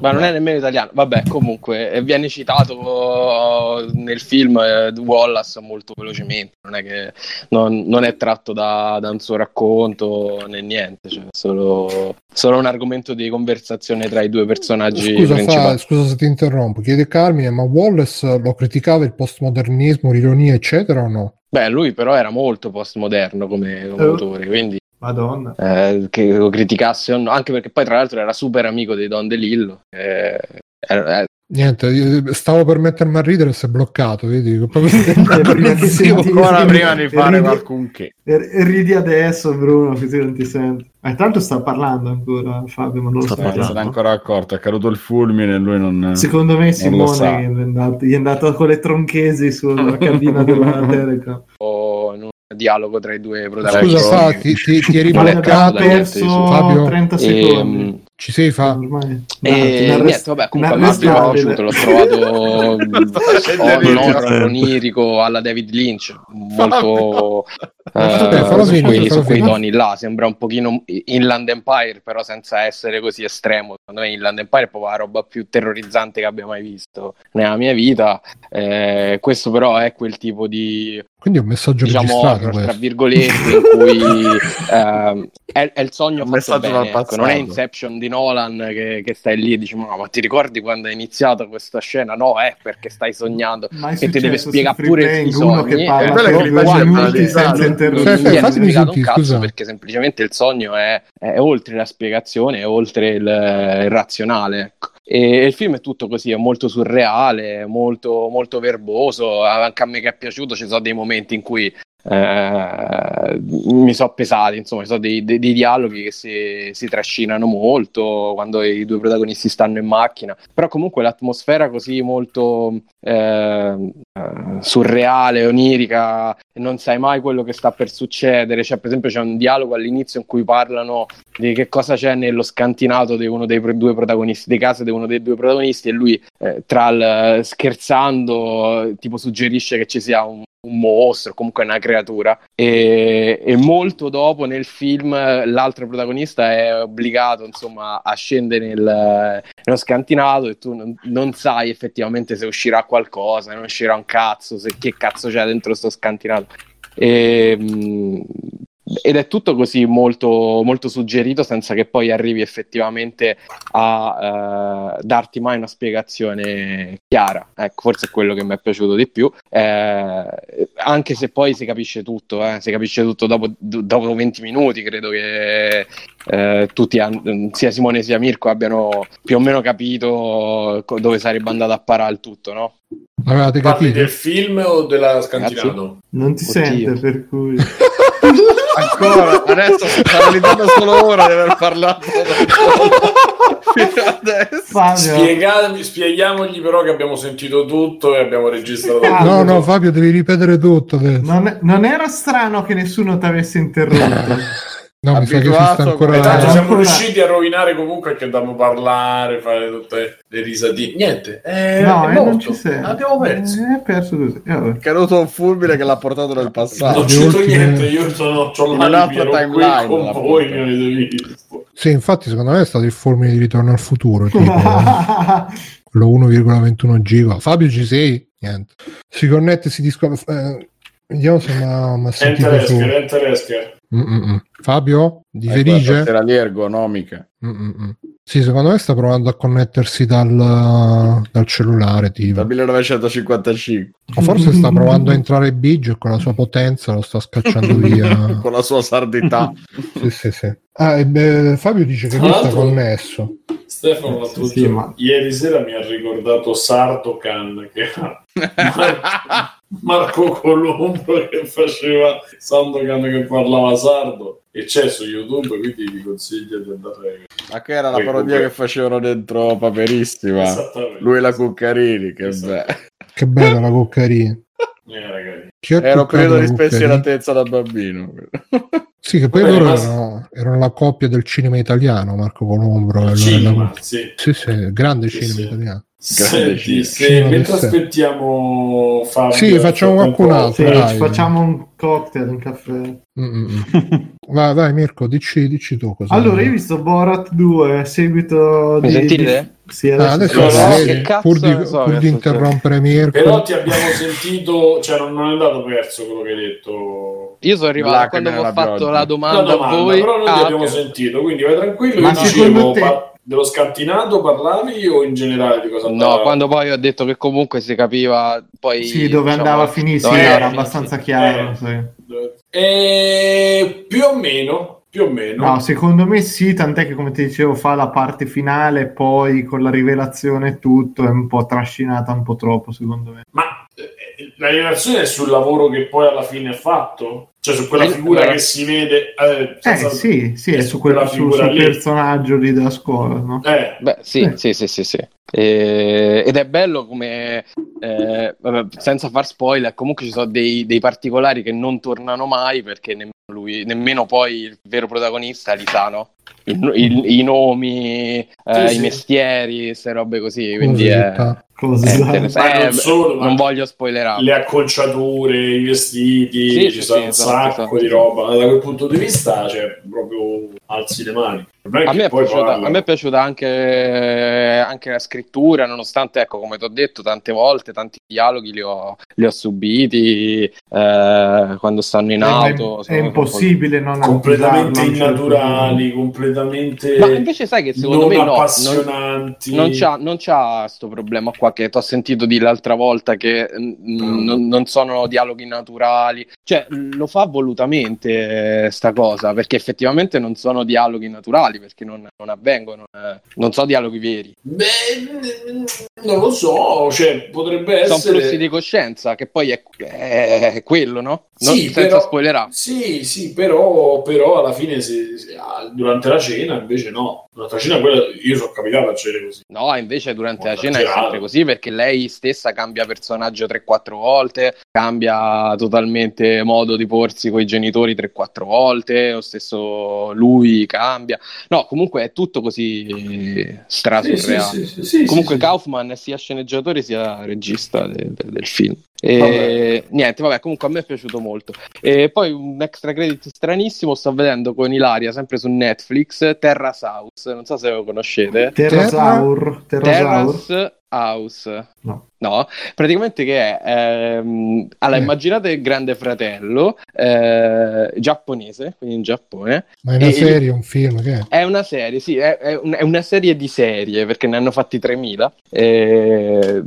C: Ma non è nemmeno italiano. Vabbè, comunque eh, viene citato eh, nel film eh, Wallace molto velocemente. Non è che non, non è tratto da, da un suo racconto né niente. Cioè, solo, solo un argomento di conversazione tra i due personaggi
A: Scusa,
C: principali.
A: fa, scusa se ti interrompo, chiede Carmine, ma Wallace lo criticava il postmodernismo, l'ironia, eccetera o no?
C: Beh, lui però era molto postmoderno come, come
B: Eh.
C: autore, quindi
B: Madonna.
C: eh, che lo criticasse o no, anche perché poi tra l'altro era super amico di Don De Lillo. eh, era- eh,
A: Niente, io stavo per mettermi a ridere e si è bloccato, vedi? Proprio
D: Ancora prima di fare
B: Ridi-
D: qualcunché.
B: Ridi adesso, Bruno, così non ti sento. Ma tanto sta parlando ancora Fabio, ma non lo
E: Sta
B: sa.
D: Non
E: parlando.
D: ancora accorto, è caduto il fulmine e lui non...
B: Secondo me
D: Non.
B: Simone gli è andato, gli è andato con le tronchesi sulla cabina della Telecom.
C: o in un dialogo tra i due protagonisti.
A: Scusa, fa, ti, ti, ti eri bloccato?
B: perso
A: Fabio?
B: 30
C: E,
B: secondi.
A: Ci sei, fa?
B: Ormai.
C: e
B: No,
C: niente,
B: inarrest-
C: vabbè, comunque me è piaciuto, l'ho trovato un onirico alla David Lynch, molto
A: Vabbè,
C: eh,
A: fallo
C: su, quei, su quei toni là, sembra un pochino Inland Empire, però senza essere così estremo. Secondo me Inland Empire è proprio la roba più terrorizzante che abbia mai visto nella mia vita. Eh, questo però è quel tipo di
A: Quindi è un messaggio
C: diciamo
A: registrato
C: horror, tra virgolette, in cui ehm, è, è il sogno
D: Un
C: fatto bene, ecco, non è. Inception di Nolan che, che stai lì e dici ma, ma ti ricordi quando è iniziata questa scena? No, è perché stai sognando che ti deve spiegare pure
B: Free
C: i
B: Playing, uno
C: sogni.
B: che parla
C: eh,
D: è che
B: minuti senza
A: Sì,
B: interruzione.
C: non
A: fatemi
C: spiegato un cazzo perché semplicemente il sogno è, è oltre la spiegazione, è oltre il, il razionale. E il film è tutto così, è molto surreale, molto, molto verboso. Anche a me che è piaciuto, ci sono dei momenti in cui eh, mi sono pesati, insomma, ci sono dei, dei- dei dialoghi che si, si trascinano molto quando i due protagonisti stanno in macchina. Però comunque l'atmosfera così molto eh, eh, surreale, onirica, non sai mai quello che sta per succedere. Cioè, per esempio, c'è un dialogo all'inizio in cui parlano di che cosa c'è nello scantinato di uno dei due protagonisti, di casa di uno dei due protagonisti, e lui, eh, tra il scherzando, tipo suggerisce che ci sia un un mostro, comunque una creatura. E, e molto dopo nel film l'altro protagonista è obbligato insomma a scendere nel, nello scantinato e tu non, non sai effettivamente se uscirà qualcosa, non uscirà un cazzo, se, che cazzo c'è dentro sto scantinato. E, mh, ed è tutto così molto, molto suggerito senza che poi arrivi effettivamente a eh, darti mai una spiegazione chiara. Ecco, forse è quello che mi è piaciuto di più, eh, anche se poi si capisce tutto, eh, si capisce tutto dopo, dopo 20 minuti, credo che eh, tutti, sia Simone sia Mirko, abbiano più o meno capito dove sarebbe andato a parare il tutto, no?
A: Avevate
F: Parli
A: capito?
F: del film o della Scantinato?
B: Non ti
C: Oddio.
B: sente, per cui...
D: Ancora, adesso sto analizzando solo ora di aver parlato.
B: Fabio,
F: Spiegatemi, spieghiamogli però che abbiamo sentito tutto e abbiamo registrato
B: Ah,
A: No, no, Fabio, devi ripetere tutto
B: non, non era strano che nessuno ti avesse interrotto?
A: No, mi sa che si
D: Abituato
A: sta ancora...
F: Tanto
B: Eh,
F: siamo
B: ancora-
F: riusciti a rovinare comunque che dobbiamo parlare, fare tutte le risadine. Niente, è,
B: no,
F: è
B: eh, non ci sei.
F: Abbiamo perso.
B: Eh, perso tutto. Eh.
D: È caduto un fulmine che l'ha portato nel passato.
F: non c'entro
A: ultime-
F: niente, io sono c'ho qui
D: timeline
F: con voi, visto.
A: Sì, infatti, secondo me è stato il fulmine di ritorno al futuro, tipo quello 1,21 giga. Fabio, ci sei? Niente. Si connette, si disco... eh, vediamo se mi ha sentito su...
F: Enteresker, Enteresker.
A: Mm-mm. Fabio? Di
D: Ecco, la
A: Felice?
D: tastiera lì ergonomica.
A: Mm-mm. Sì, secondo me sta provando a connettersi dal, dal cellulare, tipo.
D: Da 1955
A: O forse sta provando a entrare Biggio e con la sua potenza lo sta scacciando via.
D: con la sua sardità.
A: sì, sì, sì. Ah, e beh, Fabio dice che lui sta connesso.
F: Stefano l'altro
B: Sì,
F: giorno-
B: ma-
F: ieri sera mi ha ricordato Sardokan che era Mar- Marco Colombo che faceva Sandokan che parlava sardo e c'è su YouTube quindi vi consiglio di andare
D: Ma che era la
F: Poi,
D: parodia
F: comunque-
D: che facevano dentro Paperissima.
F: Esattamente.
D: Lui e la Cuccarini, che
F: Esatto.
D: beh.
A: Che bella la coccarina.
F: Eh,
D: periodo
A: la
D: di
A: Cuccarini?
D: spensieratezza da bambino.
A: Sì, che poi
F: Vabbè,
A: loro
F: ma-
A: erano, erano la coppia del cinema italiano, Marco Colombro e
F: Cinema,
A: la-
F: sì.
A: Sì, sì, grande
F: Sì,
A: cinema
F: sì.
A: italiano.
D: Grande
F: Senti, se, mentre aspettiamo Fabio
A: Sì, facciamo qualcun altro.
B: Sì, facciamo un cocktail, un caffè.
A: Mm-mm. Vai, vai Mirko, dici, dici tu cosa.
B: Allora, io ho visto Borat 2, a seguito
C: Mi
B: di...
C: sentite?
B: Sì,
A: Ah,
B: adesso,
A: adesso
C: No, no,
A: vedi, pur di,
C: so
A: pur di interrompere Mirko.
F: Però ti abbiamo sentito, cioè non, non è andato perso quello che hai detto.
C: Io sono arrivato
D: Lacrime
C: quando ho fatto
D: pioggia.
C: la
F: La
C: domanda,
F: domanda,
C: a voi.
F: però ti
C: Ah,
F: abbiamo
C: ok.
F: sentito, quindi vai tranquillo.
B: Ma
F: dicevo,
B: te-
F: pa- dello scantinato parlavi o in generale di cosa
C: No,
F: parlavi?
C: quando poi ho detto che comunque si capiva poi
B: sì, dove
C: diciamo,
B: andava a finire, sì,
C: andava
B: era abbastanza chiaro.
F: Eh.
B: sì.
F: Eh, più o meno, più o meno.
B: No, secondo me sì, tant'è che come ti dicevo fa la parte finale, poi con la rivelazione tutto è un po' trascinata un po' troppo, secondo me.
F: Ma eh, la rivelazione è sul lavoro che poi alla fine ha fatto? Cioè su quella
C: Sì,
F: figura
C: allora-
F: che si vede... Eh,
B: Eh sì, sì, è su,
F: quella
B: quella, su,
F: figura
B: sul
F: lì.
B: personaggio lì della scuola, no?
F: Eh,
C: Beh, sì,
B: Eh.
C: sì, sì, sì, sì. E- ed è bello come, eh, vabbè, senza far spoiler, comunque ci sono dei, dei particolari che non tornano mai perché nemmeno lui, nemmeno poi il vero protagonista li sa, no? Il- il- I nomi, eh,
F: Sì,
C: i
F: sì.
C: mestieri, queste robe così, quindi è,
F: Ma
C: interessante.
F: non
C: Eh,
F: solo, ma-
C: non voglio spoilerare.
F: le acconciature, i vestiti,
C: Sì,
F: ci
C: sì,
F: sta
C: sì,
F: un
C: esatto,
F: sacco
C: esatto.
F: di roba. Da quel punto di vista, cioè, proprio alzi le mani.
C: A me, piaciuta, a me è piaciuta anche, anche la scrittura, nonostante, ecco, come ti ho detto tante volte, tanti dialoghi li ho, li ho subiti eh, quando stanno in
B: Eh,
C: auto.
B: è,
C: sono-
B: è impossibile non
F: completamente innaturali, completamente
C: Ma invece sai che secondo
F: non
C: me no, non,
F: appassionanti.
C: non c'ha, non c'ha sto problema qua che ti ho sentito di l'altra volta che mm, non, non sono dialoghi naturali, cioè lo fa volutamente eh, sta cosa perché effettivamente non sono dialoghi naturali perché non, non avvengono, eh, non so dialoghi veri,
F: Beh, non lo so, cioè, potrebbe
C: sono
F: essere...
C: flussi di coscienza che poi è, è- quello, no? Non-
F: Sì,
C: senza
F: però-
C: spoilerare.
F: Sì, sì, però, però alla fine se- se- ah, durante la cena invece no. Durante la cena quella, io sono capitato a cena così.
C: No, invece durante la
F: Molto
C: cena è sempre così perché lei stessa cambia personaggio 3-4 volte, cambia totalmente modo di porsi con i genitori 3-4 volte, lo stesso lui cambia. No, comunque è tutto così strasurreale.
F: Sì, sì, sì, sì,
C: Comunque
F: sì, sì.
C: Kaufman è sia sceneggiatore sia regista de- de- del film. E
F: Vabbè.
C: niente, vabbè, comunque a me è piaciuto molto. E poi un extra credit stranissimo, sto vedendo con Ilaria, sempre su Netflix, Terrace House, non so se lo conoscete.
B: Terrasaur. Terrasaur.
C: Terrace House.
B: No.
C: No, praticamente che è? Ehm, allora,
A: Eh.
C: immaginate il grande fratello eh, giapponese, quindi in Giappone,
A: Ma è una
C: E-
A: serie, un film, che è?
C: è una serie, sì, è, è un- è una serie di serie perché ne hanno fatti 3000. eh,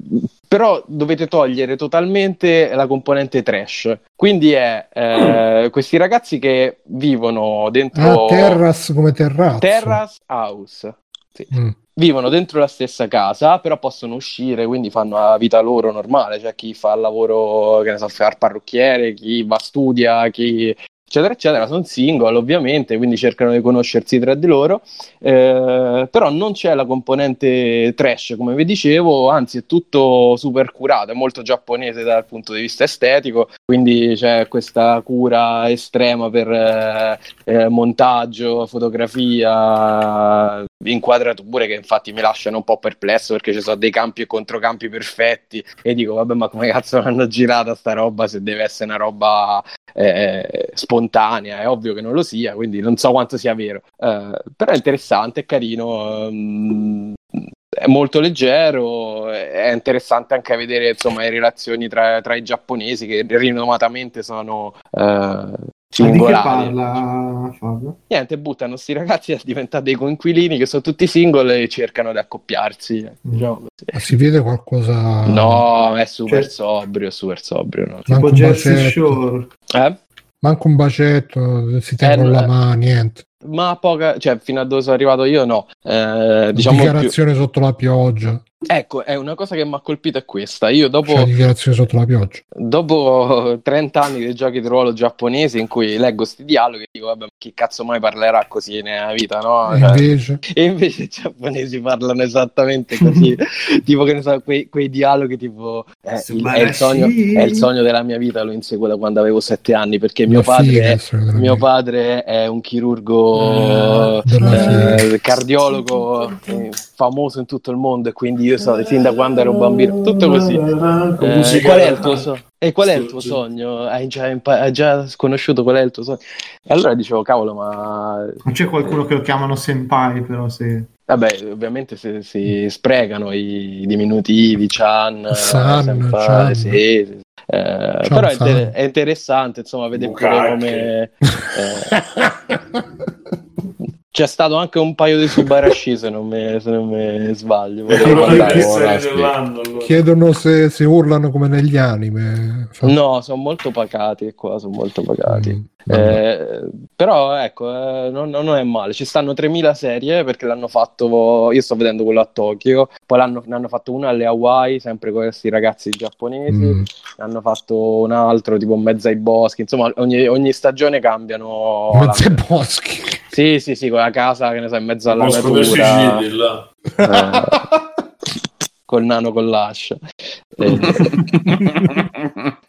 C: però dovete togliere totalmente la componente trash. Quindi è eh, questi ragazzi che vivono dentro
A: Ah, Terras come terrazzo.
C: Terrace House. Sì.
A: Mm.
C: Vivono dentro la stessa casa, però possono uscire, quindi fanno la vita loro normale. C'è chi fa il lavoro, che ne so, fa il parrucchiere, chi va a studia, chi eccetera, eccetera. Sono single, ovviamente, quindi cercano di conoscersi tra di loro. Eh, però non c'è la componente trash, come vi dicevo, anzi è tutto super curato, è molto giapponese dal punto di vista estetico, quindi c'è questa cura estrema per eh, eh, montaggio, fotografia, inquadrature che infatti mi lasciano un po' perplesso perché ci sono dei campi e controcampi perfetti e dico vabbè ma come cazzo l'hanno girata sta roba se deve essere una roba eh, spontanea, è ovvio che non lo sia, quindi non so quanto sia vero, Eh, però è interessante, è carino. ehm, è molto leggero, è interessante anche vedere insomma le relazioni tra, tra i giapponesi che rinomatamente sono eh,
B: Ma di che
C: singolari.
B: parla Fabio?
C: Niente, buttano sti ragazzi a diventare dei coinquilini che sono tutti single e cercano di accoppiarsi. diciamo.
A: Ma si vede qualcosa?
C: No, è super
B: Cioè-
C: sobrio, super sobrio. no.
A: Manco
B: Tipo
A: un
B: Jersey
A: bacetto.
B: Shore.
C: Eh?
A: Manco un bacetto, si tengono
C: Eh,
A: la
C: no,
A: mano, niente.
C: Ma poca, cioè fino a dove sono arrivato io no. Eh, diciamo più...
A: dichiarazione sotto la pioggia.
C: Ecco, è una cosa che mi ha colpito è questa. Io dopo,
A: Cioè, dichiarazione sotto la pioggia.
C: dopo 30 anni di giochi di ruolo giapponesi in cui leggo sti dialoghi e dico vabbè, chi cazzo mai parlerà così nella vita, no?
A: E
C: Cioè,
A: invece,
C: E invece i giapponesi parlano esattamente così, tipo che ne so, quei, quei dialoghi tipo eh, il- è, il sogno, è il sogno della mia vita, lo inseguo da quando avevo sette anni perché mio padre,
A: figa,
C: è, mio padre è un chirurgo,
A: Ah,
C: eh,
A: figa.
C: cardiologo eh, famoso in tutto il mondo e quindi io so fin da quando ero bambino, tutto così. Eh, e qual è il tuo sogno? E qual è il tuo sogno? Hai già, impa- hai già sconosciuto qual è il tuo sogno? E allora dicevo, cavolo, ma
B: Non c'è qualcuno che lo chiamano senpai, però se...
C: Vabbè, ovviamente si, si sprecano i diminutivi, Chan,
A: San,
C: senpai,
A: Chan.
C: sì, sì. Eh,
A: Chan,
C: però è, inter- è interessante, insomma, vedere come... eh, c'è stato anche un paio di Subarashi, se non mi, se non mi sbaglio.
F: Allora.
A: Chiedono se, se urlano come negli anime. Fa-
C: No, sono molto pacati qua, sono molto pacati.
A: Mm.
C: Eh, però ecco, eh, non, non è male. Ci stanno 3000 serie perché l'hanno fatto. Io sto vedendo quello a Tokyo, poi l'hanno, ne hanno fatto una alle Hawaii, sempre con questi ragazzi giapponesi.
A: Mm.
C: Ne hanno fatto un altro tipo in mezzo ai boschi. Insomma, ogni, ogni stagione cambiano.
A: Mezzo ai boschi.
C: Sì, sì, sì, con la casa che ne so, in mezzo alla natura.
F: Sicili, là.
C: eh, col nano con l'ascia. Eh,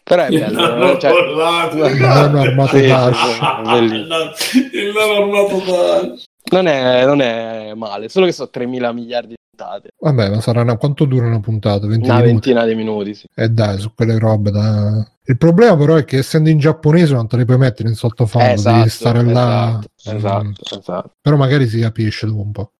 C: però è
F: Il
C: bello.
F: nano
C: cioè-
F: con l'ascia.
A: Il nano armato d'ascia.
F: Il nano armato d'ascia.
C: Non è, non è male, solo che sono 3.000 miliardi di puntate.
A: Vabbè, ma sarà una... quanto dura una puntata? 20
C: Una
A: minuti?
C: ventina di minuti, sì.
A: E dai, su quelle robe da... Il problema però è che essendo in giapponese non te le puoi mettere in sottofondo,
C: esatto,
A: devi stare là.
C: esatto, esatto, esatto.
A: Però magari si capisce dopo un po'.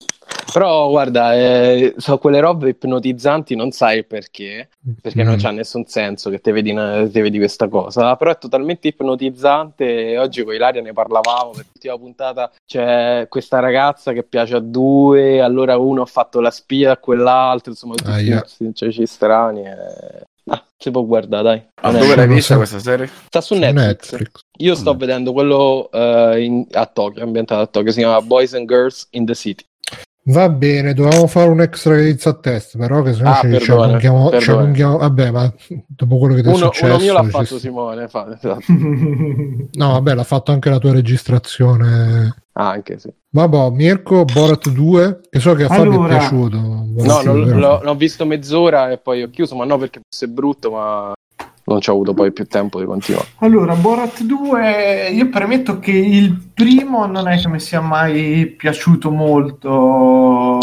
C: Però guarda, eh, so quelle robe ipnotizzanti, non sai perché, perché non
A: Mm.
C: c'ha nessun senso che te vedi, una- te vedi questa cosa, però è totalmente ipnotizzante. Oggi con Ilaria ne parlavamo, per l'ultima puntata c'è questa ragazza che piace a due, allora uno ha fatto la spia a quell'altro, insomma tutti
A: Aia.
C: questi cioè, strani. e- Ah, si può guardare, dai.
D: Ah,
C: Non è-
D: dove l'hai vista questa serie?
C: Sta su
A: Su
C: Netflix. Io sto
D: Mm.
C: vedendo quello eh, in- a Tokyo, ambientato a Tokyo, si chiama Boys and Girls in the City.
A: Va bene, dovevamo fare un extra credits a test, però che se no
C: Ah,
A: ci, allunghiamo, Vabbè, ma dopo quello che ti è
C: Uno,
A: successo...
C: uno mio l'ha
A: ci-
C: fatto Simone, fa- esatto.
A: No, vabbè, l'ha fatto anche la tua registrazione.
C: Anche sì.
A: Vabbè, Mirko, Borat 2, che so che a Fabio
B: Allora-
A: è piaciuto.
C: No, non- l'ho, l'ho visto mezz'ora e poi ho chiuso, ma no perché fosse brutto, ma non ci ho avuto poi più tempo di continuare.
B: Allora, Borat 2, io premetto che il primo non è che mi sia mai piaciuto molto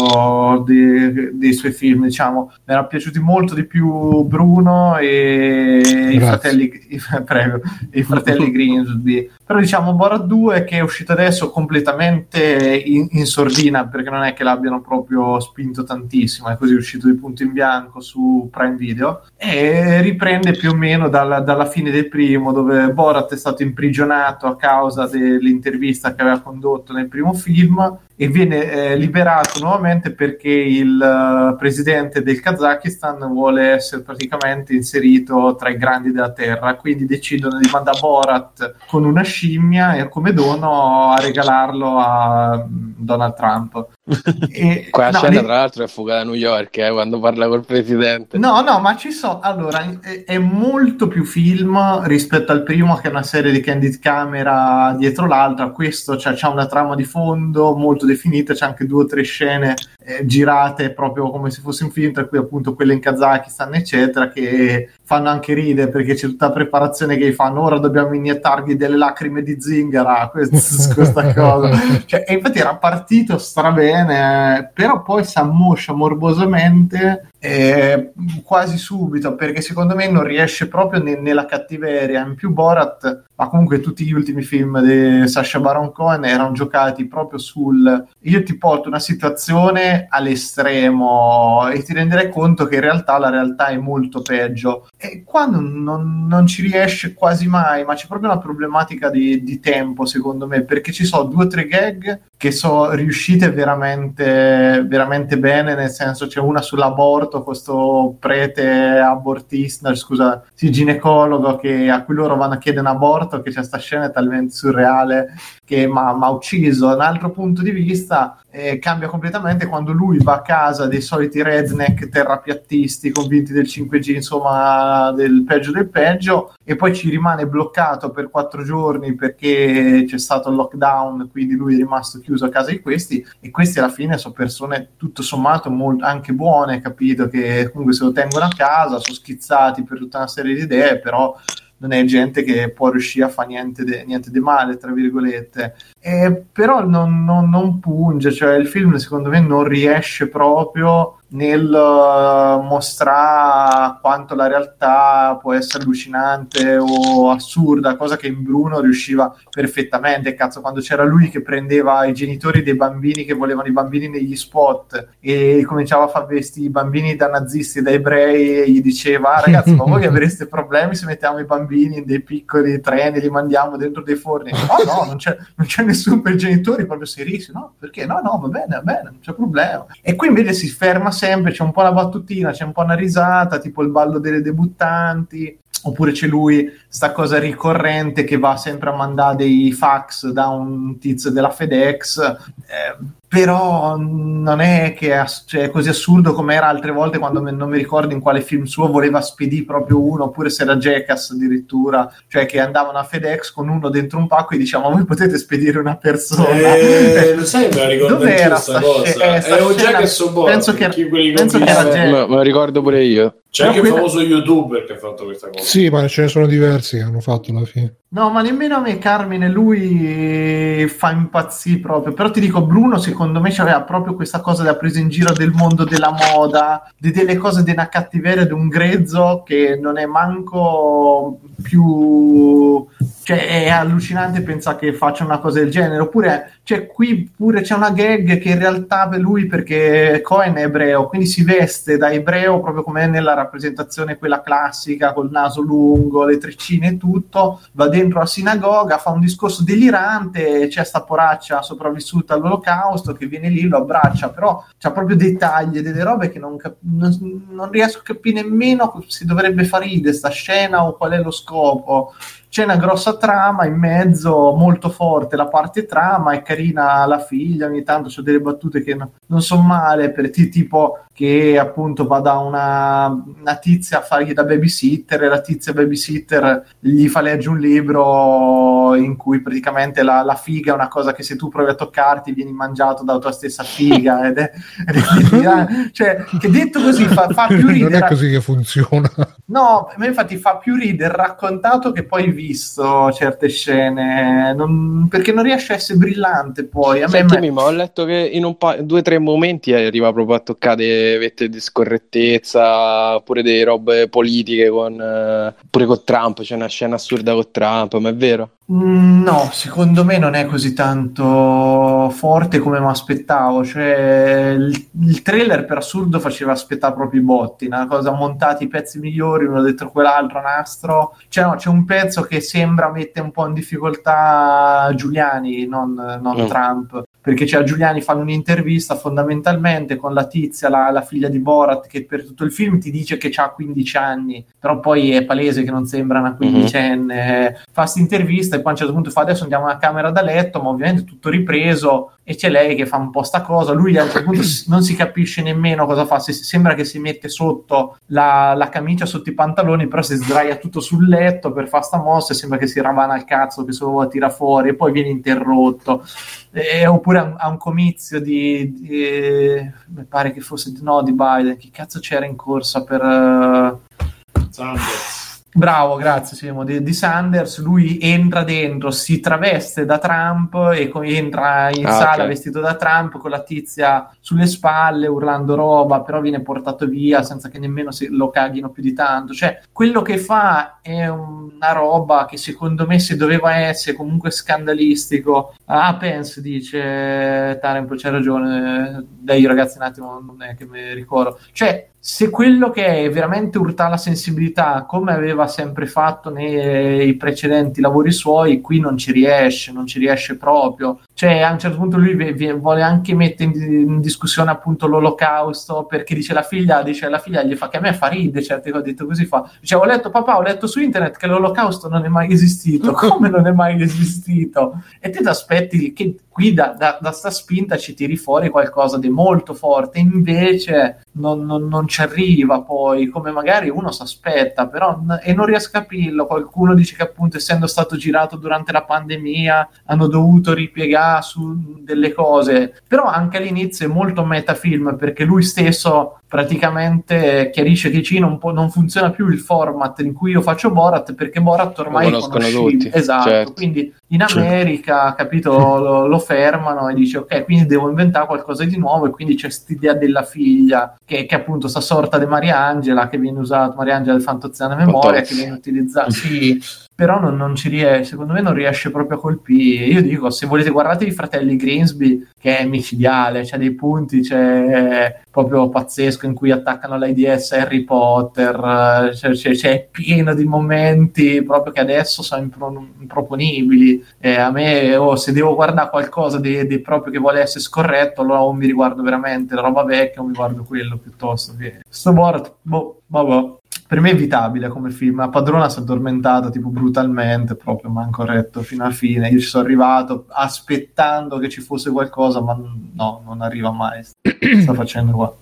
B: dei, dei suoi film, diciamo. Mi erano piaciuti molto di più Bruno e i
A: Grazie.
B: fratelli, i, prego, i fratelli Grimsby. Però diciamo Borat 2 che è uscito adesso completamente in, in sordina perché non è che l'abbiano proprio spinto tantissimo, è così uscito di punto in bianco su Prime Video e riprende più o meno dalla, dalla fine del primo dove Borat è stato imprigionato a causa dell'intervista che aveva condotto nel primo film e viene eh, liberato nuovamente perché il eh, presidente del Kazakistan vuole essere praticamente inserito tra i grandi della terra quindi decidono di mandare Borat con una scimmia e come dono a regalarlo a mm, Donald Trump e,
C: Quella
B: no,
C: scena,
B: ne-
C: tra l'altro, è fuga da New York eh, quando parla col presidente.
B: No, no, ma ci sono. Allora, è, è molto più film rispetto al primo, che è una serie di candid camera dietro l'altra. Questo c'ha, c'ha una trama di fondo molto definita, c'è anche due o tre scene eh, girate proprio come se fosse un film, tra cui appunto quelle in Kazakistan, eccetera, che fanno anche ridere perché c'è tutta la preparazione che fanno. Ora dobbiamo iniettargli delle lacrime di zingara, quest- questa cosa. Cioè, e infatti era partito strabene, eh, però poi si ammoscia morbosamente eh, quasi subito perché secondo me non riesce proprio ne- nella cattiveria. In più Borat, ma comunque tutti gli ultimi film di Sacha Baron Cohen erano giocati proprio sul io ti porto una situazione all'estremo e ti renderai conto che in realtà la realtà è molto peggio. E qua non, non- ci riesce quasi mai, ma c'è proprio una problematica di, di tempo secondo me perché ci sono due o tre gag che sono riuscite veramente, veramente bene, nel senso c'è una sull'aborto, questo prete abortista, scusa, sì, ginecologo che, a cui loro vanno a chiedere un aborto, che c'è sta scena è talmente surreale che mi ha ucciso. Un altro punto di vista eh, cambia completamente quando lui va a casa dei soliti redneck terrapiattisti convinti del 5G, insomma, del peggio del peggio, e poi ci rimane bloccato per quattro giorni perché c'è stato il lockdown, quindi lui è rimasto chiuso a casa di questi, e questi alla fine sono persone tutto sommato molto, anche buone, capito? Che comunque se lo tengono a casa, sono schizzati per tutta una serie di idee, però non è gente che può riuscire a fare niente di male, tra virgolette. Eh, però non, non- non punge, cioè il film secondo me non riesce proprio nel eh, mostrare quanto la realtà può essere allucinante o assurda, cosa che in Bruno riusciva perfettamente. Cazzo, quando c'era lui che prendeva i genitori dei bambini che volevano i bambini negli spot e cominciava a far vestire i bambini da nazisti e da ebrei e gli diceva: "Ah, ragazzi, ma voi avreste problemi se mettiamo i bambini in dei piccoli treni e li mandiamo dentro dei forni? No, no, non c'è, non c'è nessun per i genitori proprio serissimo. No, perché? No, no, va bene, va bene, non c'è problema. E qui invece si ferma sempre, c'è un po' una battutina, c'è un po' una risata, tipo il ballo delle debuttanti. Oppure c'è lui, sta cosa ricorrente che va sempre a mandare dei fax da un tizio della FedEx, eh, però non è che è, ass- cioè, è così assurdo come era altre volte quando me- non mi ricordo in quale film suo voleva spedire proprio uno, oppure se era Jackass addirittura, cioè che andavano a FedEx con uno dentro un pacco e diciamo voi potete spedire una persona.
F: Eh, lo sai, me la ricordo
B: Dov'era
F: anch'io sta
B: sta
F: cosa.
B: sce- eh, sta
F: Era un
B: scena-
F: Jackass Borat,
B: penso che- penso che era
C: Eh,
B: Jack.
C: me, lo ricordo pure io.
F: C'è anche il famoso youtuber che ha fatto questa cosa.
A: Sì, ma ce ne sono diversi che hanno fatto alla fine.
B: No, ma nemmeno a me Carmine, lui fa impazzire proprio. Però ti dico, Bruno secondo me aveva proprio questa cosa da presa in giro del mondo della moda, di delle cose di una cattiveria, di un grezzo che non è manco più... Cioè, è allucinante pensare che faccia una cosa del genere. Oppure, cioè, qui pure c'è una gag che in realtà per lui, perché Cohen è ebreo, quindi si veste da ebreo proprio come nella rappresentazione quella classica, col naso lungo, le treccine e tutto, va dentro la sinagoga, fa un discorso delirante, c'è sta poraccia sopravvissuta all'olocausto che viene lì, lo abbraccia, però c'ha proprio dei tagli, delle robe che non, cap- non, non riesco a capire nemmeno se dovrebbe far ridere sta scena o qual è lo scopo. C'è una grossa trama in mezzo, molto forte la parte trama, è carina la figlia, ogni tanto c'è delle battute che no- non sono male, per ti- tipo che appunto va da una, una tizia a fargli da babysitter e la tizia babysitter gli fa leggere un libro in cui praticamente la, la figa è una cosa che se tu provi a toccarti vieni mangiato dalla tua stessa figa ed è, ed è- cioè che detto così fa, fa più
A: non
B: ridere
A: è così che funziona.
B: No, a me infatti fa più ridere raccontato che poi visto certe scene, non- perché non riesce a essere brillante poi. A me,
C: Sentimi, ma ho letto che in un pa- due o tre momenti arriva proprio a toccare vette di scorrettezza, pure delle robe politiche con, eh, pure con Trump, c'è una scena assurda con Trump, ma è vero?
B: Mm, No, secondo me non è così tanto forte come mi aspettavo. Cioè, il, il trailer per assurdo faceva aspettare proprio i botti, una cosa montati i pezzi migliori, uno dentro quell'altro, nastro. Cioè, no, c'è un pezzo che sembra mette un po' in difficoltà Giuliani, non, non
C: Mm.
B: Trump. Perché c'è Giuliani fanno un'intervista fondamentalmente con la tizia, la, la figlia di Borat, che per tutto il film ti dice che ha 15 anni, però poi è palese che non sembra una quindicenne. Fa questa intervista e poi a un certo punto fa adesso andiamo alla camera da letto, ma ovviamente tutto ripreso e c'è lei che fa un po' sta cosa. Lui a un certo punto non si capisce nemmeno cosa fa, se- sembra che si mette sotto la, la camicia, sotto i pantaloni, però si sdraia tutto sul letto per fare sta mossa e sembra che si ravana il cazzo, che se lo vuole tira fuori e poi viene interrotto. Eh, oppure a un, a un comizio di, di- mi pare che fosse no di Biden chi cazzo c'era in corsa per eh,
F: Sanders.
B: Bravo, grazie Simo, di, di Sanders, lui entra dentro, si traveste da Trump e co- entra in
C: Ah,
B: sala
C: ok.
B: vestito da Trump con la tizia sulle spalle urlando roba, però viene portato via senza che nemmeno si- lo caghino più di tanto. Cioè, quello che fa è una roba che secondo me se doveva essere comunque scandalistico. Ah, Pence dice Tarempo, c'è ragione, dai ragazzi un attimo, non è che mi ricordo. Cioè, se quello che è veramente urta la sensibilità, come aveva sempre fatto nei precedenti lavori suoi, qui non ci riesce, non ci riesce proprio. Cioè, a un certo punto lui vi- vi- vuole anche mettere in, in discussione appunto l'olocausto, perché dice la figlia, dice la figlia gli fa che a me fa ridere certe cose, ho detto così fa. Dice, ho letto papà, ho letto su internet che l'olocausto non è mai esistito. Come non è mai esistito? E te ti aspetti che qui da, da, da sta spinta ci tiri fuori qualcosa di molto forte, invece non, non- non ci arriva poi, come magari uno si aspetta, però e non riesco a capirlo. Qualcuno dice che appunto essendo stato girato durante la pandemia hanno dovuto ripiegare su delle cose, però anche all'inizio è molto metafilm perché lui stesso praticamente chiarisce che C non, può- non funziona più il format in cui io faccio Borat perché Borat ormai
C: Lo conoscono tutti,
B: Esatto,
C: certo.
B: quindi in
E: Certo.
B: America, capito, lo, lo fermano e dice ok, quindi devo inventare qualcosa di nuovo e quindi c'è quest'idea della figlia che, che è appunto sta sorta di Mariangela che viene usata, Mariangela del Fantoziana Memoria
C: Fantozzi.
B: che viene utilizzata, sì, però non, non ci riesce, secondo me non riesce proprio a colpire. Io dico, se volete guardate i fratelli Greensby che è micidiale, c'è dei punti, c'è proprio pazzesco in cui attaccano l'AIDS Harry Potter, eh, c'è, c'è- c'è pieno di momenti proprio che adesso sono impro- improponibili. E a me, oh, se devo guardare qualcosa di, di proprio che vuole essere scorretto, allora o mi riguardo veramente la roba vecchia o mi guardo quello piuttosto che... Sto Borat, boh, vabbè. Per me è evitabile come film. La padrona si è addormentata tipo brutalmente, proprio manco retto fino alla fine. Io ci sono arrivato aspettando che ci fosse qualcosa, ma no, non arriva mai. Sta facendo qua.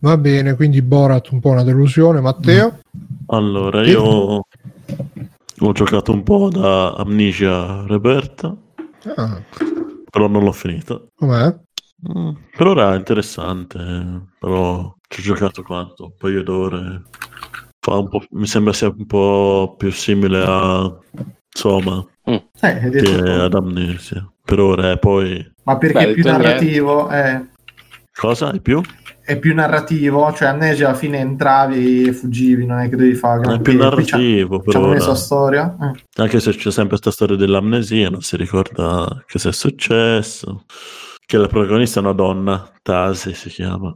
A: Va bene, quindi Borat un po' una delusione. Matteo?
E: Allora, io ho giocato un po' da Amnesia Rebirth,
A: Ah,
E: però non l'ho finita.
A: com'è?
E: Mm, per ora è interessante, però ci ho giocato quanto? Un paio d'ore. Fa un po', mi sembra sia un po' più simile a insomma
B: Eh, hai detto
E: che
B: tu.
E: ad Amnesia. Per ora è poi
B: Ma perché
C: Beh,
B: è più narrativo? eh,
E: cosa? È più?
B: è più narrativo, cioè Amnesia alla fine entravi e fuggivi, non è che devi fare
E: È più narrativo per ora.
B: messo la storia. Eh.
E: Anche se c'è sempre questa storia dell'amnesia, non si ricorda che sia successo. Che la protagonista è una donna, Tasi si chiama.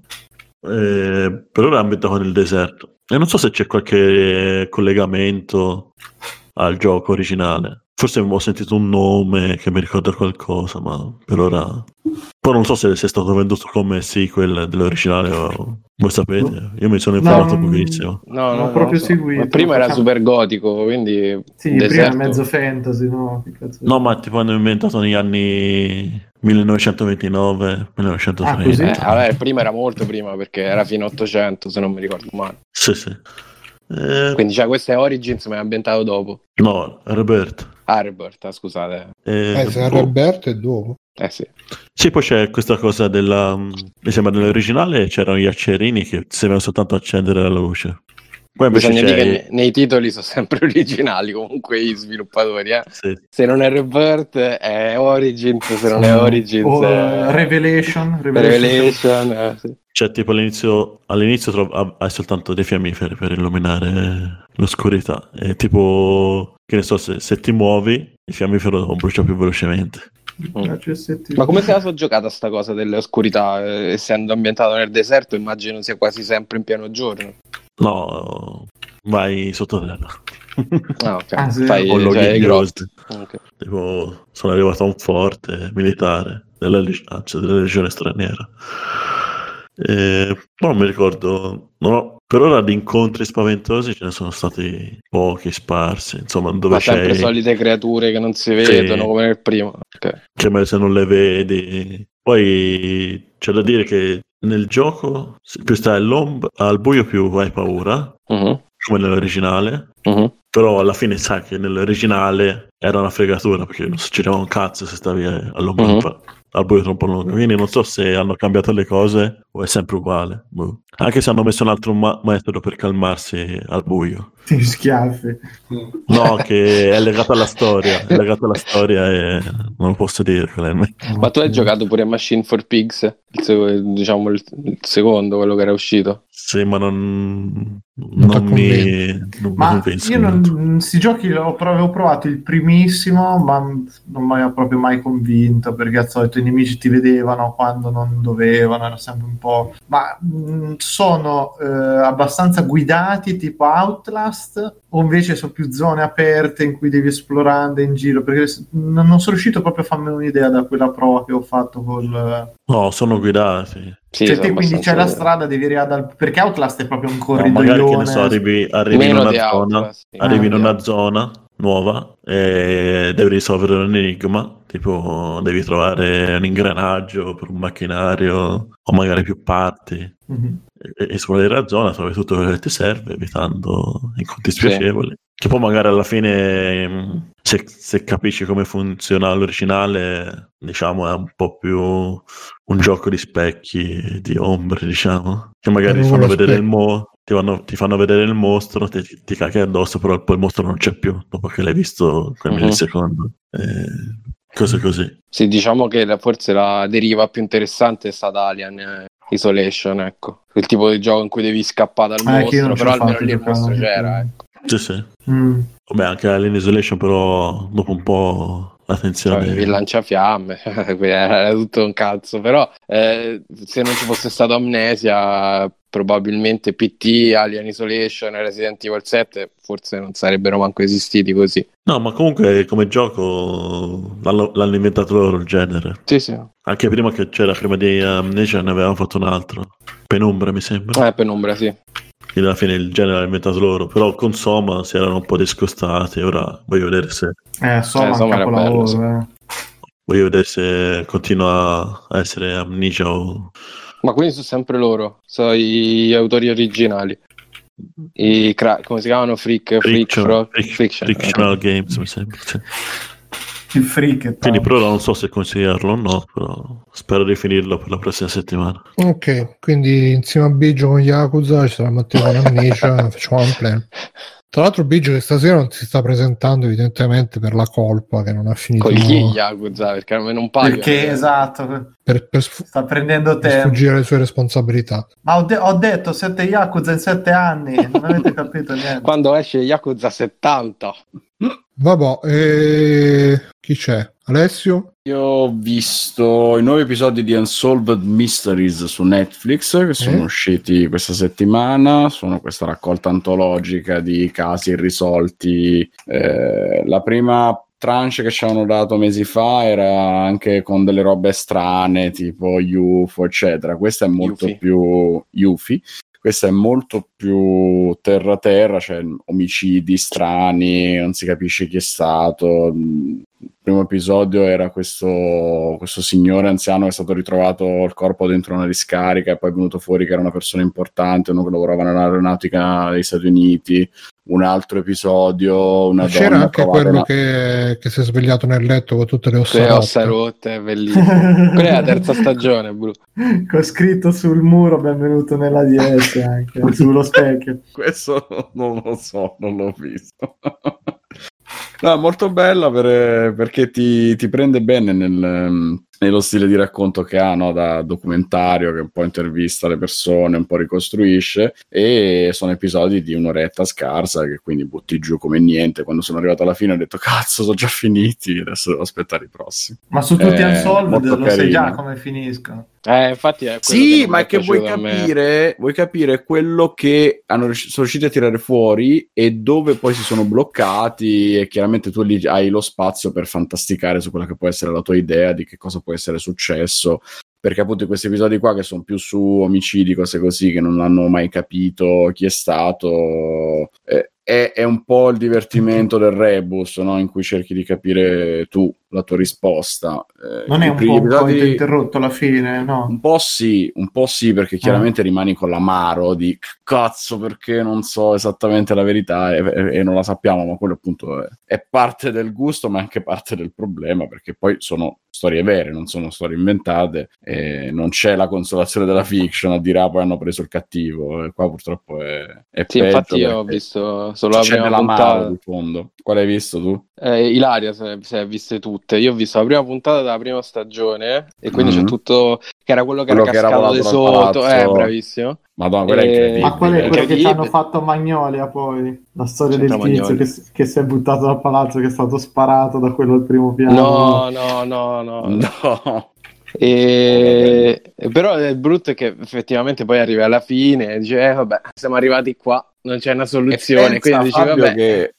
E: Eh, per ora è ambientato nel deserto. E non so se c'è qualche collegamento al gioco originale. Forse avevo sentito un nome che mi ricorda qualcosa, ma per ora Poi non so se, se è stato venduto come sequel dell'originale o voi sapete. Io mi sono informato
B: No,
E: pochissimo.
C: No, no, non
B: proprio
C: so.
B: seguito.
C: Ma prima era super gotico, quindi
B: Sì, prima
C: deserto.
B: è mezzo fantasy, no? Che cazzo
E: No, ma tipo hanno inventato negli anni 1929, 1930.
B: Ah, così?
C: Eh, vabbè, prima era molto prima perché era fino a 800, se non mi ricordo male.
E: Sì, sì. Eh,
C: Quindi, cioè, questo è Origins, ma è ambientato dopo.
E: no, Robert.
C: Ah, Rebirth, ah, scusate.
E: Eh,
A: Eh, se
E: boh.
A: Roberto è dopo.
C: Eh sì.
E: Sì, poi c'è questa cosa della. Mi sembra nell'originale c'erano gli accerini che servivano soltanto a accendere la luce. Poi invece
C: Bisogna dire che ne- nei titoli sono sempre originali comunque gli sviluppatori. eh.
E: sì.
C: Se non è Rebirth è Origins, se non è Origins
B: O,
C: è
B: eh, Revelation,
C: Revelation. eh, sì.
E: Cioè, tipo all'inizio, all'inizio trov- ha- hai soltanto dei fiammiferi per illuminare l'oscurità. E tipo, che ne so, se, se ti muovi, il fiammifero brucia più velocemente.
B: CST.
C: Ma come se la so giocata sta cosa delle oscurità, eh, essendo ambientato nel deserto, immagino sia quasi sempre in pieno giorno.
E: No, vai sottoterra.
C: Ah, ok.
B: Ah, sì.
C: Fai,
E: Con
C: cioè,
E: loghi
C: i grotti.
E: chiusi.
C: Ok.
E: Tipo, sono arrivato a un forte militare della, leg- anzi, della legione straniera. E, non mi ricordo, non ho- per ora di incontri spaventosi ce ne sono stati pochi, sparsi, insomma, dove
C: Ma sempre
E: c'è
C: solite creature che non si
E: Sì.
C: vedono come nel primo. Ok.
E: che magari se non le vedi. Poi c'è da dire che nel gioco più stai al buio più hai paura,
C: Mhm,
E: come nell'originale.
C: mhm.
E: Però alla fine sai che nell'originale era una fregatura perché non succedeva un cazzo se stavi all'ombra
C: Mhm.
E: Pa- al buio troppo lungo. Quindi non so se hanno cambiato le cose o è sempre uguale. Boh. Anche se hanno messo un altro ma- metodo per calmarsi al buio.
B: Ti schiaffi.
E: No, che è legato alla storia. È legato alla storia e non posso dire.
C: Ma tu hai giocato pure a Machine for Pigs? Il, sec- diciamo il, il secondo, quello che era uscito.
E: Sì, ma non,
A: Non
E: non mi, non
B: Ma
E: convince
B: io non,
E: molto.
B: sti giochi avevo provato il primissimo, ma non mi ha proprio mai convinto perché al solito i nemici ti vedevano quando non dovevano, era sempre un po'. Ma mh, sono eh, abbastanza guidati tipo Outlast o invece sono più zone aperte in cui devi esplorare in giro? Perché non non sono riuscito proprio a farmi un'idea da quella prova che ho fatto col.
E: No, sono guidati.
C: Sì,
B: cioè, te quindi c'è la strada, devi arrivare dal... perché Outlast è proprio un
E: No,
B: corridoione.
E: magari che ne so, arrivi, arrivi in una zona,
C: Outlast, sì.
E: arrivi in
C: Ah,
E: una zona nuova e devi risolvere un enigma. Tipo, devi trovare un ingranaggio per un macchinario o magari più parti.
B: Mhm.
E: E- esplorare la zona, trovi tutto quello che ti serve, evitando incontri
C: Sì.
E: spiacevoli. Che poi magari alla fine, mh, se, se capisci come funziona l'originale, diciamo, è un po' più un gioco di specchi, di ombre, diciamo. Che magari ti fanno vedere il mo- ti fanno, ti fanno vedere il mostro, ti, ti cacchi addosso, però poi il mostro non c'è più, dopo che l'hai visto quel
C: Mhm.
E: millisecondo. Eh, cose così.
C: Sì, diciamo che la- forse la deriva più interessante è stata Alien eh, Isolation, ecco. Il tipo di gioco in cui devi scappare dal
B: io
C: mostro, però almeno lì il mostro c'era, ecco.
E: Sì, sì.
B: Mm.
E: Vabbè, anche Alien Isolation, però dopo un po'
C: Cioè,
E: l'attenzione...
C: il lanciafiamme, era tutto un cazzo, però eh, se non ci fosse stato Amnesia, probabilmente PT, Alien Isolation e Resident Evil 7 forse non sarebbero manco esistiti così.
E: No, ma comunque come gioco l'hanno, l'hanno inventato loro il genere.
C: Sì, sì.
E: Anche prima che c'era, prima di Amnesia ne avevano fatto un altro. Penombra mi sembra.
C: Eh, penombra, sì.
E: Quindi alla fine il genere l'ha inventato loro. Però con Soma si erano un po' discostati. Ora voglio vedere se,
B: Eh, insomma,
C: Eh, insomma, era bello, sì.
B: eh.
E: voglio vedere se continua a essere Amnesia o...
C: Ma quindi sono sempre loro, sono gli autori originali. I cra- come si chiamano? Freak,
E: Friction-
C: Fro-
E: Fric-
C: Friction.
E: Frictional Games mi sembra.
B: Il freak. è
E: Quindi per ora non so se consigliarlo o no, però spero di finirlo per la prossima settimana.
A: Ok, quindi insieme a Biggio con Yakuza ci sarà Matteo con Amnesia, facciamo un plan. Tra l'altro Biggio che stasera non si sta presentando evidentemente per la colpa che non ha finito
C: Con gli Yakuza, perché a me non paga.
B: Perché esatto,
A: per, per sfu-
B: sta prendendo
A: per
B: tempo.
A: sfuggire alle sue responsabilità.
B: Ma ho, de- ho detto 7 Yakuza in 7 anni, non avete capito niente.
C: Quando esce Yakuza 70.
A: Vabbè, e... chi c'è? Alessio?
D: Io ho visto i nuovi episodi di Unsolved Mysteries su Netflix che sono
A: Eh?
D: usciti questa settimana. Sono questa raccolta antologica di casi irrisolti. Eh, la prima tranche che ci avevano dato mesi fa era anche con delle robe strane, tipo UFO, eccetera. Questa è molto
C: Yuffie.
D: più UFI. Questa è molto più terra terra, cioè omicidi strani, non si capisce chi è stato. Il primo episodio era questo, questo signore anziano che è stato ritrovato il corpo dentro una discarica e poi è venuto fuori che era una persona importante, uno che lavorava nell'aeronautica degli Stati Uniti. Un altro episodio, una
A: C'era
D: donna
A: anche quello
D: in-
A: che, che si è svegliato nel letto con tutte le ossa
C: Le
A: rotte.
C: ossa rotte, è bellissimo. Quella è la terza stagione, Bru.
B: Con scritto sul muro benvenuto nella DS anche sullo specchio.
D: Questo non lo so, non l'ho visto. No, molto bella per- perché ti, ti prende bene nel, ehm, nello stile di racconto che ha, no? da documentario, che un po' intervista le persone, un po' ricostruisce, e sono episodi di un'oretta scarsa che quindi butti giù come niente. Quando sono arrivato alla fine ho detto, cazzo, sono già finiti, adesso devo aspettare i prossimi.
B: Ma su tutti
D: Eh,
B: Unsolved
D: molto
B: lo sai già come finiscono.
C: Eh, infatti è
D: Sì,
C: non
D: ma è che vuoi capire, vuoi capire quello che hanno rius- sono riusciti a tirare fuori e dove poi si sono bloccati e chiaramente tu lì hai lo spazio per fantasticare su quella che può essere la tua idea di che cosa può essere successo. Perché appunto in questi episodi qua che sono più su omicidi, cose così, che non hanno mai capito chi è stato, eh, è, è un po' il divertimento del rebus, no? In cui cerchi di capire tu la tua risposta. Eh,
B: Non è un po'
D: episodi-
B: interrotto alla fine, no?
D: un po' sì, un po' sì, perché chiaramente rimani con l'amaro di "C- cazzo perché non so esattamente la verità e, e- e non la sappiamo, ma quello appunto è, è parte del gusto, ma è anche parte del problema, perché poi sono storie vere, non sono storie inventate, e non c'è la consolazione della fiction a dire ah poi hanno preso il cattivo, e qua purtroppo è, è
C: Sì,
D: peggio
C: infatti io ho visto solo la prima puntata.
D: di fondo. Quale hai visto tu?
C: Eh, Ilaria se, le ha viste tutte. Io ho visto la prima puntata della prima stagione e quindi
D: Mhm.
C: c'è tutto che era quello che
D: Quello
C: era
D: che era
C: cascato di sotto.
D: palazzo.
C: Eh, bravissimo.
D: Madonna, quella è
C: Eh,
D: incredibile.
B: Ma quello è quello che ci hanno fatto Magnolia poi, la storia del
C: C'entra
B: tizio
C: Magnolia.
B: che, si- che si è buttato dal palazzo, che è stato sparato da quello al primo piano.
C: No, no, no, no.
D: No.
C: E... Però il brutto è che effettivamente poi arrivi alla fine e dici, eh vabbè, siamo arrivati qua, non c'è una
D: E
C: soluzione.
D: pensa,
C: Quindi dici, vabbè,
D: che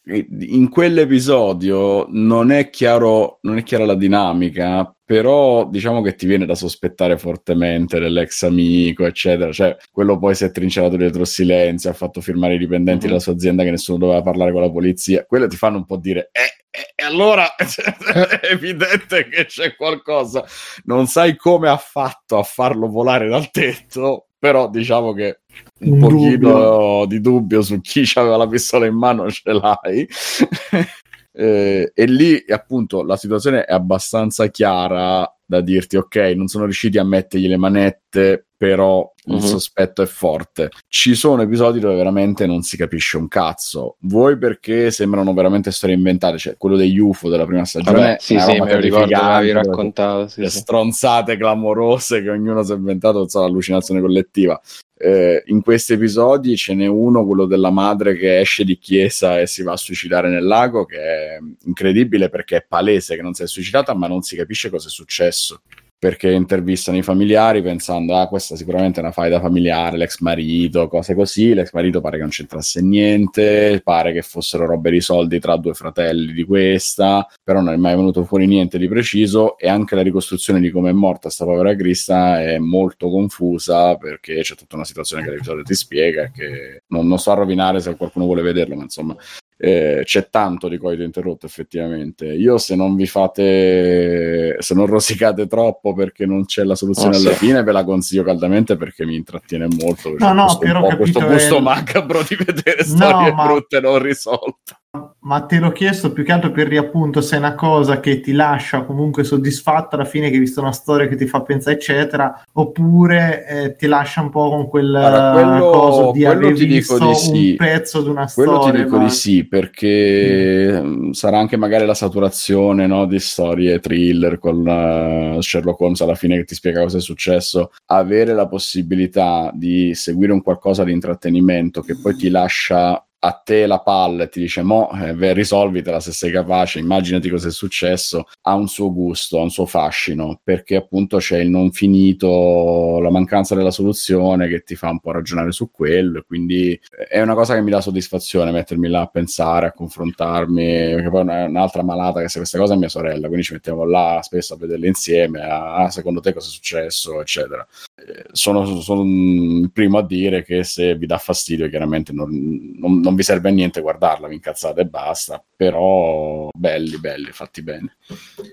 D: in quell'episodio non è chiaro, non è chiara la dinamica, però diciamo che ti viene da sospettare fortemente dell'ex amico, eccetera. Cioè, quello poi si è trincerato dietro il silenzio, ha fatto firmare i dipendenti
C: Mhm.
D: della sua azienda che nessuno doveva parlare con la polizia. Quello ti fanno un po' dire, eh, eh, e allora è evidente che c'è qualcosa. Non sai come ha fatto a farlo volare dal tetto, però diciamo che un
B: Un
D: pochino
B: dubbio.
D: di dubbio su chi aveva la pistola in mano ce l'hai. Eh, e lì appunto la situazione è abbastanza chiara da dirti ok non sono riusciti a mettergli le manette però il
C: Mhm.
D: sospetto è forte ci sono episodi dove veramente non si capisce un cazzo voi perché sembrano veramente storie inventate cioè quello degli UFO della prima stagione
C: vabbè, sì, sì, me lo ricordo, l'avevi
D: dove
C: raccontato. Sì,
D: le
C: sì.
D: stronzate clamorose che ognuno si è inventato, so, l'allucinazione collettiva. Eh, in questi episodi ce n'è uno, quello della madre che esce di chiesa e si va a suicidare nel lago, che è incredibile perché è palese che non si è suicidata, ma non si capisce cosa è successo. Perché intervistano i familiari pensando, ah, questa sicuramente è una faida familiare, l'ex marito, cose così. L'ex marito pare che non c'entrasse niente, pare che fossero robe di soldi tra due fratelli di questa, però non è mai venuto fuori niente di preciso e anche la ricostruzione di come è morta sta povera Crista è molto confusa perché c'è tutta una situazione che l'episodio ti spiega che non, non so a rovinare se qualcuno vuole vederlo, ma insomma eh, c'è tanto di coito interrotto effettivamente. Io se non vi fate, se non rosicate troppo perché non c'è la soluzione
C: Oh,
D: alla
C: sì.
D: fine, ve la consiglio caldamente perché mi intrattiene molto.
B: No, no,
D: questo,
B: però
D: questo gusto
B: è-
D: macabro di vedere
B: No,
D: storie
B: ma-
D: brutte non risolte.
B: Ma te l'ho chiesto più che altro per riappunto se è una cosa che ti lascia comunque soddisfatto alla fine che hai visto una storia che ti fa pensare eccetera oppure eh, ti lascia un po' con quel
D: quello-
B: coso di
D: quello
B: aver
D: ti dico
B: visto
D: di sì.
B: un pezzo di una
D: Quello
B: storia
D: ti dico
B: ma-
D: di sì, perché mm, sarà anche magari la saturazione no, di storie thriller con eh, Sherlock Holmes alla fine che ti spiega cosa è successo. Avere la possibilità di seguire un qualcosa di intrattenimento che poi ti lascia a te la palla e ti dice mo eh, risolvitela se sei capace, immaginati cosa è successo, ha un suo gusto, ha un suo fascino, perché appunto c'è il non finito, la mancanza della soluzione che ti fa un po' ragionare su quello, e quindi è una cosa che mi dà soddisfazione mettermi là a pensare, a confrontarmi, perché poi è un'altra malata che se questa cosa è mia sorella, quindi ci mettiamo là spesso a vederle insieme, a ah, secondo te cosa è successo, eccetera. Eh, sono, sono il primo a dire che se vi dà fastidio chiaramente non, non, non vi serve a niente guardarla, vi incazzate e basta, però belli, belli, fatti bene.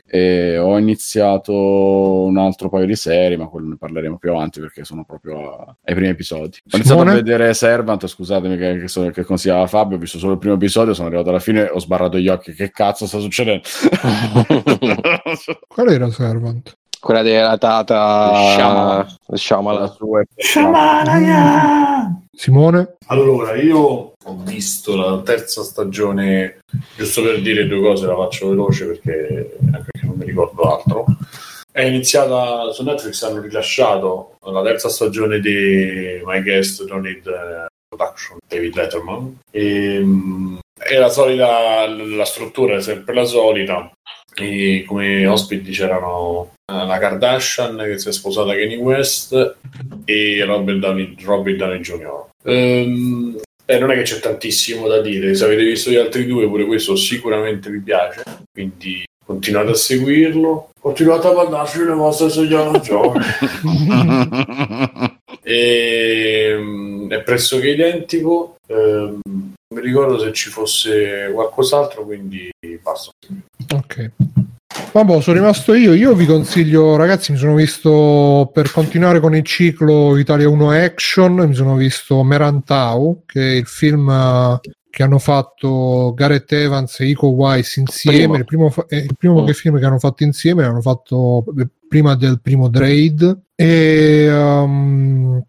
D: E ho iniziato un altro paio di serie, ma quello ne parleremo più avanti perché sono proprio ai primi episodi. Ho iniziato a vedere Servant, scusatemi che, che, so, che consigliava Fabio, ho visto solo il primo episodio, sono arrivato alla fine, ho sbarrato gli occhi, che cazzo sta succedendo?
A: Qual era Servant?
C: Quella della tata
D: Shyamala
B: Shyamala
A: Simone?
F: Allora io ho visto la terza stagione giusto per dire due cose la faccio veloce perché, perché non mi ricordo altro. È iniziata su Netflix hanno rilasciato la terza stagione di My Guest Don't Need uh, Production David Letterman. E, um, è la solita la struttura è sempre la solita e come ospiti c'erano eh, la Kardashian che si è sposata Kanye West e Robert Downey, Robert Downey Jr. Um, eh, non è che c'è tantissimo da dire, se avete visto gli altri due pure questo sicuramente vi piace, quindi continuate a seguirlo, continuate a mandarci le vostre segnali giovani. e, um, è pressoché identico, um, non mi ricordo se ci fosse qualcos'altro, quindi basta.
A: Ok. Vabbè, sono rimasto io. Io vi consiglio, ragazzi, mi sono visto per continuare con il ciclo Italia 1 Action. Mi sono visto Merantau, che è il film eh, che hanno fatto Gareth Evans e Iko Wise insieme. Primo. Il primo, il primo mm. film che hanno fatto insieme. L'hanno fatto prima del primo Draid. E um,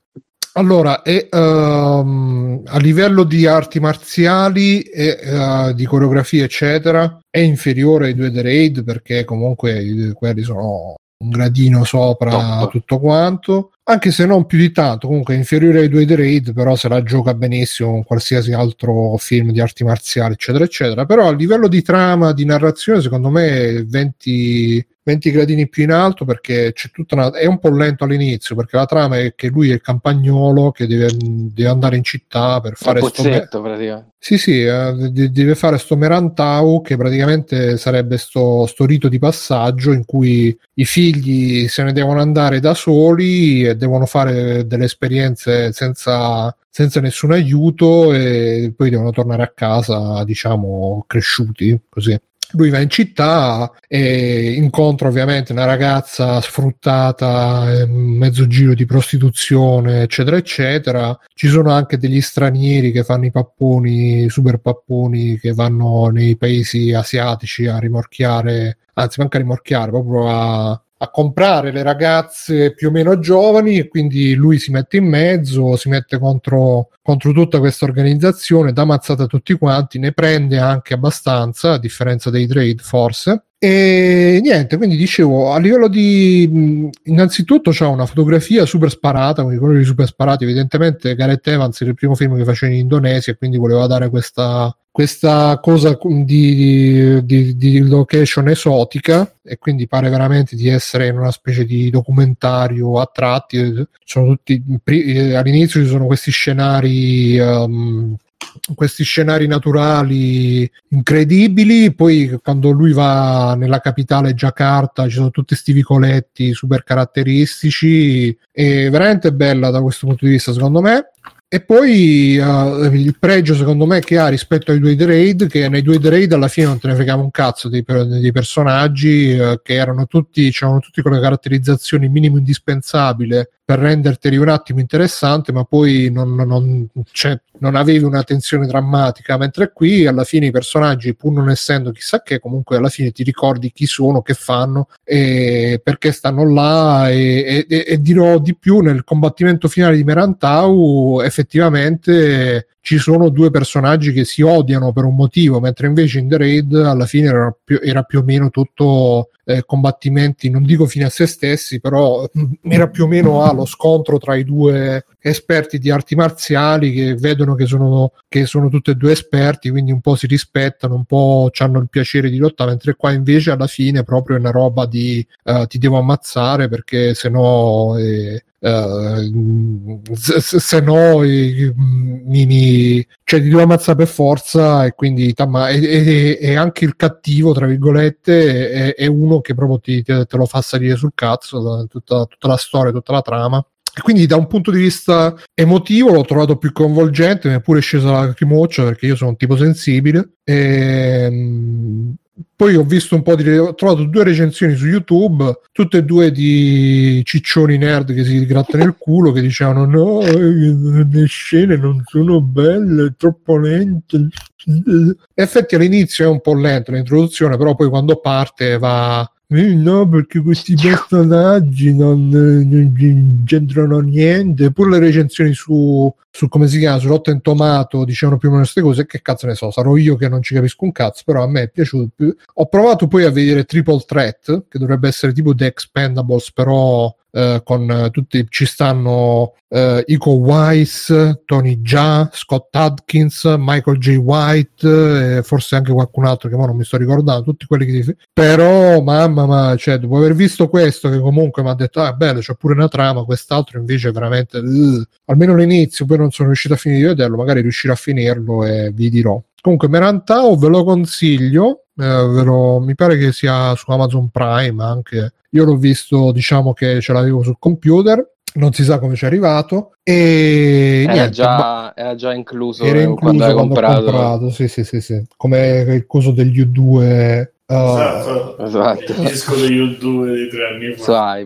A: allora, è, um, a livello di arti marziali e uh, di coreografia, eccetera, è inferiore ai due The Raid perché comunque quelli sono un gradino sopra Top. tutto quanto anche se non più di tanto, comunque è inferiore ai due The Raid, però se la gioca benissimo con qualsiasi altro film di arti marziali, eccetera, eccetera. Però a livello di trama, di narrazione, secondo me 20, 20 gradini più in alto perché c'è tutta una, è un po' lento all'inizio perché la trama è che lui è il campagnolo che deve, deve andare in città per fare
C: sto me-
A: sì sì eh, deve fare sto merantau che praticamente sarebbe sto, sto rito di passaggio in cui i figli se ne devono andare da soli e devono fare delle esperienze senza senza nessun aiuto e poi devono tornare a casa diciamo cresciuti così lui va in città e incontra ovviamente una ragazza sfruttata, mezzo giro di prostituzione, eccetera, eccetera. Ci sono anche degli stranieri che fanno i papponi, super papponi, che vanno nei paesi asiatici a rimorchiare, anzi, manca a rimorchiare, proprio a, a comprare le ragazze più o meno giovani e quindi lui si mette in mezzo, si mette contro, contro tutta questa organizzazione, dà mazzata a tutti quanti, ne prende anche abbastanza, a differenza dei trade forse. E niente, quindi dicevo, a livello di innanzitutto c'è una fotografia super sparata, con i colori super sparati. Evidentemente Gareth Evans era il primo film che faceva in Indonesia, quindi voleva dare questa questa cosa di, di, di, location esotica e quindi pare veramente di essere in una specie di documentario a tratti sono tutti eh, all'inizio ci sono questi scenari um, questi scenari naturali incredibili. Poi quando lui va nella capitale Jakarta ci sono tutti questi vicoletti super caratteristici. È veramente bella da questo punto di vista secondo me e poi uh, il pregio secondo me che ha rispetto ai due The Raid, che nei due The Raid alla fine non te ne fregava un cazzo dei, dei personaggi uh, che erano tutti, c'erano tutti con le caratterizzazioni minimo indispensabile per renderteli un attimo interessante, ma poi non, non, cioè, non, avevi una tensione drammatica, mentre qui alla fine i personaggi, pur non essendo chissà che, comunque alla fine ti ricordi chi sono, che fanno, e perché stanno là, e, e, e dirò di più, nel combattimento finale di Merantau effettivamente ci sono due personaggi che si odiano per un motivo, mentre invece in The Raid alla fine era più, era più o meno tutto eh, combattimenti, non dico fine a se stessi, però era più o meno allo scontro tra i due esperti di arti marziali che vedono che sono, che sono tutti e due esperti, quindi un po' si rispettano, un po' hanno il piacere di lottare, mentre qua invece alla fine proprio è una roba di uh, ti devo ammazzare perché se no... Eh, Uh, se, se, no eh, mi, mi, cioè ti devo ammazzare per forza e quindi e, e, anche il cattivo tra virgolette è, è uno che proprio ti, te, te, lo fa salire sul cazzo tutta, tutta la storia, tutta la trama. E quindi da un punto di vista emotivo l'ho trovato più coinvolgente mi è pure scesa la lacrimoccia perché io sono un tipo sensibile. E, ehm, poi ho visto un po' di ho trovato due recensioni su YouTube tutte e due di ciccioni nerd che si grattano il culo che dicevano no le scene non sono belle troppo lente. Effetti all'inizio è un po' lento l'introduzione però poi quando parte va eh, no, perché questi personaggi non, non c'entrano niente. Pure le recensioni su, su come si chiama, su Rotten Tomato dicevano più o meno queste cose. Che cazzo ne so, sarò io che non ci capisco un cazzo, però a me è piaciuto. Ho provato poi a vedere Triple Threat, che dovrebbe essere tipo The Expendables, però eh, con eh, tutti ci stanno eh, Iko Weiss, Tony Jaa, Scott Adkins, Michael J. White e forse anche qualcun altro che ora non mi sto ricordando, tutti quelli che però mamma ma cioè dopo aver visto questo che comunque mi ha detto ah bello c'è pure una trama, quest'altro invece veramente uh, almeno l'inizio poi non sono riuscito a finire di vederlo, magari riuscirò a finirlo e vi dirò. Comunque Merantau ve lo consiglio, eh, ve lo, mi pare che sia su Amazon Prime anche io l'ho visto, diciamo che ce l'avevo sul computer, non si sa come ci è arrivato. E
C: era,
A: niente,
C: già, era già incluso,
A: era incluso
C: quando
A: quando
C: comprato.
A: comprato. Sì, sì, sì, sì. Come il coso degli U2 Uh,
F: esatto.
C: Esatto.
F: Il disco degli U2 di tre anni
C: Su
F: fa.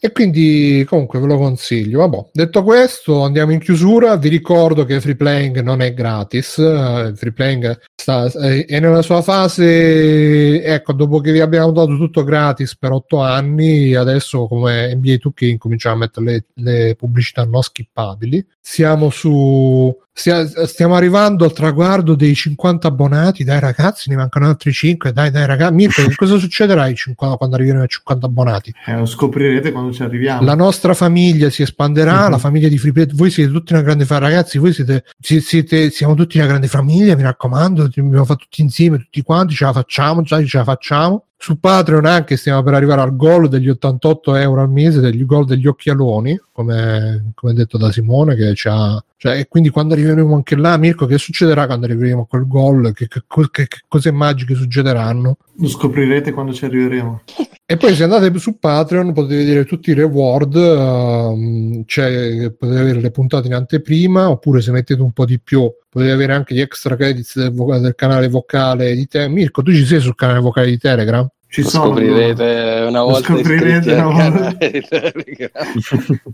A: e quindi comunque ve lo consiglio. Vabbè, detto questo, andiamo in chiusura. Vi ricordo che Free Playing non è gratis. Uh, free Playing sta, è, è nella sua fase. Ecco, dopo che vi abbiamo dato tutto gratis per otto anni, adesso come NBA 2K incominciamo a mettere le, le pubblicità non skippabili. Siamo su Stia- stiamo arrivando al traguardo dei 50 abbonati. Dai, ragazzi, ne mancano altri 5. Dai, dai, ragazzi. Mirko, cosa succederà ai 50 quando arriveremo ai 50 abbonati?
B: Eh, lo scoprirete quando ci arriviamo.
A: La nostra famiglia si espanderà,
B: Mhm.
A: la famiglia di Free Voi siete tutti una grande famiglia, ragazzi. Voi siete, si- siete, siamo tutti una grande famiglia. Mi raccomando, abbiamo fatto tutti insieme, tutti quanti. Ce la facciamo, già ce la facciamo. Su Patreon anche stiamo per arrivare al gol degli 88 euro al mese, degli gol degli occhialoni, come, come detto da Simone, che c'ha, cioè, e quindi quando arriveremo anche là, Mirko, che succederà quando arriveremo a quel gol? Che, che, che- che cose magiche succederanno?
B: Lo scoprirete quando ci arriveremo.
A: E poi se andate su Patreon potete vedere tutti i reward, ehm, cioè potete avere le puntate in anteprima, oppure se mettete un po' di più potete avere anche gli extra credits del, vo- del canale vocale di Telegram. Mirko, tu ci sei sul canale vocale di Telegram?
B: Ci
C: Lo
B: sono
C: scoprirete una
B: Lo
C: volta
B: scoprirete una volta.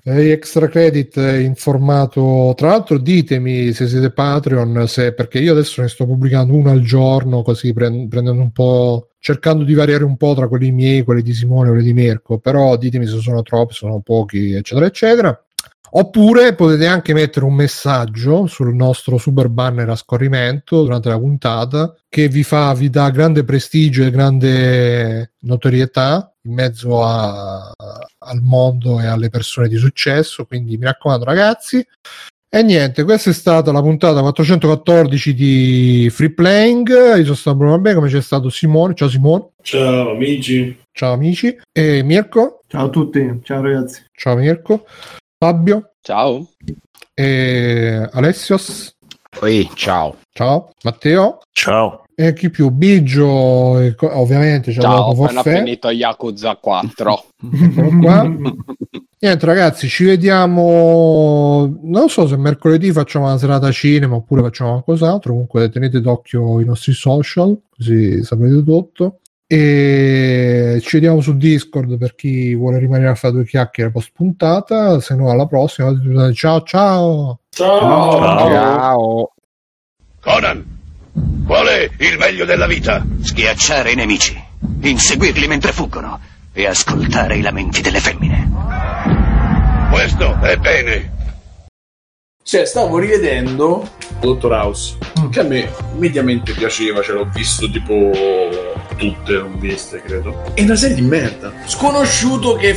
A: Eh, extra credit in formato tra l'altro ditemi se siete Patreon se, perché io adesso ne sto pubblicando uno al giorno così pre- prendendo un po' cercando di variare un po' tra quelli miei quelli di Simone e quelli di Mirko però ditemi se sono troppi sono pochi eccetera eccetera Oppure potete anche mettere un messaggio sul nostro super banner a scorrimento durante la puntata che vi fa, vi dà grande prestigio e grande notorietà in mezzo a- al mondo e alle persone di successo. Quindi mi raccomando, ragazzi. E niente, questa è stata la puntata 414 di Free Playing. Io sono stato Bruno Bene, come c'è stato Simone. Ciao Simone.
F: Ciao amici.
A: Ciao amici. E Mirko.
B: Ciao a tutti, ciao ragazzi.
A: Ciao Mirko. Fabio.
C: Ciao.
A: E Alessios.
D: Ehi, ciao.
A: Ciao. Matteo.
E: Ciao.
A: E chi più? Biggio, e co- ovviamente
C: Ciao, appena
A: Forfè.
C: finito Yakuza 4.
A: Eccolo qua. Niente ragazzi, ci vediamo. Non so se mercoledì facciamo una serata cinema oppure facciamo qualcos'altro. Comunque tenete d'occhio i nostri social, così saprete tutto. E ci vediamo su Discord per chi vuole rimanere a fare due chiacchiere post puntata. Se no, alla prossima. Ciao ciao.
F: Ciao.
C: Ciao.
G: Conan, qual è il meglio della vita?
H: Schiacciare i nemici, inseguirli mentre fuggono e ascoltare i lamenti delle femmine.
G: Questo è bene.
I: Cioè, stavo rivedendo Dottor House,
B: Mm.
I: che a me mediamente piaceva, ce l'ho visto tipo tutte, non viste, credo. È una serie di merda. Sconosciuto che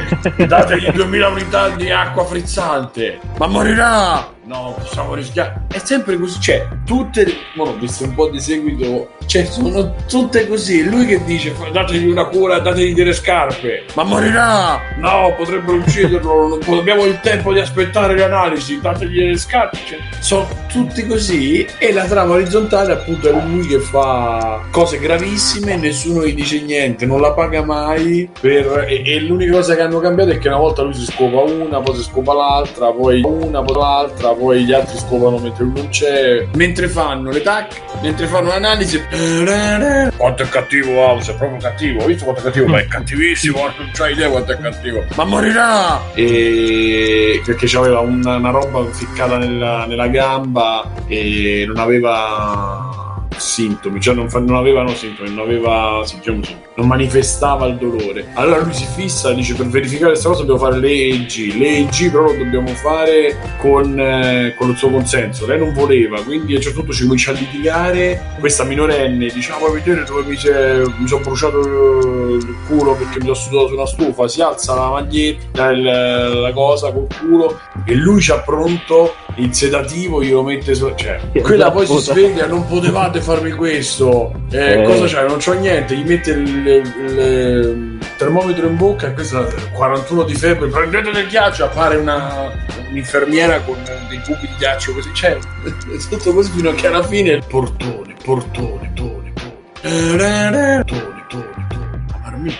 F: dategli 2000 unità di acqua frizzante. Ma morirà! No possiamo rischiare. È sempre così cioè tutte le... ora ho visto un po' di seguito cioè sono tutte così. Lui che dice dategli una cura dategli delle scarpe. Ma morirà! No potrebbero ucciderlo. Non abbiamo il tempo di aspettare le analisi. Dategli delle scarpe cioè, sono tutti così. E la trama orizzontale appunto è lui che fa cose gravissime. Nessuno gli dice niente. Non la paga mai per... e, e l'unica cosa che hanno cambiato è che una volta lui si scopa una poi si scopa l'altra poi una poi l'altra poi gli altri scopano mentre lui non c'è. Mentre fanno le tac mentre fanno l'analisi. Quanto è cattivo House è proprio cattivo. Hai visto quanto è cattivo? Ma è cattivissimo non c'hai idea quanto è cattivo. Ma morirà! E perché c'aveva una, una roba ficcata nella, nella gamba e non aveva sintomi, cioè non, fa- non avevano sintomi, non aveva sì, diciamo non manifestava il dolore. Allora lui si fissa, dice per verificare questa cosa dobbiamo fare le EEG. Le EEG però lo dobbiamo fare con, eh, con il suo consenso. Lei non voleva, quindi a un certo punto ci comincia a litigare. Questa minorenne dice: "Ah, vuoi vedere dove mi, mi sono bruciato il culo perché mi sono sudato su una stufa? Si alza la maglietta, il- la cosa col culo e lui c'ha pronto il sedativo, glielo mette su. Cioè, quella poi si sveglia, non potevate farmi questo. Eh,
J: Eh.
F: Cosa c'è? Non c'ho niente, gli mette il, il- il termometro in bocca e questo è 41 di febbre, prendete del ghiaccio, appare una, un'infermiera con dei cubi di ghiaccio così, cioè, tutto così fino a che alla fine il portone, portone, tone, tone, tone, tone, tone, tone, la marmitta, la marmitta,